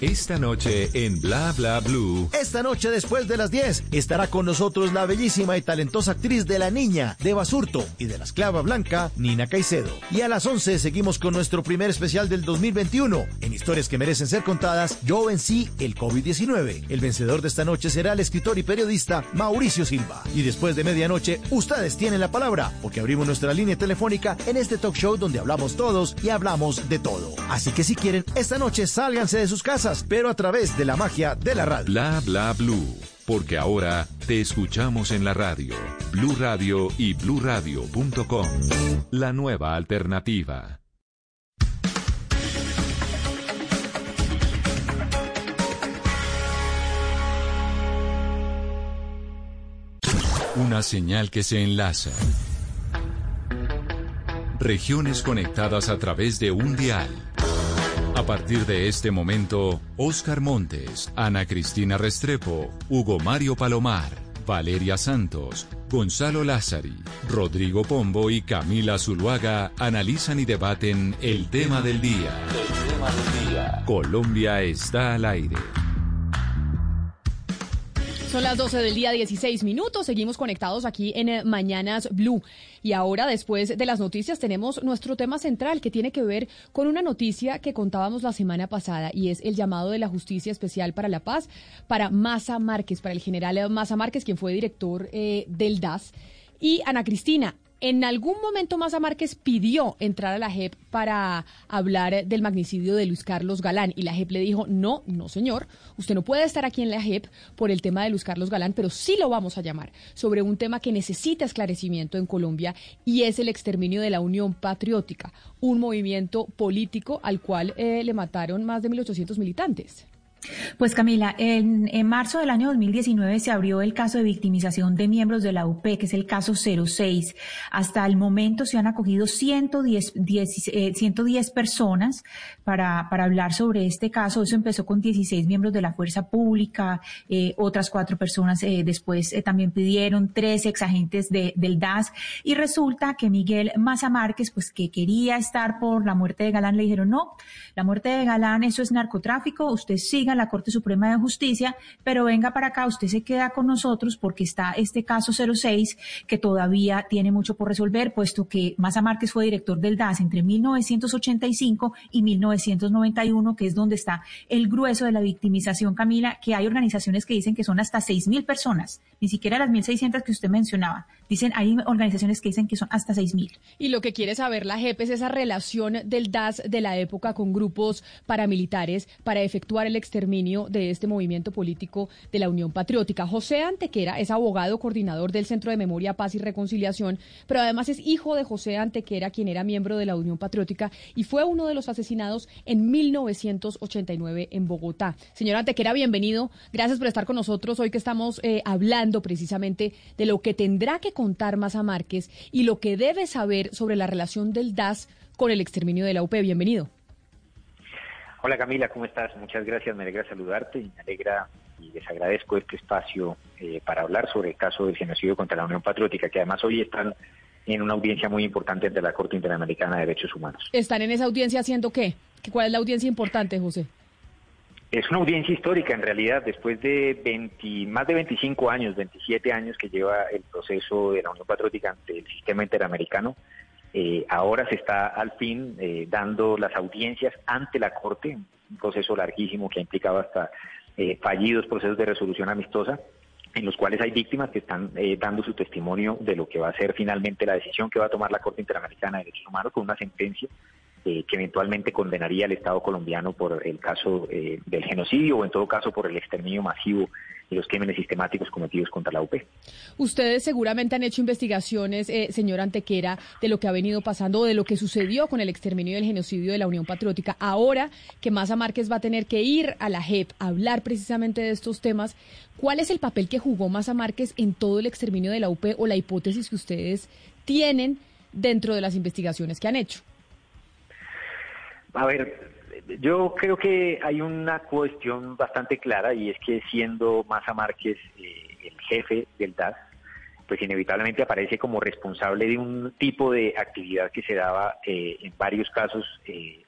Esta noche en Bla Bla Blue. Esta noche después de las 10 estará con nosotros la bellísima y talentosa actriz de La Niña, de Basurto, y de La Esclava Blanca, Nina Caicedo. Y a las 11 seguimos con nuestro primer especial del 2021. En historias que merecen ser contadas, yo vencí el COVID-19. El vencedor de esta noche será el escritor y periodista Mauricio Silva. Y después de medianoche, ustedes tienen la palabra, porque abrimos nuestra línea telefónica en este talk show donde hablamos todos y hablamos de todo. Así que si quieren, esta noche sálganse de sus casas pero a través de la magia de la radio. Bla bla blue, porque ahora te escuchamos en la radio. Blue Radio y bluradio.com. La nueva alternativa. Una señal que se enlaza. Regiones conectadas a través de un dial a partir de este momento, Oscar Montes, Ana Cristina Restrepo, Hugo Mario Palomar, Valeria Santos, Gonzalo Lázari, Rodrigo Pombo y Camila Zuluaga analizan y debaten el tema del día. El tema del día. Colombia está al aire. Son las 12 del día, 16 minutos. Seguimos conectados aquí en eh, Mañanas Blue. Y ahora, después de las noticias, tenemos nuestro tema central que tiene que ver con una noticia que contábamos la semana pasada y es el llamado de la Justicia Especial para la Paz para Massa Márquez, para el general Massa Márquez, quien fue director eh, del DAS. Y Ana Cristina, en algún momento Maza Márquez pidió entrar a la JEP para hablar del magnicidio de Luis Carlos Galán y la JEP le dijo, no, no señor, usted no puede estar aquí en la JEP por el tema de Luis Carlos Galán, pero sí lo vamos a llamar sobre un tema que necesita esclarecimiento en Colombia y es el exterminio de la Unión Patriótica, un movimiento político al cual eh, le mataron más de 1.800 militantes. Pues Camila, en, marzo del año 2019 se abrió el caso de victimización de miembros de la UP, que es el caso 06. Hasta el momento se han acogido 110, 110 eh, personas para, para hablar sobre este caso. Eso empezó con 16 miembros de la fuerza pública, eh, otras cuatro personas eh, después también pidieron, tres exagentes de, del DAS. Y resulta que Miguel Maza Márquez, pues que quería estar por la muerte de Galán, le dijeron, no, la muerte de Galán, eso es narcotráfico, usted sigue a la Corte Suprema de Justicia, pero venga para acá, usted se queda con nosotros porque está este caso 06 que todavía tiene mucho por resolver, puesto que Maza Márquez fue director del DAS entre 1985 y 1991, que es donde está el grueso de la victimización, Camila, que hay organizaciones que dicen que son hasta 6.000 personas, ni siquiera las 1.600 que usted mencionaba. Dicen, hay organizaciones que dicen que son hasta 6.000. Y lo que quiere saber la JEP es esa relación del DAS de la época con grupos paramilitares para efectuar el exterminio de este movimiento político de la Unión Patriótica. José Antequera es abogado coordinador del Centro de Memoria, Paz y Reconciliación, pero además es hijo de José Antequera, quien era miembro de la Unión Patriótica y fue uno de los asesinados en 1989 en Bogotá. Señor Antequera, bienvenido. Gracias por estar con nosotros hoy que estamos eh, hablando precisamente de lo que tendrá que contar Maza Márquez y lo que debe saber sobre la relación del DAS con el exterminio de la UP. Bienvenido. Hola Camila, ¿cómo estás? Muchas gracias, me alegra saludarte y me alegra y les agradezco este espacio eh, para hablar sobre el caso del genocidio contra la Unión Patriótica, que además hoy están en una audiencia muy importante ante la Corte Interamericana de Derechos Humanos. ¿Están en esa audiencia haciendo qué? ¿Cuál es la audiencia importante, José? Es una audiencia histórica en realidad, después de 20, más de 25 años, 27 años que lleva el proceso de la Unión Patriótica ante el sistema interamericano, eh, ahora se está al fin eh, dando las audiencias ante la Corte, un proceso larguísimo que ha implicado hasta eh, fallidos procesos de resolución amistosa, en los cuales hay víctimas que están dando su testimonio de lo que va a ser finalmente la decisión que va a tomar la Corte Interamericana de Derechos Humanos con una sentencia que eventualmente condenaría al Estado colombiano por el caso del genocidio o en todo caso por el exterminio masivo y los crímenes sistemáticos cometidos contra la UP. Ustedes seguramente han hecho investigaciones, eh, señor Antequera, de lo que ha venido pasando o de lo que sucedió con el exterminio y el genocidio de la Unión Patriótica. Ahora que Maza Márquez va a tener que ir a la JEP a hablar precisamente de estos temas, ¿cuál es el papel que jugó Maza Márquez en todo el exterminio de la UP o la hipótesis que ustedes tienen dentro de las investigaciones que han hecho? A ver, yo creo que hay una cuestión bastante clara y es que siendo Maza Márquez eh, el jefe del DAS, pues inevitablemente aparece como responsable de un tipo de actividad que se daba eh, en varios casos eh,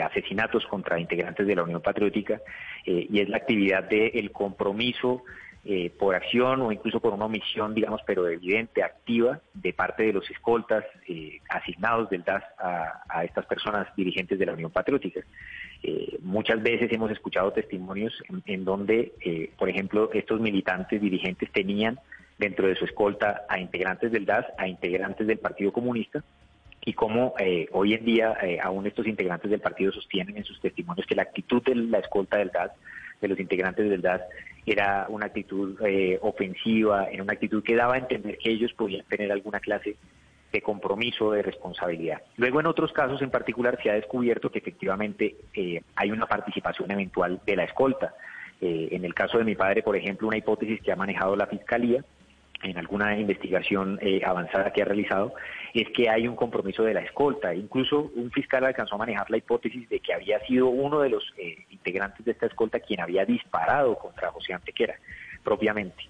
asesinatos contra integrantes de la Unión Patriótica y es la actividad del compromiso eh, por acción o incluso por una omisión, digamos, pero evidente, activa, de parte de los escoltas eh, asignados del DAS a, estas personas dirigentes de la Unión Patriótica. Eh, muchas veces hemos escuchado testimonios en, donde, por ejemplo, estos militantes dirigentes tenían dentro de su escolta a integrantes del DAS, a integrantes del Partido Comunista, y cómo hoy en día aún estos integrantes del partido sostienen en sus testimonios que la actitud de la escolta del DAS, de los integrantes del DAS, era una actitud eh, ofensiva, era una actitud que daba a entender que ellos podían tener alguna clase de compromiso, de responsabilidad. Luego, en otros casos en particular, se ha descubierto que efectivamente eh, hay una participación eventual de la escolta. Eh, en el caso de mi padre, por ejemplo, una hipótesis que ha manejado la Fiscalía en alguna investigación eh, avanzada que ha realizado, es que hay un compromiso de la escolta. Incluso un fiscal alcanzó a manejar la hipótesis de que había sido uno de los eh, integrantes de esta escolta quien había disparado contra José Antequera, propiamente.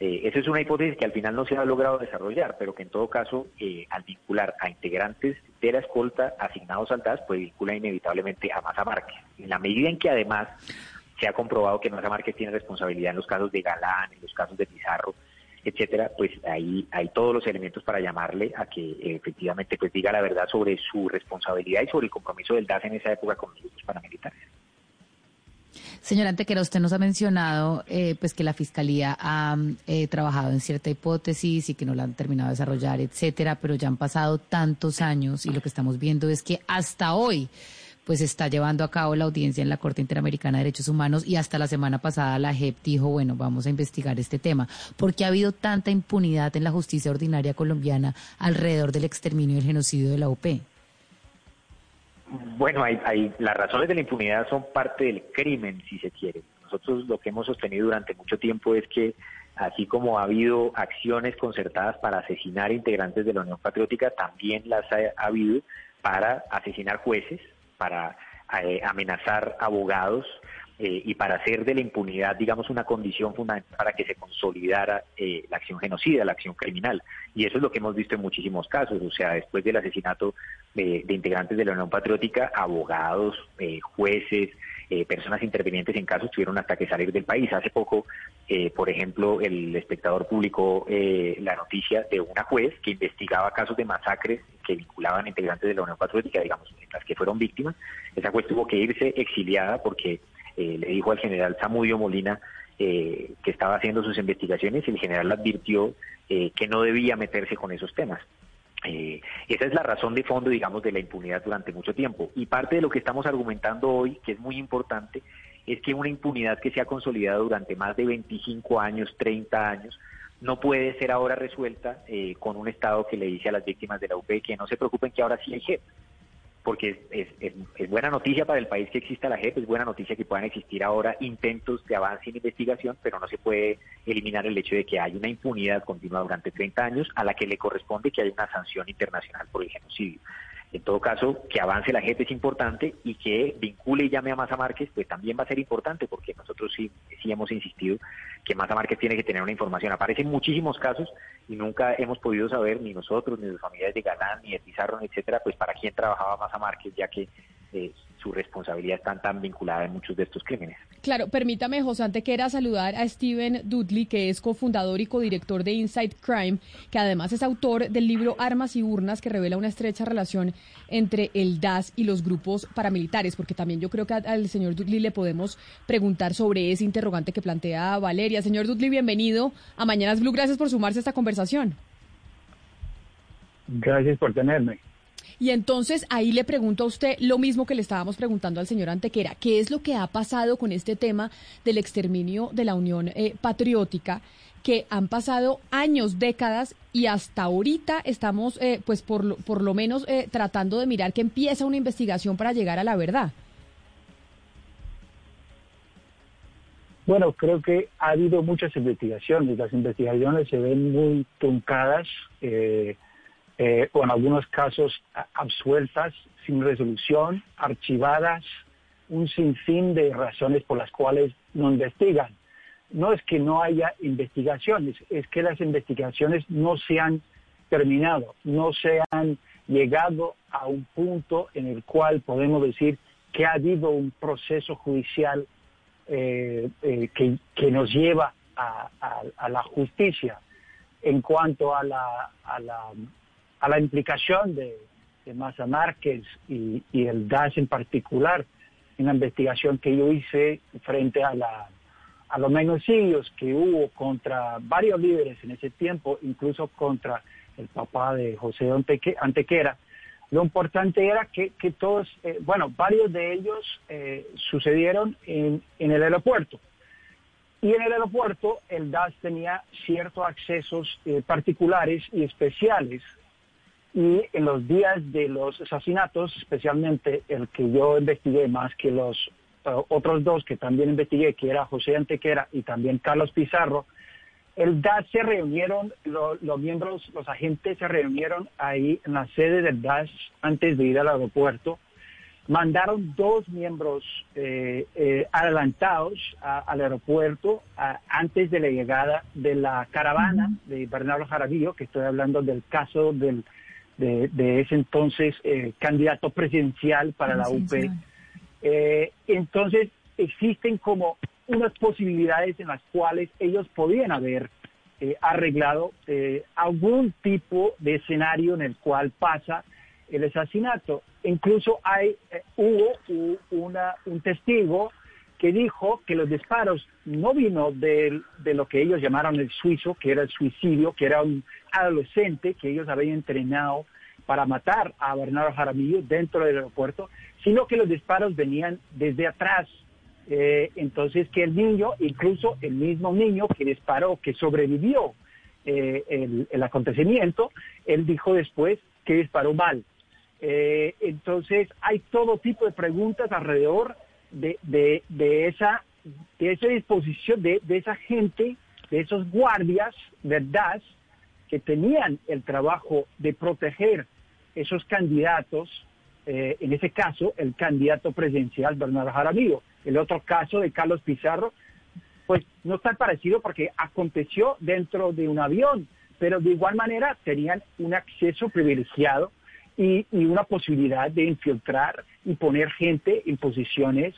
Eh, esa es una hipótesis que al final no se ha logrado desarrollar, pero que en todo caso, al vincular a integrantes de la escolta asignados al DAS, pues vincula inevitablemente a Maza Márquez. En la medida en que además se ha comprobado que Maza Márquez tiene responsabilidad en los casos de Galán, en los casos de Pizarro, etcétera, pues ahí hay todos los elementos para llamarle a que efectivamente pues diga la verdad sobre su responsabilidad y sobre el compromiso del DAS en esa época con los grupos paramilitares. Señora Antequera, usted nos ha mencionado eh, pues que la Fiscalía ha eh, trabajado en cierta hipótesis y que no la han terminado de desarrollar, etcétera, pero ya han pasado tantos años y lo que estamos viendo es que hasta hoy pues está llevando a cabo la audiencia en la Corte Interamericana de Derechos Humanos y hasta la semana pasada la JEP dijo, bueno, vamos a investigar este tema. ¿Por qué ha habido tanta impunidad en la justicia ordinaria colombiana alrededor del exterminio y el genocidio de la UP? Bueno, hay, las razones de la impunidad son parte del crimen, si se quiere. Nosotros lo que hemos sostenido durante mucho tiempo es que así como ha habido acciones concertadas para asesinar integrantes de la Unión Patriótica, también las ha habido para asesinar jueces, para eh, amenazar abogados eh, y para hacer de la impunidad, digamos, una condición fundamental para que se consolidara eh, la acción genocida, la acción criminal. Y eso es lo que hemos visto en muchísimos casos. O sea, después del asesinato de, integrantes de la Unión Patriótica, abogados, jueces, personas intervenientes en casos tuvieron hasta que salir del país. Hace poco, por ejemplo, el espectador publicó la noticia de una juez que investigaba casos de masacres que vinculaban integrantes de la Unión Patriótica, digamos, las que fueron víctimas. Esa juez tuvo que irse exiliada porque eh, le dijo al general Samudio Molina eh, que estaba haciendo sus investigaciones y el general le advirtió eh, que no debía meterse con esos temas. Esa es la razón de fondo, digamos, de la impunidad durante mucho tiempo. Y parte de lo que estamos argumentando hoy, que es muy importante, es que una impunidad que se ha consolidado durante más de 25 años, 30 años, no puede ser ahora resuelta eh, con un Estado que le dice a las víctimas de la UP que no se preocupen que ahora sí hay JEP. Porque es, es, buena noticia para el país que exista la JEP, es buena noticia que puedan existir ahora intentos de avance en investigación, pero no se puede eliminar el hecho de que hay una impunidad continua durante 30 años a la que le corresponde que haya una sanción internacional por el genocidio. En todo caso, que avance la gente es importante y que vincule y llame a Maza Márquez, pues también va a ser importante, porque nosotros sí, sí hemos insistido que Maza Márquez tiene que tener una información. Aparecen muchísimos casos y nunca hemos podido saber, ni nosotros, ni los familiares de Galán, ni de Pizarro, etcétera, pues para quién trabajaba Maza Márquez, ya que eh, su responsabilidad está tan vinculada en muchos de estos crímenes. Claro, permítame, José Antequera, saludar a Steven Dudley, que es cofundador y codirector de Inside Crime, que además es autor del libro Armas y Urnas, que revela una estrecha relación entre el DAS y los grupos paramilitares, porque también yo creo que al señor Dudley le podemos preguntar sobre ese interrogante que plantea Valeria. Señor Dudley, bienvenido a Mañanas Blue. Gracias por sumarse a esta conversación. Gracias por tenerme. Y entonces ahí le pregunto a usted lo mismo que le estábamos preguntando al señor Antequera, ¿qué es lo que ha pasado con este tema del exterminio de la Unión eh, Patriótica? que han pasado años, décadas y hasta ahorita estamos, eh, pues por lo, por lo menos, eh, tratando de mirar que empieza una investigación para llegar a la verdad. Bueno, creo que ha habido muchas investigaciones. Las investigaciones se ven muy truncadas. Eh, eh, o en algunos casos absueltas, sin resolución, archivadas, un sinfín de razones por las cuales no investigan. No es que no haya investigaciones, es que las investigaciones no se han terminado, no se han llegado a un punto en el cual podemos decir que ha habido un proceso judicial eh, eh, que, que, nos lleva a, a, la justicia en cuanto a la, a la, a la implicación de, de Maza Márquez y, y, el DAS en particular en la investigación que yo hice frente a, la, a los menocidios que hubo contra varios líderes en ese tiempo, incluso contra el papá de José Antequera, lo importante era que, que todos, eh, bueno, varios de ellos eh, sucedieron en, en, el aeropuerto. Y en el aeropuerto el DAS tenía ciertos accesos eh, particulares y especiales. Y en los días de los asesinatos, especialmente el que yo investigué más que los otros dos que también investigué, que era José Antequera y también Carlos Pizarro, el DAS se reunieron, los miembros, los agentes se reunieron ahí en la sede del DAS antes de ir al aeropuerto. Mandaron dos miembros eh, eh, adelantados al aeropuerto antes de la llegada de la caravana de Bernardo Jaramillo, que estoy hablando del caso del, de, ese entonces eh, candidato presidencial para la UP. entonces, existen como unas posibilidades en las cuales ellos podían haber eh, arreglado eh, algún tipo de escenario en el cual pasa el asesinato. Incluso hay, eh, hubo una, un testigo que dijo que los disparos no vino de, de, lo que ellos llamaron el suizo, que era el suicidio, que era un adolescente que ellos habían entrenado para matar a Bernardo Jaramillo dentro del aeropuerto, sino que los disparos venían desde atrás, eh, entonces que el niño, incluso el mismo niño que disparó, que sobrevivió eh, el, acontecimiento, él dijo después que disparó mal. Eh, entonces hay todo tipo de preguntas alrededor de, de, esa, de esa disposición, de, de esa gente, de esos guardias, ¿verdad?, que tenían el trabajo de proteger esos candidatos, en ese caso el candidato presidencial Bernardo Jaramillo. El otro caso de Carlos Pizarro, pues no está parecido porque aconteció dentro de un avión, pero de igual manera tenían un acceso privilegiado y, una posibilidad de infiltrar y poner gente en posiciones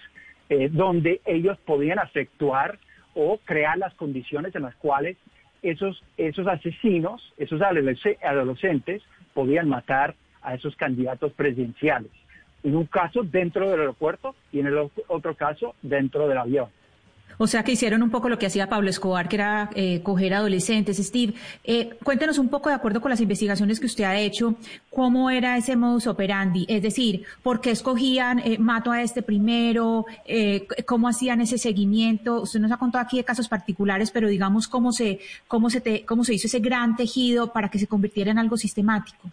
eh, donde ellos podían efectuar o crear las condiciones en las cuales esos, esos asesinos, esos adolescentes, podían matar a esos candidatos presidenciales en un caso dentro del aeropuerto y en el otro caso dentro del avión. O sea que hicieron un poco lo que hacía Pablo Escobar, que era eh, coger adolescentes. Steve, eh, cuéntenos un poco, de acuerdo con las investigaciones que usted ha hecho, cómo era ese modus operandi. Es decir, ¿por qué escogían, eh, mato a este primero? Eh, ¿Cómo hacían ese seguimiento? Usted nos ha contado aquí de casos particulares, pero digamos, ¿cómo se, cómo se, te, cómo se hizo ese gran tejido para que se convirtiera en algo sistemático?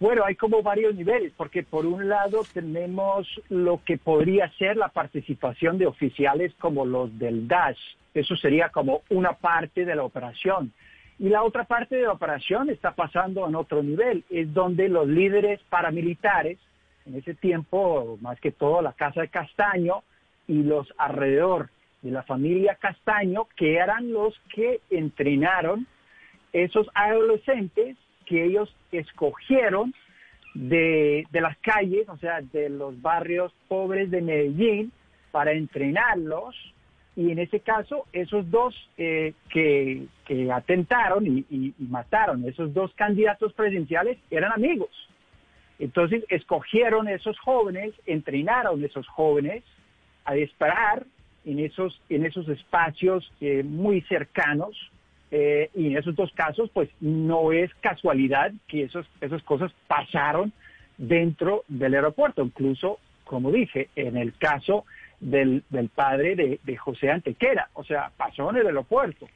Bueno, hay como varios niveles, porque por un lado tenemos lo que podría ser la participación de oficiales como los del DAS. Eso sería como una parte de la operación. Y la otra parte de la operación está pasando en otro nivel, es donde los líderes paramilitares, en ese tiempo más que todo la Casa de Castaño y los alrededor de la familia Castaño, que eran los que entrenaron esos adolescentes que ellos escogieron de, las calles, o sea, de los barrios pobres de Medellín, para entrenarlos. Y en ese caso, esos dos eh, que, atentaron y, mataron, esos dos candidatos presidenciales, eran amigos. Entonces, escogieron esos jóvenes, entrenaron esos jóvenes a disparar en esos, en esos espacios eh, muy cercanos eh, y en esos dos casos, pues no es casualidad que esos, esas cosas pasaron dentro del aeropuerto. Incluso, como dije, en el caso del, del padre de, José Antequera, o sea, pasó en el aeropuerto.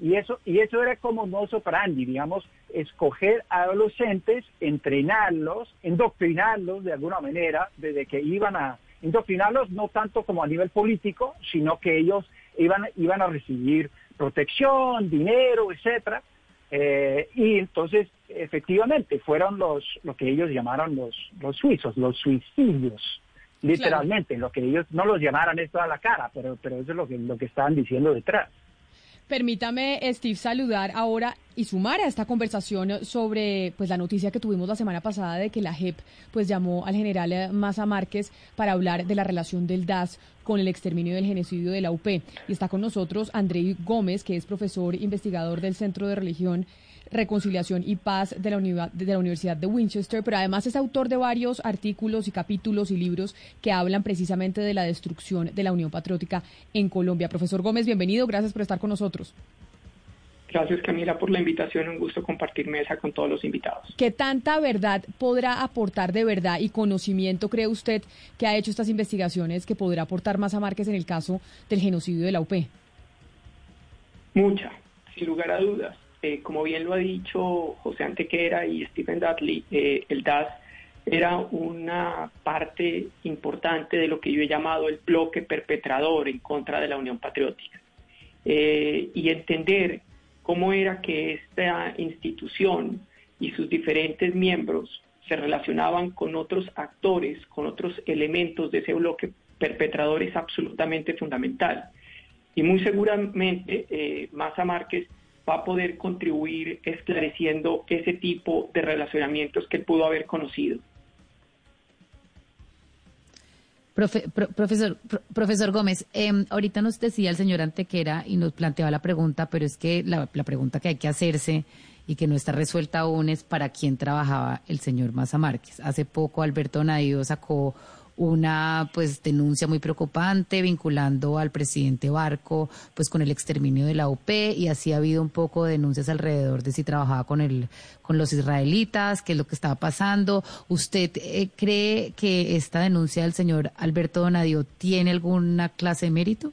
Y eso, y eso era como no operandi, digamos, escoger a adolescentes, entrenarlos, indoctrinarlos de alguna manera, desde que iban a indoctrinarlos no tanto como a nivel político, sino que ellos iban, iban a recibir protección, dinero, etcétera. Eh, y entonces, efectivamente, fueron los, lo que ellos llamaron los, los suizos, los suicidios, literalmente, lo que ellos no los llamaran esto a la cara, pero, pero eso es lo que, lo que estaban diciendo detrás. Permítame, Steve, saludar ahora y sumar a esta conversación sobre pues la noticia que tuvimos la semana pasada de que la JEP pues llamó al general eh, Maza Márquez para hablar de la relación del DAS con el exterminio del genocidio de la UP. Y está con nosotros André Gómez, que es profesor investigador del Centro de Religión Reconciliación y Paz de la, de la, Universidad de Winchester, pero además es autor de varios artículos y capítulos y libros que hablan precisamente de la destrucción de la Unión Patriótica en Colombia. Profesor Gómez, bienvenido, gracias por estar con nosotros. Gracias Camila por la invitación, un gusto compartir mesa con todos los invitados. ¿Qué tanta verdad podrá aportar de verdad y conocimiento cree usted que ha hecho estas investigaciones que podrá aportar más a Márquez en el caso del genocidio de la UP? Mucha, sin lugar a dudas. Eh, como bien lo ha dicho José Antequera y Stephen Dudley, eh, el DAS era una parte importante de lo que yo he llamado el bloque perpetrador en contra de la Unión Patriótica. Eh, y entender cómo era que esta institución y sus diferentes miembros se relacionaban con otros actores, con otros elementos de ese bloque perpetrador es absolutamente fundamental. Y muy seguramente eh, Maza Márquez va a poder contribuir esclareciendo ese tipo de relacionamientos que pudo haber conocido profesor, profesor Gómez, em, ahorita nos decía el señor Antequera y nos planteaba la pregunta, pero es que la, la, pregunta que hay que hacerse y que no está resuelta aún es para quién trabajaba el señor Maza Márquez. Hace poco Alberto Nadío sacó una pues denuncia muy preocupante vinculando al presidente Barco pues con el exterminio de la UP y así ha habido un poco de denuncias alrededor de si trabajaba con el con los israelitas, qué es lo que estaba pasando. ¿Usted eh, cree que esta denuncia del señor Alberto Donadio tiene alguna clase de mérito?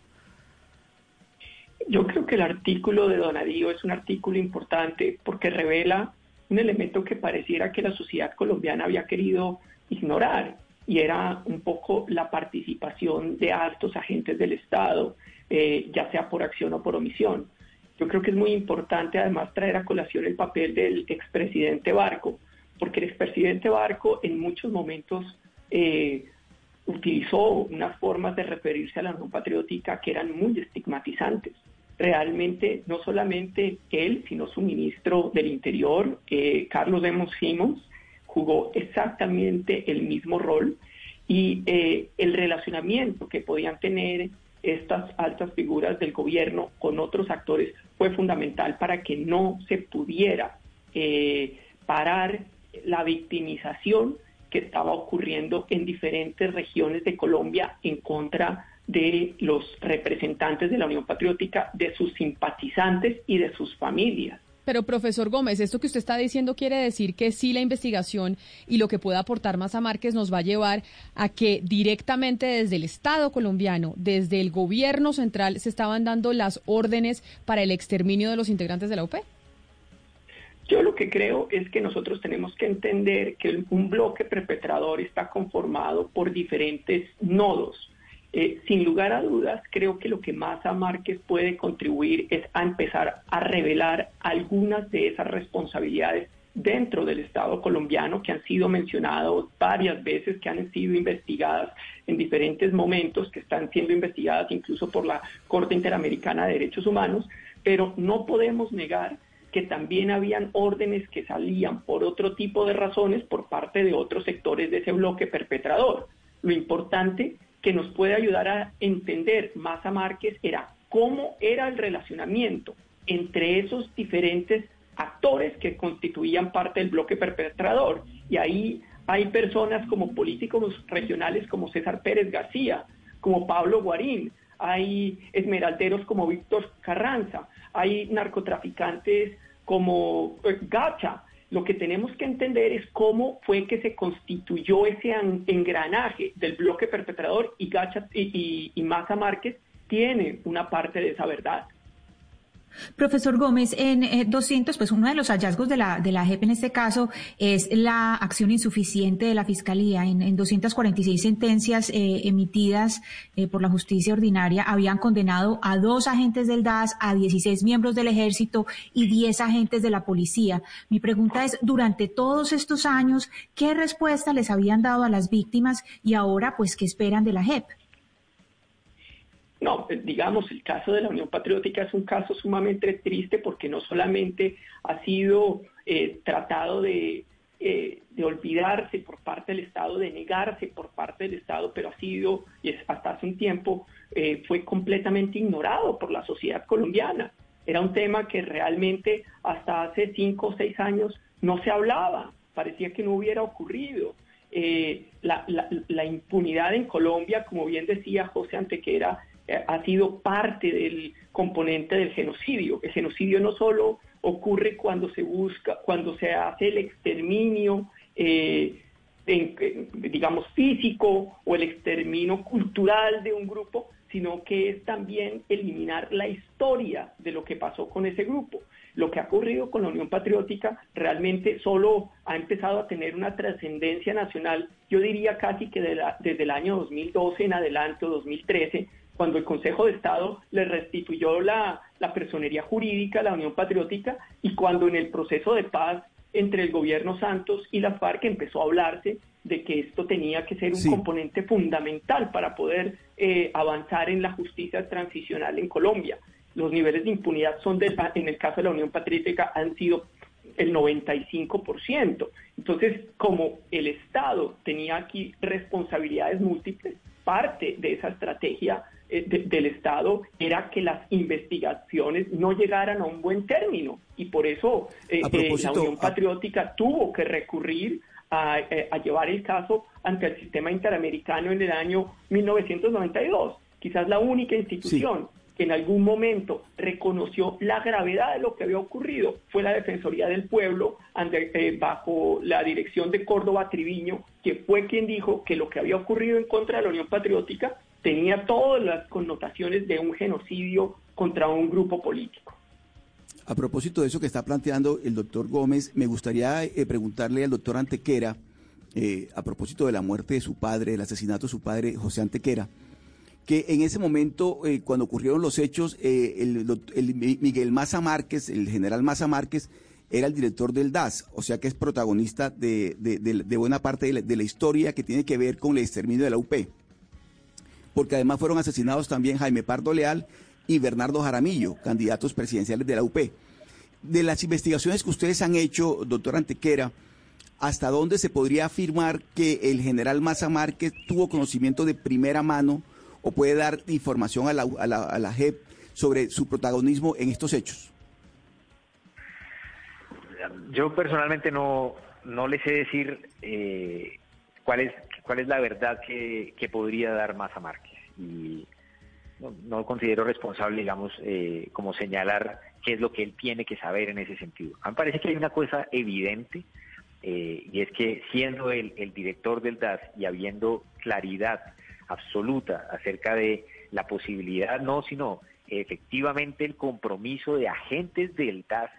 Yo creo que el artículo de Donadío es un artículo importante porque revela un elemento que pareciera que la sociedad colombiana había querido ignorar y era un poco la participación de altos agentes del Estado, eh, ya sea por acción o por omisión. Yo creo que es muy importante además traer a colación el papel del expresidente Barco, porque el expresidente Barco en muchos momentos eh, utilizó unas formas de referirse a la Unión Patriótica que eran muy estigmatizantes. Realmente, no solamente él, sino su ministro del Interior, eh, Carlos Demos Simons, jugó exactamente el mismo rol y eh, el relacionamiento que podían tener estas altas figuras del gobierno con otros actores fue fundamental para que no se pudiera eh, parar la victimización que estaba ocurriendo en diferentes regiones de Colombia en contra de los representantes de la Unión Patriótica, de sus simpatizantes y de sus familias. Pero profesor Gómez, esto que usted está diciendo quiere decir que sí la investigación y lo que pueda aportar más a Márquez nos va a llevar a que directamente desde el Estado colombiano, desde el gobierno central, se estaban dando las órdenes para el exterminio de los integrantes de la UP. Yo lo que creo es que nosotros tenemos que entender que un bloque perpetrador está conformado por diferentes nodos eh, sin lugar a dudas, creo que lo que Maza Márquez puede contribuir es a empezar a revelar algunas de esas responsabilidades dentro del Estado colombiano que han sido mencionadas varias veces, que han sido investigadas en diferentes momentos, que están siendo investigadas incluso por la Corte Interamericana de Derechos Humanos, pero no podemos negar que también habían órdenes que salían por otro tipo de razones por parte de otros sectores de ese bloque perpetrador. Lo importante que nos puede ayudar a entender más a Márquez era cómo era el relacionamiento entre esos diferentes actores que constituían parte del bloque perpetrador. Y ahí hay personas como políticos regionales como César Pérez García, como Pablo Guarín, hay esmeralderos como Víctor Carranza, hay narcotraficantes como eh, Gacha, lo que tenemos que entender es cómo fue que se constituyó ese engranaje del bloque perpetrador y, Gacha, y, y, Maza Márquez tiene una parte de esa verdad. Profesor Gómez, en 200, eh, pues uno de los hallazgos de la, de la JEP en este caso es la acción insuficiente de la Fiscalía. En, en 246 sentencias eh, emitidas eh, por la justicia ordinaria habían condenado a dos agentes del DAS, a 16 miembros del ejército y 10 agentes de la policía. Mi pregunta es, durante todos estos años, ¿qué respuesta les habían dado a las víctimas y ahora, pues, qué esperan de la JEP? No, eh, digamos, el caso de la Unión Patriótica es un caso sumamente triste porque no solamente ha sido eh, tratado de, eh, de, olvidarse por parte del Estado, de negarse por parte del Estado, pero ha sido, y hasta hace un tiempo, fue completamente ignorado por la sociedad colombiana. Era un tema que realmente hasta hace cinco o seis años no se hablaba, parecía que no hubiera ocurrido. la, la, impunidad en Colombia, como bien decía José Antequera, eh, ha sido parte del componente del genocidio. El genocidio no solo ocurre cuando se busca, cuando se hace el exterminio, eh, digamos, físico o el exterminio cultural de un grupo, sino que es también eliminar la historia de lo que pasó con ese grupo. Lo que ha ocurrido con la Unión Patriótica realmente solo ha empezado a tener una trascendencia nacional, yo diría casi que desde el año 2012 en adelante, 2013, cuando el Consejo de Estado le restituyó la, personería jurídica a la Unión Patriótica y cuando en el proceso de paz entre el gobierno Santos y la FARC empezó a hablarse de que esto tenía que ser un componente fundamental para poder eh, avanzar en la justicia transicional en Colombia. Los niveles de impunidad son, en el caso de la Unión Patriótica, han sido el 95%. Entonces, como el Estado tenía aquí responsabilidades múltiples, parte de esa estrategia eh, del Estado era que las investigaciones no llegaran a un buen término y por eso eh, eh, la Unión Patriótica tuvo que recurrir a, llevar el caso ante el sistema interamericano en el año 1992. Quizás la única institución que en algún momento reconoció la gravedad de lo que había ocurrido fue la Defensoría del Pueblo bajo la dirección de Córdoba Triviño, que fue quien dijo que lo que había ocurrido en contra de la Unión Patriótica tenía todas las connotaciones de un genocidio contra un grupo político. A propósito de eso que está planteando el doctor Gómez, me gustaría eh, preguntarle al doctor Antequera, eh, a propósito de la muerte de su padre, el asesinato de su padre, José Antequera, que en ese momento, eh, cuando ocurrieron los hechos, el, Miguel Maza Márquez, el general Maza Márquez, era el director del DAS, o sea que es protagonista de, buena parte de la, historia que tiene que ver con el exterminio de la UP porque además fueron asesinados también Jaime Pardo Leal y Bernardo Jaramillo, candidatos presidenciales de la UP. De las investigaciones que ustedes han hecho, doctor Antequera, ¿hasta dónde se podría afirmar que el general Maza Márquez tuvo conocimiento de primera mano o puede dar información a la, JEP sobre su protagonismo en estos hechos? Yo personalmente no, no les sé decir eh, cuál es cuál es la verdad que, podría dar Maza Márquez. Y no, considero responsable, digamos, eh, como señalar qué es lo que él tiene que saber en ese sentido. A mí me parece que hay una cosa evidente, eh, y es que siendo el, el director del DAS y habiendo claridad absoluta acerca de la posibilidad, no, sino efectivamente el compromiso de agentes del DAS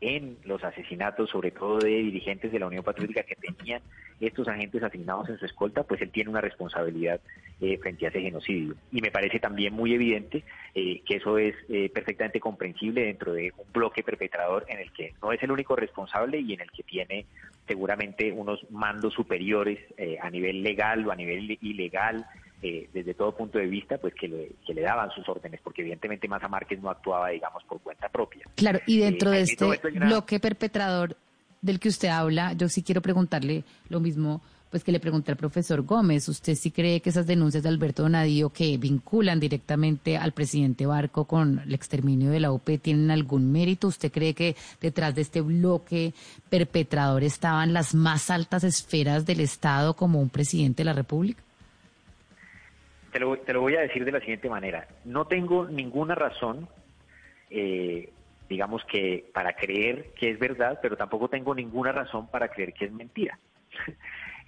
en los asesinatos, sobre todo de dirigentes de la Unión Patriótica que tenían estos agentes asignados en su escolta, pues él tiene una responsabilidad eh, frente a ese genocidio. Y me parece también muy evidente eh, que eso es eh, perfectamente comprensible dentro de un bloque perpetrador en el que no es el único responsable y en el que tiene seguramente unos mandos superiores a nivel legal o a nivel ilegal eh, desde todo punto de vista, pues que le, que le daban sus órdenes, porque evidentemente Maza Márquez no actuaba, digamos, por cuenta propia. Claro, y dentro eh, de este bloque perpetrador del que usted habla, yo sí quiero preguntarle lo mismo pues que le pregunté al profesor Gómez, ¿usted sí cree que esas denuncias de Alberto Donadío que vinculan directamente al presidente Barco con el exterminio de la UP tienen algún mérito? ¿Usted cree que detrás de este bloque perpetrador estaban las más altas esferas del Estado como un presidente de la República? Te lo, voy a decir de la siguiente manera. No tengo ninguna razón, eh, digamos que para creer que es verdad, pero tampoco tengo ninguna razón para creer que es mentira.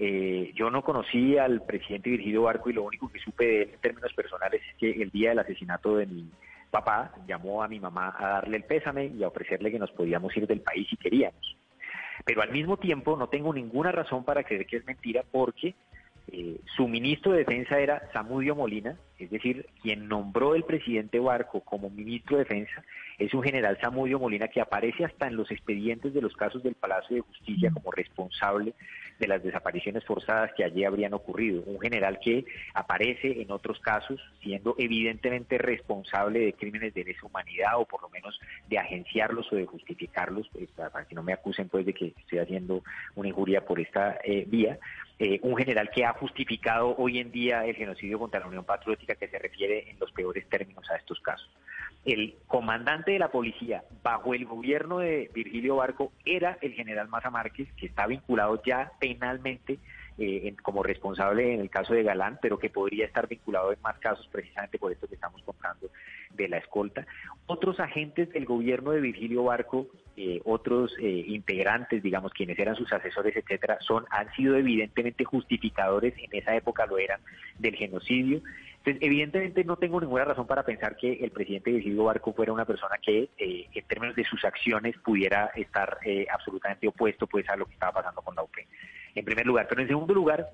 Eh, yo no conocí al presidente Virgilio Barco y lo único que supe de él en términos personales es que el día del asesinato de mi papá llamó a mi mamá a darle el pésame y a ofrecerle que nos podíamos ir del país si queríamos. Pero al mismo tiempo no tengo ninguna razón para creer que es mentira porque eh, su ministro de Defensa era Samudio Molina, es decir, quien nombró el presidente Barco como ministro de Defensa es un general Samudio Molina que aparece hasta en los expedientes de los casos del Palacio de Justicia como responsable de las desapariciones forzadas que allí habrían ocurrido. Un general que aparece en otros casos siendo evidentemente responsable de crímenes de lesa humanidad o por lo menos de agenciarlos o de justificarlos, pues, para que no me acusen pues de que estoy haciendo una injuria por esta eh, vía. Eh, un general que ha justificado hoy en día el genocidio contra la Unión Patriótica que se refiere en los peores términos a estos casos. El comandante de la policía bajo el gobierno de Virgilio Barco era el general Maza Márquez, que está vinculado ya penalmente eh, como responsable en el caso de Galán, pero que podría estar vinculado en más casos precisamente por esto que estamos contando de la escolta. Otros agentes del gobierno de Virgilio Barco, eh, otros eh, integrantes, digamos, quienes eran sus asesores, etcétera, son han sido evidentemente justificadores, en esa época lo eran, del genocidio. Entonces, evidentemente no tengo ninguna razón para pensar que el presidente Virgilio Barco fuera una persona que, en términos de sus acciones, pudiera estar absolutamente opuesto pues a lo que estaba pasando con la UP en primer lugar. Pero en segundo lugar,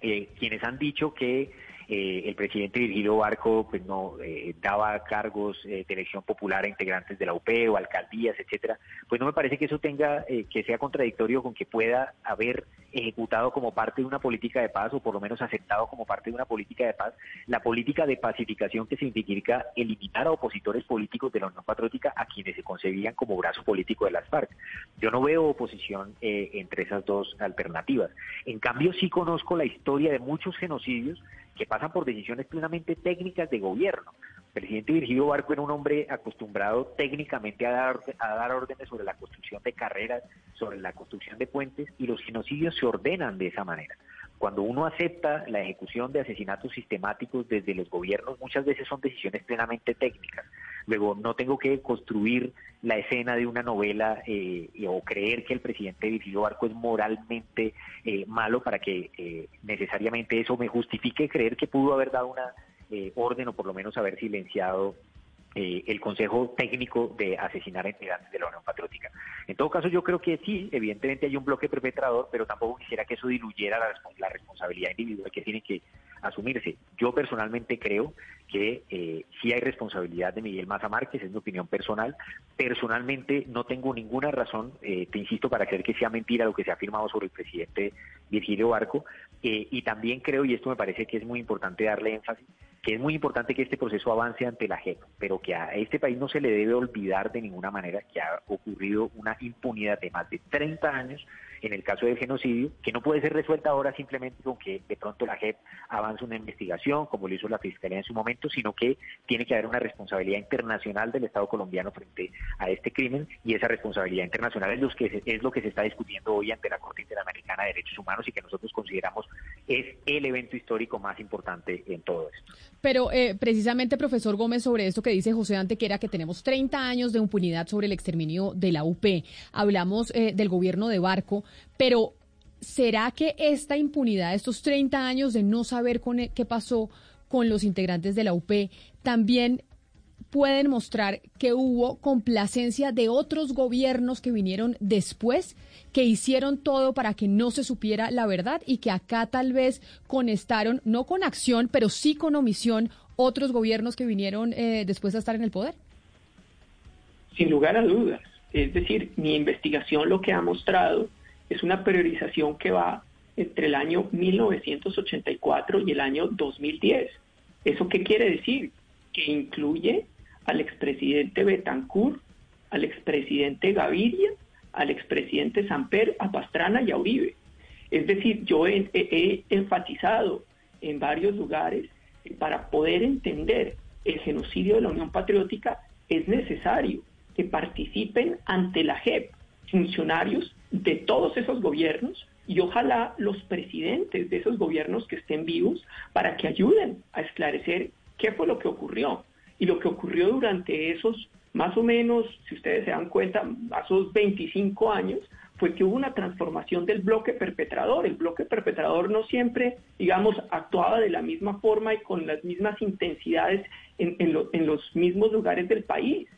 eh, quienes han dicho que eh, el presidente Virgilio Barco pues no eh, daba cargos de elección popular a integrantes de la UP o alcaldías, etcétera, pues no me parece que eso tenga que sea contradictorio con que pueda haber ejecutado como parte de una política de paz o por lo menos aceptado como parte de una política de paz la política de pacificación que significa eliminar a opositores políticos de la Unión Patriótica a quienes se concebían como brazo político de las FARC. Yo no veo oposición entre esas dos alternativas. En cambio sí conozco la historia de muchos genocidios que pasan por decisiones plenamente técnicas de gobierno. El presidente Virgilio Barco era un hombre acostumbrado técnicamente a dar, a dar órdenes sobre la construcción de carreras, sobre la construcción de puentes, y los genocidios se ordenan de esa manera. Cuando uno acepta la ejecución de asesinatos sistemáticos desde los gobiernos, muchas veces son decisiones plenamente técnicas. Luego, no tengo que construir la escena de una novela eh, o creer que el presidente Virgilio Barco es moralmente eh, malo para que eh, necesariamente eso me justifique creer que pudo haber dado una orden o por lo menos haber silenciado eh, el Consejo Técnico de asesinar a integrantes de la Unión Patriótica. En todo caso, yo creo que sí, evidentemente hay un bloque perpetrador, pero tampoco quisiera que eso diluyera la, responsabilidad individual que tiene que asumirse. Yo personalmente creo que eh, sí hay responsabilidad de Miguel Maza Márquez, es mi opinión personal. Personalmente no tengo ninguna razón, eh, te insisto, para creer que sea mentira lo que se ha afirmado sobre el presidente Virgilio Barco. y también creo, y esto me parece que es muy importante darle énfasis, que es muy importante que este proceso avance ante la JEP, pero que a este país no se le debe olvidar de ninguna manera que ha ocurrido una impunidad de más de 30 años en el caso del genocidio, que no puede ser resuelta ahora simplemente con que de pronto la JEP avance una investigación, como lo hizo la Fiscalía en su momento, sino que tiene que haber una responsabilidad internacional del Estado colombiano frente a este crimen, y esa responsabilidad internacional es lo que, es lo que se está discutiendo hoy ante la Corte Interamericana de Derechos Humanos y que nosotros consideramos es el evento histórico más importante en todo esto. Pero eh, precisamente, profesor Gómez, sobre esto que dice José Antequera, que tenemos 30 años de impunidad sobre el exterminio de la UP, hablamos eh, del gobierno de Barco, pero ¿será que esta impunidad, estos 30 años de no saber con, e, qué pasó con los integrantes de la UP, también pueden mostrar que hubo complacencia de otros gobiernos que vinieron después, que hicieron todo para que no se supiera la verdad y que acá tal vez conestaron, no con acción, pero sí con omisión, otros gobiernos que vinieron eh, después de estar en el poder? Sin lugar a dudas. Es decir, mi investigación lo que ha mostrado es una priorización que va entre el año 1984 y el año 2010. ¿Eso qué quiere decir? Que incluye al expresidente Betancourt, al expresidente Gaviria, al expresidente Samper, a Pastrana y a Uribe. Es decir, yo he, enfatizado en varios lugares que para poder entender el genocidio de la Unión Patriótica es necesario que participen ante la JEP funcionarios de todos esos gobiernos y ojalá los presidentes de esos gobiernos que estén vivos para que ayuden a esclarecer qué fue lo que ocurrió. Y lo que ocurrió durante esos, más o menos, si ustedes se dan cuenta, esos 25 años, fue que hubo una transformación del bloque perpetrador. El bloque perpetrador no siempre, digamos, actuaba de la misma forma y con las mismas intensidades en, en los mismos lugares del país.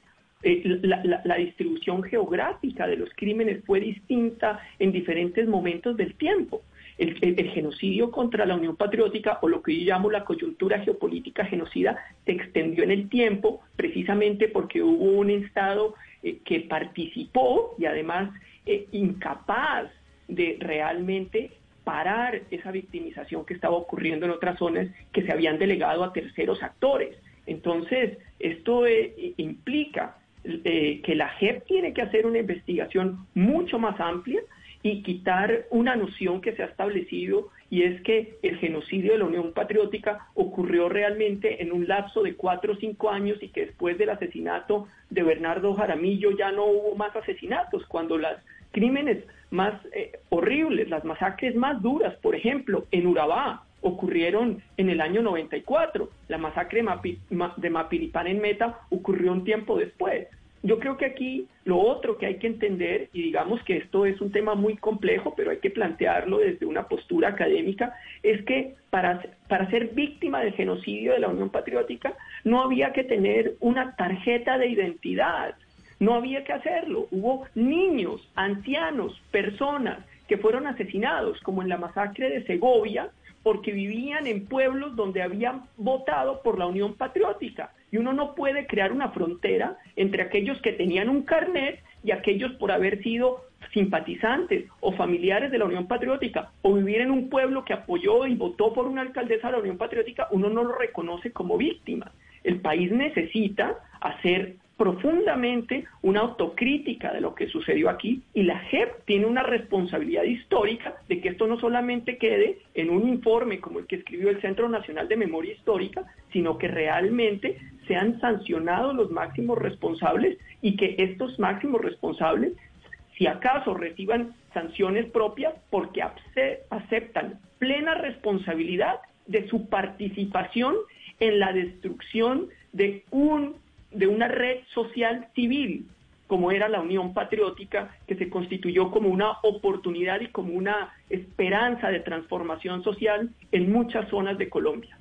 Eh, la, distribución geográfica de los crímenes fue distinta en diferentes momentos del tiempo. El, genocidio contra la Unión Patriótica, o lo que yo llamo la coyuntura geopolítica genocida, se extendió en el tiempo precisamente porque hubo un Estado eh, que participó y además eh, incapaz de realmente parar esa victimización que estaba ocurriendo en otras zonas que se habían delegado a terceros actores. Entonces, esto eh, implica eh, que la JEP tiene que hacer una investigación mucho más amplia y quitar una noción que se ha establecido y es que el genocidio de la Unión Patriótica ocurrió realmente en un lapso de cuatro o cinco años y que después del asesinato de Bernardo Jaramillo ya no hubo más asesinatos, cuando los crímenes más eh, horribles, las masacres más duras, por ejemplo, en Urabá, ocurrieron en el año 94. La masacre de Mapiripán en Meta ocurrió un tiempo después. Yo creo que aquí lo otro que hay que entender, y digamos que esto es un tema muy complejo, pero hay que plantearlo desde una postura académica, es que para, para ser víctima del genocidio de la Unión Patriótica no había que tener una tarjeta de identidad, no había que hacerlo. Hubo niños, ancianos, personas que fueron asesinados, como en la masacre de Segovia, porque vivían en pueblos donde habían votado por la Unión Patriótica. Y uno no puede crear una frontera entre aquellos que tenían un carnet y aquellos por haber sido simpatizantes o familiares de la Unión Patriótica o vivir en un pueblo que apoyó y votó por una alcaldesa de la Unión Patriótica, uno no lo reconoce como víctima. El país necesita hacer profundamente una autocrítica de lo que sucedió aquí y la JEP tiene una responsabilidad histórica de que esto no solamente quede en un informe como el que escribió el Centro Nacional de Memoria Histórica, sino que realmente sean sancionados los máximos responsables y que estos máximos responsables, si acaso reciban sanciones propias, porque aceptan plena responsabilidad de su participación en la destrucción de un de una red social civil como era la Unión Patriótica, que se constituyó como una oportunidad y como una esperanza de transformación social en muchas zonas de Colombia.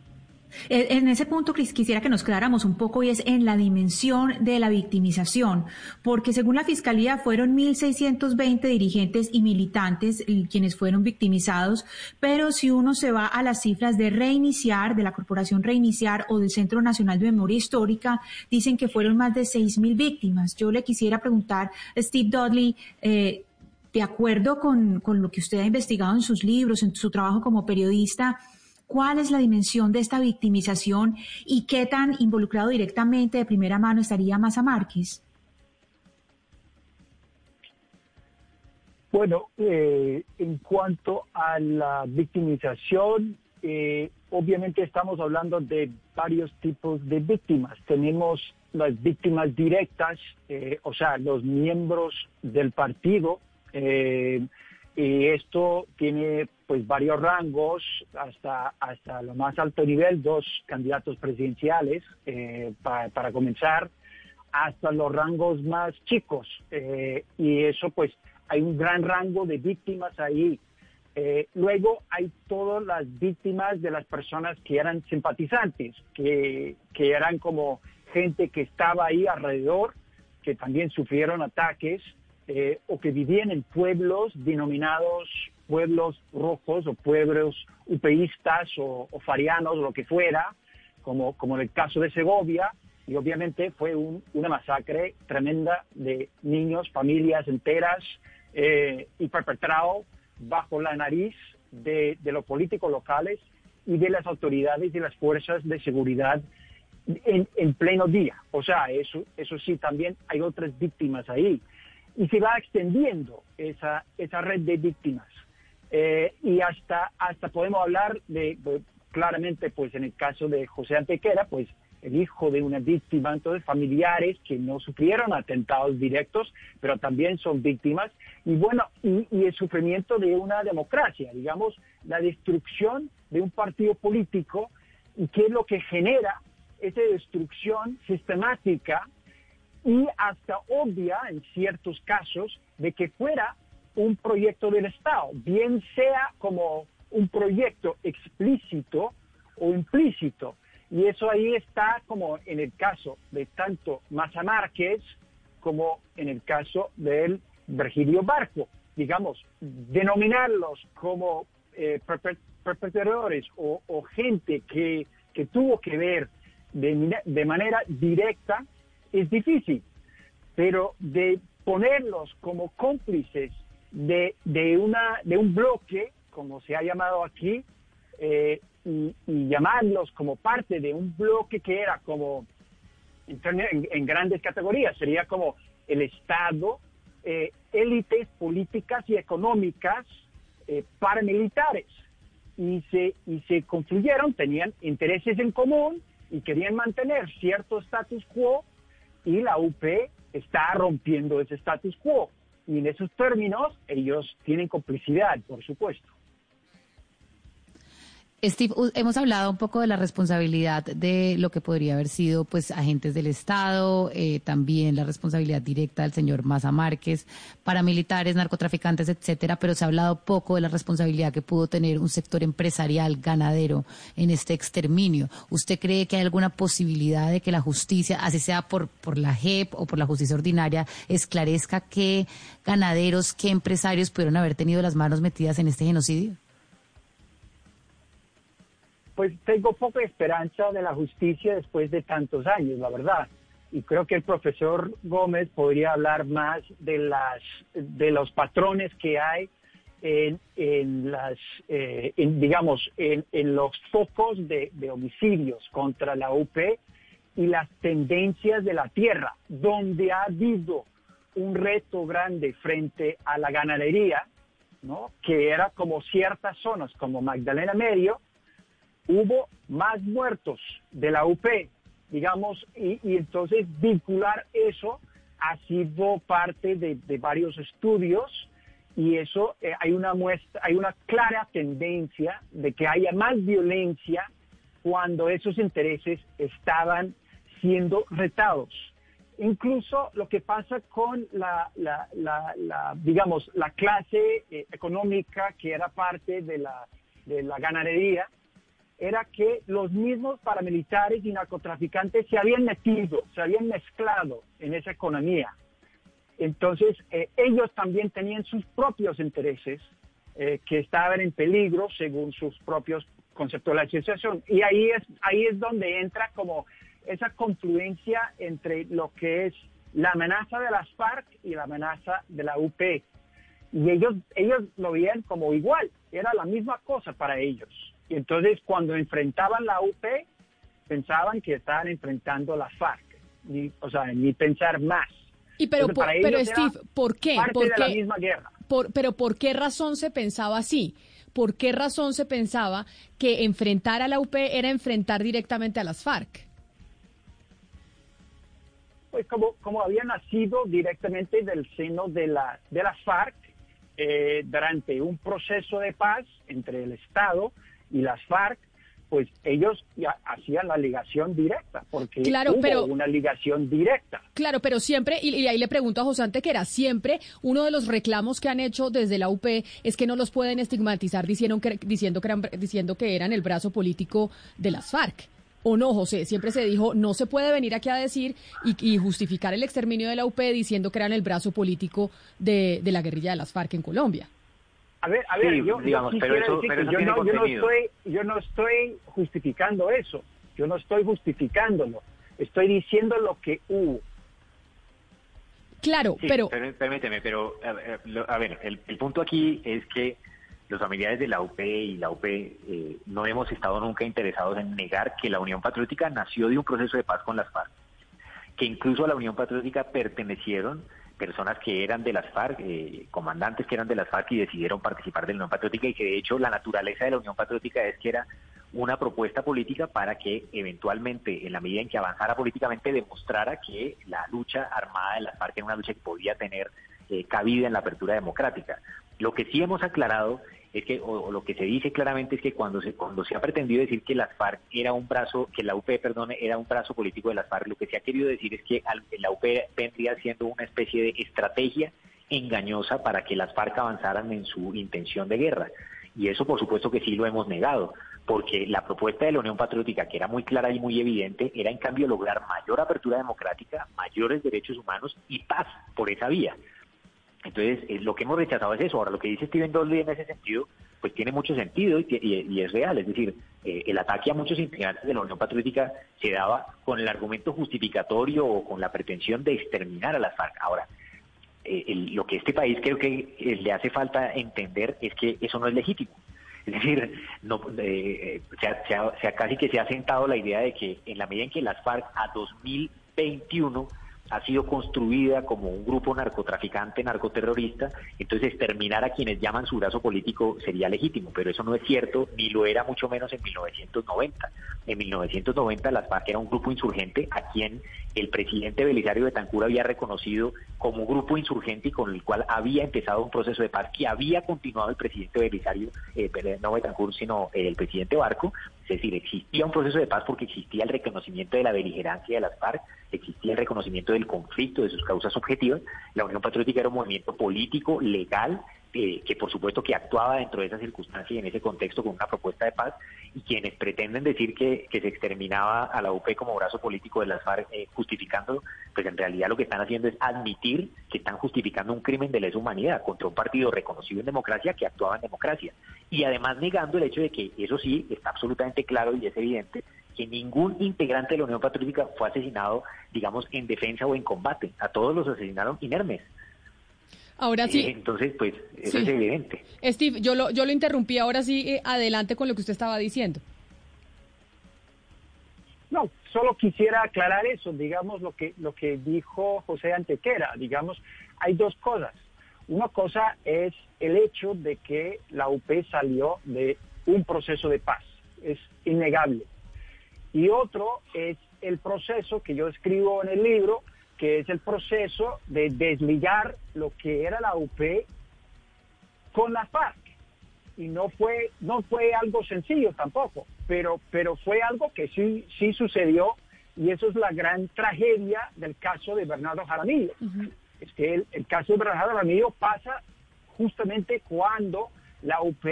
Eh, en ese punto quisiera que nos quedáramos un poco y es en la dimensión de la victimización, porque según la Fiscalía fueron 1.620 dirigentes y militantes quienes fueron victimizados, pero si uno se va a las cifras de reiniciar, de la Corporación Reiniciar o del Centro Nacional de Memoria Histórica, dicen que fueron más de 6.000 víctimas. Yo le quisiera preguntar, Steve Dudley, eh, de acuerdo con, con lo que usted ha investigado en sus libros, en su trabajo como periodista, cuál es la dimensión de esta victimización y qué tan involucrado directamente de primera mano estaría Maza Márquez. Bueno, eh, en cuanto a la victimización, eh, obviamente estamos hablando de varios tipos de víctimas. Tenemos las víctimas directas, eh, o sea, los miembros del partido, y esto tiene pues varios rangos hasta, hasta lo más alto nivel, dos candidatos presidenciales eh, para, comenzar, hasta los rangos más chicos. Eh, y eso pues hay un gran rango de víctimas ahí. Eh, luego hay todas las víctimas de las personas que eran simpatizantes, que, que eran como gente que estaba ahí alrededor, que también sufrieron ataques eh, o que vivían en pueblos denominados pueblos rojos o pueblos upeístas o, farianos o lo que fuera, como, como en el caso de Segovia, y obviamente fue una masacre tremenda de niños, familias enteras, eh, y perpetrado bajo la nariz de, los políticos locales y de las autoridades y las fuerzas de seguridad en, en pleno día. O sea, eso, eso sí, también hay otras víctimas ahí y se va extendiendo esa, esa red de víctimas. Eh, y hasta, hasta podemos hablar de, claramente, pues en el caso de José Antequera, pues el hijo de una víctima, entonces familiares que no sufrieron atentados directos, pero también son víctimas, y bueno, y, y el sufrimiento de una democracia, digamos, la destrucción de un partido político, y qué es lo que genera esa destrucción sistemática y hasta obvia en ciertos casos de que fuera un proyecto del Estado, bien sea como un proyecto explícito o implícito. Y eso ahí está como en el caso de tanto Maza Márquez como en el caso del Virgilio Barco. Digamos, denominarlos como eh, perpetradores o, gente que, que, tuvo que ver de, de manera directa es difícil, pero de ponerlos como cómplices de, de, una, de un bloque, como se ha llamado aquí, eh, y, llamarlos como parte de un bloque que era como, en, grandes categorías, sería como el Estado, eh, élites políticas y económicas eh, paramilitares. Y se, y se confluyeron, tenían intereses en común y querían mantener cierto status quo y la UP está rompiendo ese status quo. Y en esos términos ellos tienen complicidad, por supuesto. Steve, hemos hablado un poco de la responsabilidad de lo que podría haber sido pues agentes del Estado, eh, también la responsabilidad directa del señor Maza Márquez, paramilitares, narcotraficantes, etcétera, pero se ha hablado poco de la responsabilidad que pudo tener un sector empresarial ganadero en este exterminio. ¿Usted cree que hay alguna posibilidad de que la justicia, así sea por, por la JEP o por la justicia ordinaria, esclarezca qué ganaderos, qué empresarios pudieron haber tenido las manos metidas en este genocidio? Pues tengo poca esperanza de la justicia después de tantos años, la verdad. Y creo que el profesor Gómez podría hablar más de las de los patrones que hay en, las eh, digamos en, los focos de, de homicidios contra la UP y las tendencias de la tierra, donde ha habido un reto grande frente a la ganadería, ¿no? que era como ciertas zonas como Magdalena Medio, hubo más muertos de la UP, digamos, y, entonces vincular eso ha sido parte de, varios estudios y eso eh, hay una muestra, hay una clara tendencia de que haya más violencia cuando esos intereses estaban siendo retados. Incluso lo que pasa con la, digamos, la clase eh, económica que era parte la, de la ganadería, era que los mismos paramilitares y narcotraficantes se habían metido, se habían mezclado en esa economía. Entonces, eh, ellos también tenían sus propios intereses eh, que estaban en peligro según sus propios conceptos de la asociación. Y ahí es, ahí es donde entra como esa confluencia entre lo que es la amenaza de las FARC y la amenaza de la UP. Y ellos, ellos lo veían como igual, era la misma cosa para ellos. Y entonces cuando enfrentaban la UP, pensaban que estaban enfrentando la FARC, ni, o sea, ni pensar más. Y pero, pero Steve, ¿por qué? Parte de la misma guerra. Por, pero ¿por qué razón se pensaba así? ¿Por qué razón se pensaba que enfrentar a la UP era enfrentar directamente a las FARC? Pues como, como había nacido directamente del seno de, la, de las FARC eh, durante un proceso de paz entre el Estado y las FARC, pues ellos ya hacían la ligación directa, porque claro, hubo pero, una ligación directa. Claro, pero siempre, y, ahí le pregunto a José Antequera, siempre uno de los reclamos que han hecho desde la UP es que no los pueden estigmatizar diciendo que, diciendo que, eran, diciendo que eran el brazo político de las FARC. ¿O no, José? Siempre se dijo, no se puede venir aquí a decir y, justificar el exterminio de la UP diciendo que eran el brazo político de, de la guerrilla de las FARC en Colombia. A ver, a ver, yo, digamos, yo, no, yo, no, estoy, yo no estoy justificando eso, yo no estoy justificándolo, estoy diciendo lo que hubo. Claro, pero... Permíteme, pero a ver, el, punto aquí es que los familiares de la UP y la UP eh, no hemos estado nunca interesados en negar que la Unión Patriótica nació de un proceso de paz con las FARC, que incluso a la Unión Patriótica pertenecieron personas que eran de las FARC, eh, comandantes que eran de las FARC y decidieron participar de la Unión Patriótica y que de hecho la naturaleza de la Unión Patriótica es que era una propuesta política para que eventualmente, en la medida en que avanzara políticamente, demostrara que la lucha armada de las FARC era una lucha que podía tener eh, cabida en la apertura democrática. Lo que sí hemos aclarado es que, o, lo que se dice claramente es que cuando se, cuando se ha pretendido decir que las FARC era un brazo, que la UP, perdón, era un brazo político de las FARC, lo que se ha querido decir es que la UP vendría siendo una especie de estrategia engañosa para que las FARC avanzaran en su intención de guerra. Y eso por supuesto que sí lo hemos negado, porque la propuesta de la Unión Patriótica, que era muy clara y muy evidente, era en cambio lograr mayor apertura democrática, mayores derechos humanos y paz por esa vía. Entonces, eh, lo que hemos rechazado es eso. Ahora, lo que dice Steven Dolly en ese sentido, pues tiene mucho sentido y, es real. Es decir, eh, el ataque a muchos integrantes de la Unión Patriótica se daba con el argumento justificatorio o con la pretensión de exterminar a las FARC. Ahora, eh, lo que este país creo que eh, le hace falta entender es que eso no es legítimo. Es decir, no, eh, se, casi que se ha sentado la idea de que en la medida en que las FARC a 2021 ha sido construida como un grupo narcotraficante, narcoterrorista, entonces exterminar a quienes llaman su brazo político sería legítimo, pero eso no es cierto, ni lo era mucho menos en 1990. En 1990 las FARC era un grupo insurgente a quien el presidente Belisario Betancur había reconocido como un grupo insurgente y con el cual había empezado un proceso de paz que había continuado el presidente Belisario, eh, no Betancur, sino el presidente Barco, es decir, existía un proceso de paz porque existía el reconocimiento de la beligerancia de las FARC, existía el reconocimiento del conflicto, de sus causas objetivas. La Unión Patriótica era un movimiento político, legal, eh, que por supuesto que actuaba dentro de esa circunstancia y en ese contexto con una propuesta de paz, y quienes pretenden decir que, se exterminaba a la UP como brazo político de las FARC, eh, justificando, pues en realidad lo que están haciendo es admitir que están justificando un crimen de lesa humanidad contra un partido reconocido en democracia que actuaba en democracia, y además negando el hecho de que eso sí está absolutamente claro y es evidente que ningún integrante de la Unión Patriótica fue asesinado, digamos, en defensa o en combate. A todos los asesinaron inermes. Ahora sí. Eh, entonces, pues, eso es evidente. Steve, yo lo, yo lo interrumpí, ahora sí, eh, adelante con lo que usted estaba diciendo. No, solo quisiera aclarar eso, digamos, lo que, lo que dijo José Antequera. Digamos, hay dos cosas. Una cosa es el hecho de que la UP salió de un proceso de paz. Es innegable. Y otro es el proceso que yo escribo en el libro, que es el proceso de desligar lo que era la UP con la FARC. Y no fue, no fue algo sencillo tampoco, pero, pero fue algo que sí, sí sucedió y eso es la gran tragedia del caso de Bernardo Jaramillo. Es que el, el, caso de Bernardo Jaramillo pasa justamente cuando la UP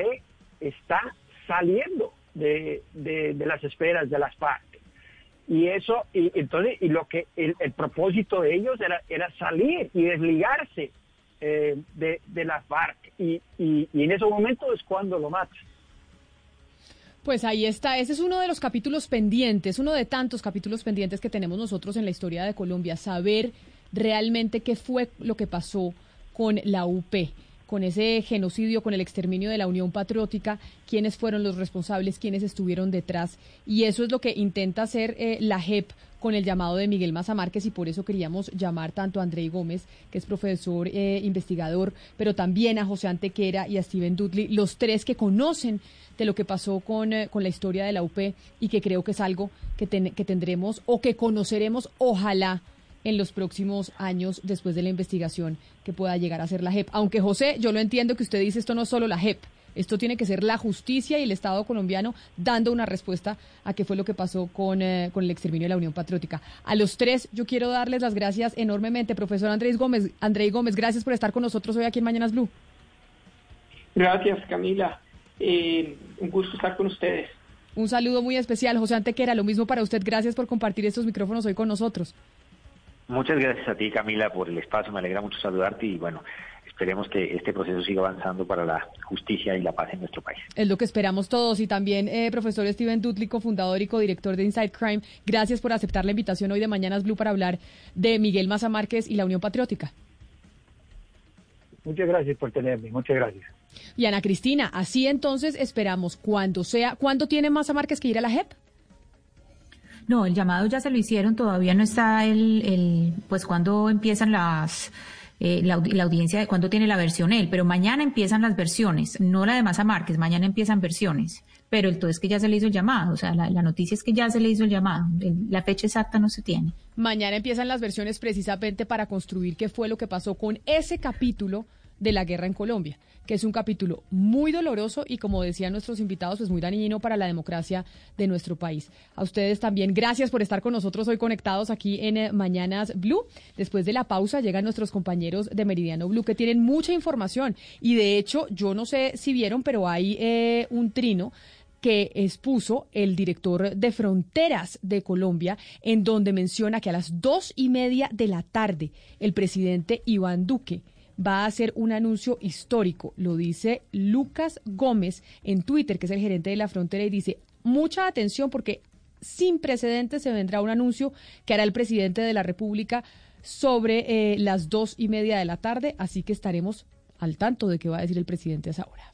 está saliendo de, de las esperas de las FARC y eso y entonces y lo que el, propósito de ellos era era salir y desligarse eh, de, de la FARC. Y, y, en ese momento es cuando lo matan. Pues ahí está, ese es uno de los capítulos pendientes, uno de tantos capítulos pendientes que tenemos nosotros en la historia de Colombia, saber realmente qué fue lo que pasó con la UP con ese genocidio, con el exterminio de la Unión Patriótica, quiénes fueron los responsables, quiénes estuvieron detrás. Y eso es lo que intenta hacer eh, la JEP con el llamado de Miguel Maza Márquez y por eso queríamos llamar tanto a Andrei Gómez, que es profesor eh, investigador, pero también a José Antequera y a Steven Dudley, los tres que conocen de lo que pasó con, eh, con la historia de la UP y que creo que es algo que, que tendremos o que conoceremos, ojalá, en los próximos años después de la investigación que pueda llegar a ser la JEP. Aunque José, yo lo entiendo que usted dice esto no es solo la JEP, esto tiene que ser la justicia y el Estado colombiano dando una respuesta a qué fue lo que pasó con, eh, con el exterminio de la Unión Patriótica. A los tres, yo quiero darles las gracias enormemente. Profesor Andrés Gómez, Andrés Gómez, gracias por estar con nosotros hoy aquí en Mañanas Blue. Gracias, Camila. Eh, un gusto estar con ustedes. Un saludo muy especial, José Antequera. Lo mismo para usted. Gracias por compartir estos micrófonos hoy con nosotros. Muchas gracias a ti, Camila, por el espacio. Me alegra mucho saludarte y bueno, esperemos que este proceso siga avanzando para la justicia y la paz en nuestro país. Es lo que esperamos todos. Y también, eh, profesor Steven Dudley, cofundador y codirector de Inside Crime, gracias por aceptar la invitación hoy de Mañanas Blue para hablar de Miguel Maza Márquez y la Unión Patriótica. Muchas gracias por tenerme, muchas gracias. Y Ana Cristina, así entonces esperamos cuando sea, ¿cuándo tiene Maza Márquez que ir a la JEP? No, el llamado ya se lo hicieron, todavía no está el, el pues cuando empiezan las... Eh, la, audiencia de cuándo tiene la versión él, pero mañana empiezan las versiones, no la de Massa Márquez, mañana empiezan versiones, pero el todo es que ya se le hizo el llamado, o sea, la noticia es que ya se le hizo el llamado, la fecha exacta no se tiene. Mañana empiezan las versiones precisamente para construir qué fue lo que pasó con ese capítulo de la guerra en Colombia, que es un capítulo muy doloroso y como decían nuestros invitados, pues muy dañino para la democracia de nuestro país. A ustedes también, gracias por estar con nosotros hoy conectados aquí en eh, Mañanas Blue. Después de la pausa llegan nuestros compañeros de Meridiano Blue que tienen mucha información y de hecho, yo no sé si vieron, pero hay eh, un trino que expuso el director de Fronteras de Colombia, en donde menciona que a las dos y media de la tarde el presidente Iván Duque va a hacer un anuncio histórico. Lo dice Lucas Gómez en Twitter, que es el gerente de la frontera, y dice, mucha atención porque sin precedentes se vendrá un anuncio que hará el presidente de la República sobre eh, las dos y media de la tarde, así que estaremos al tanto de qué va a decir el presidente a esa hora.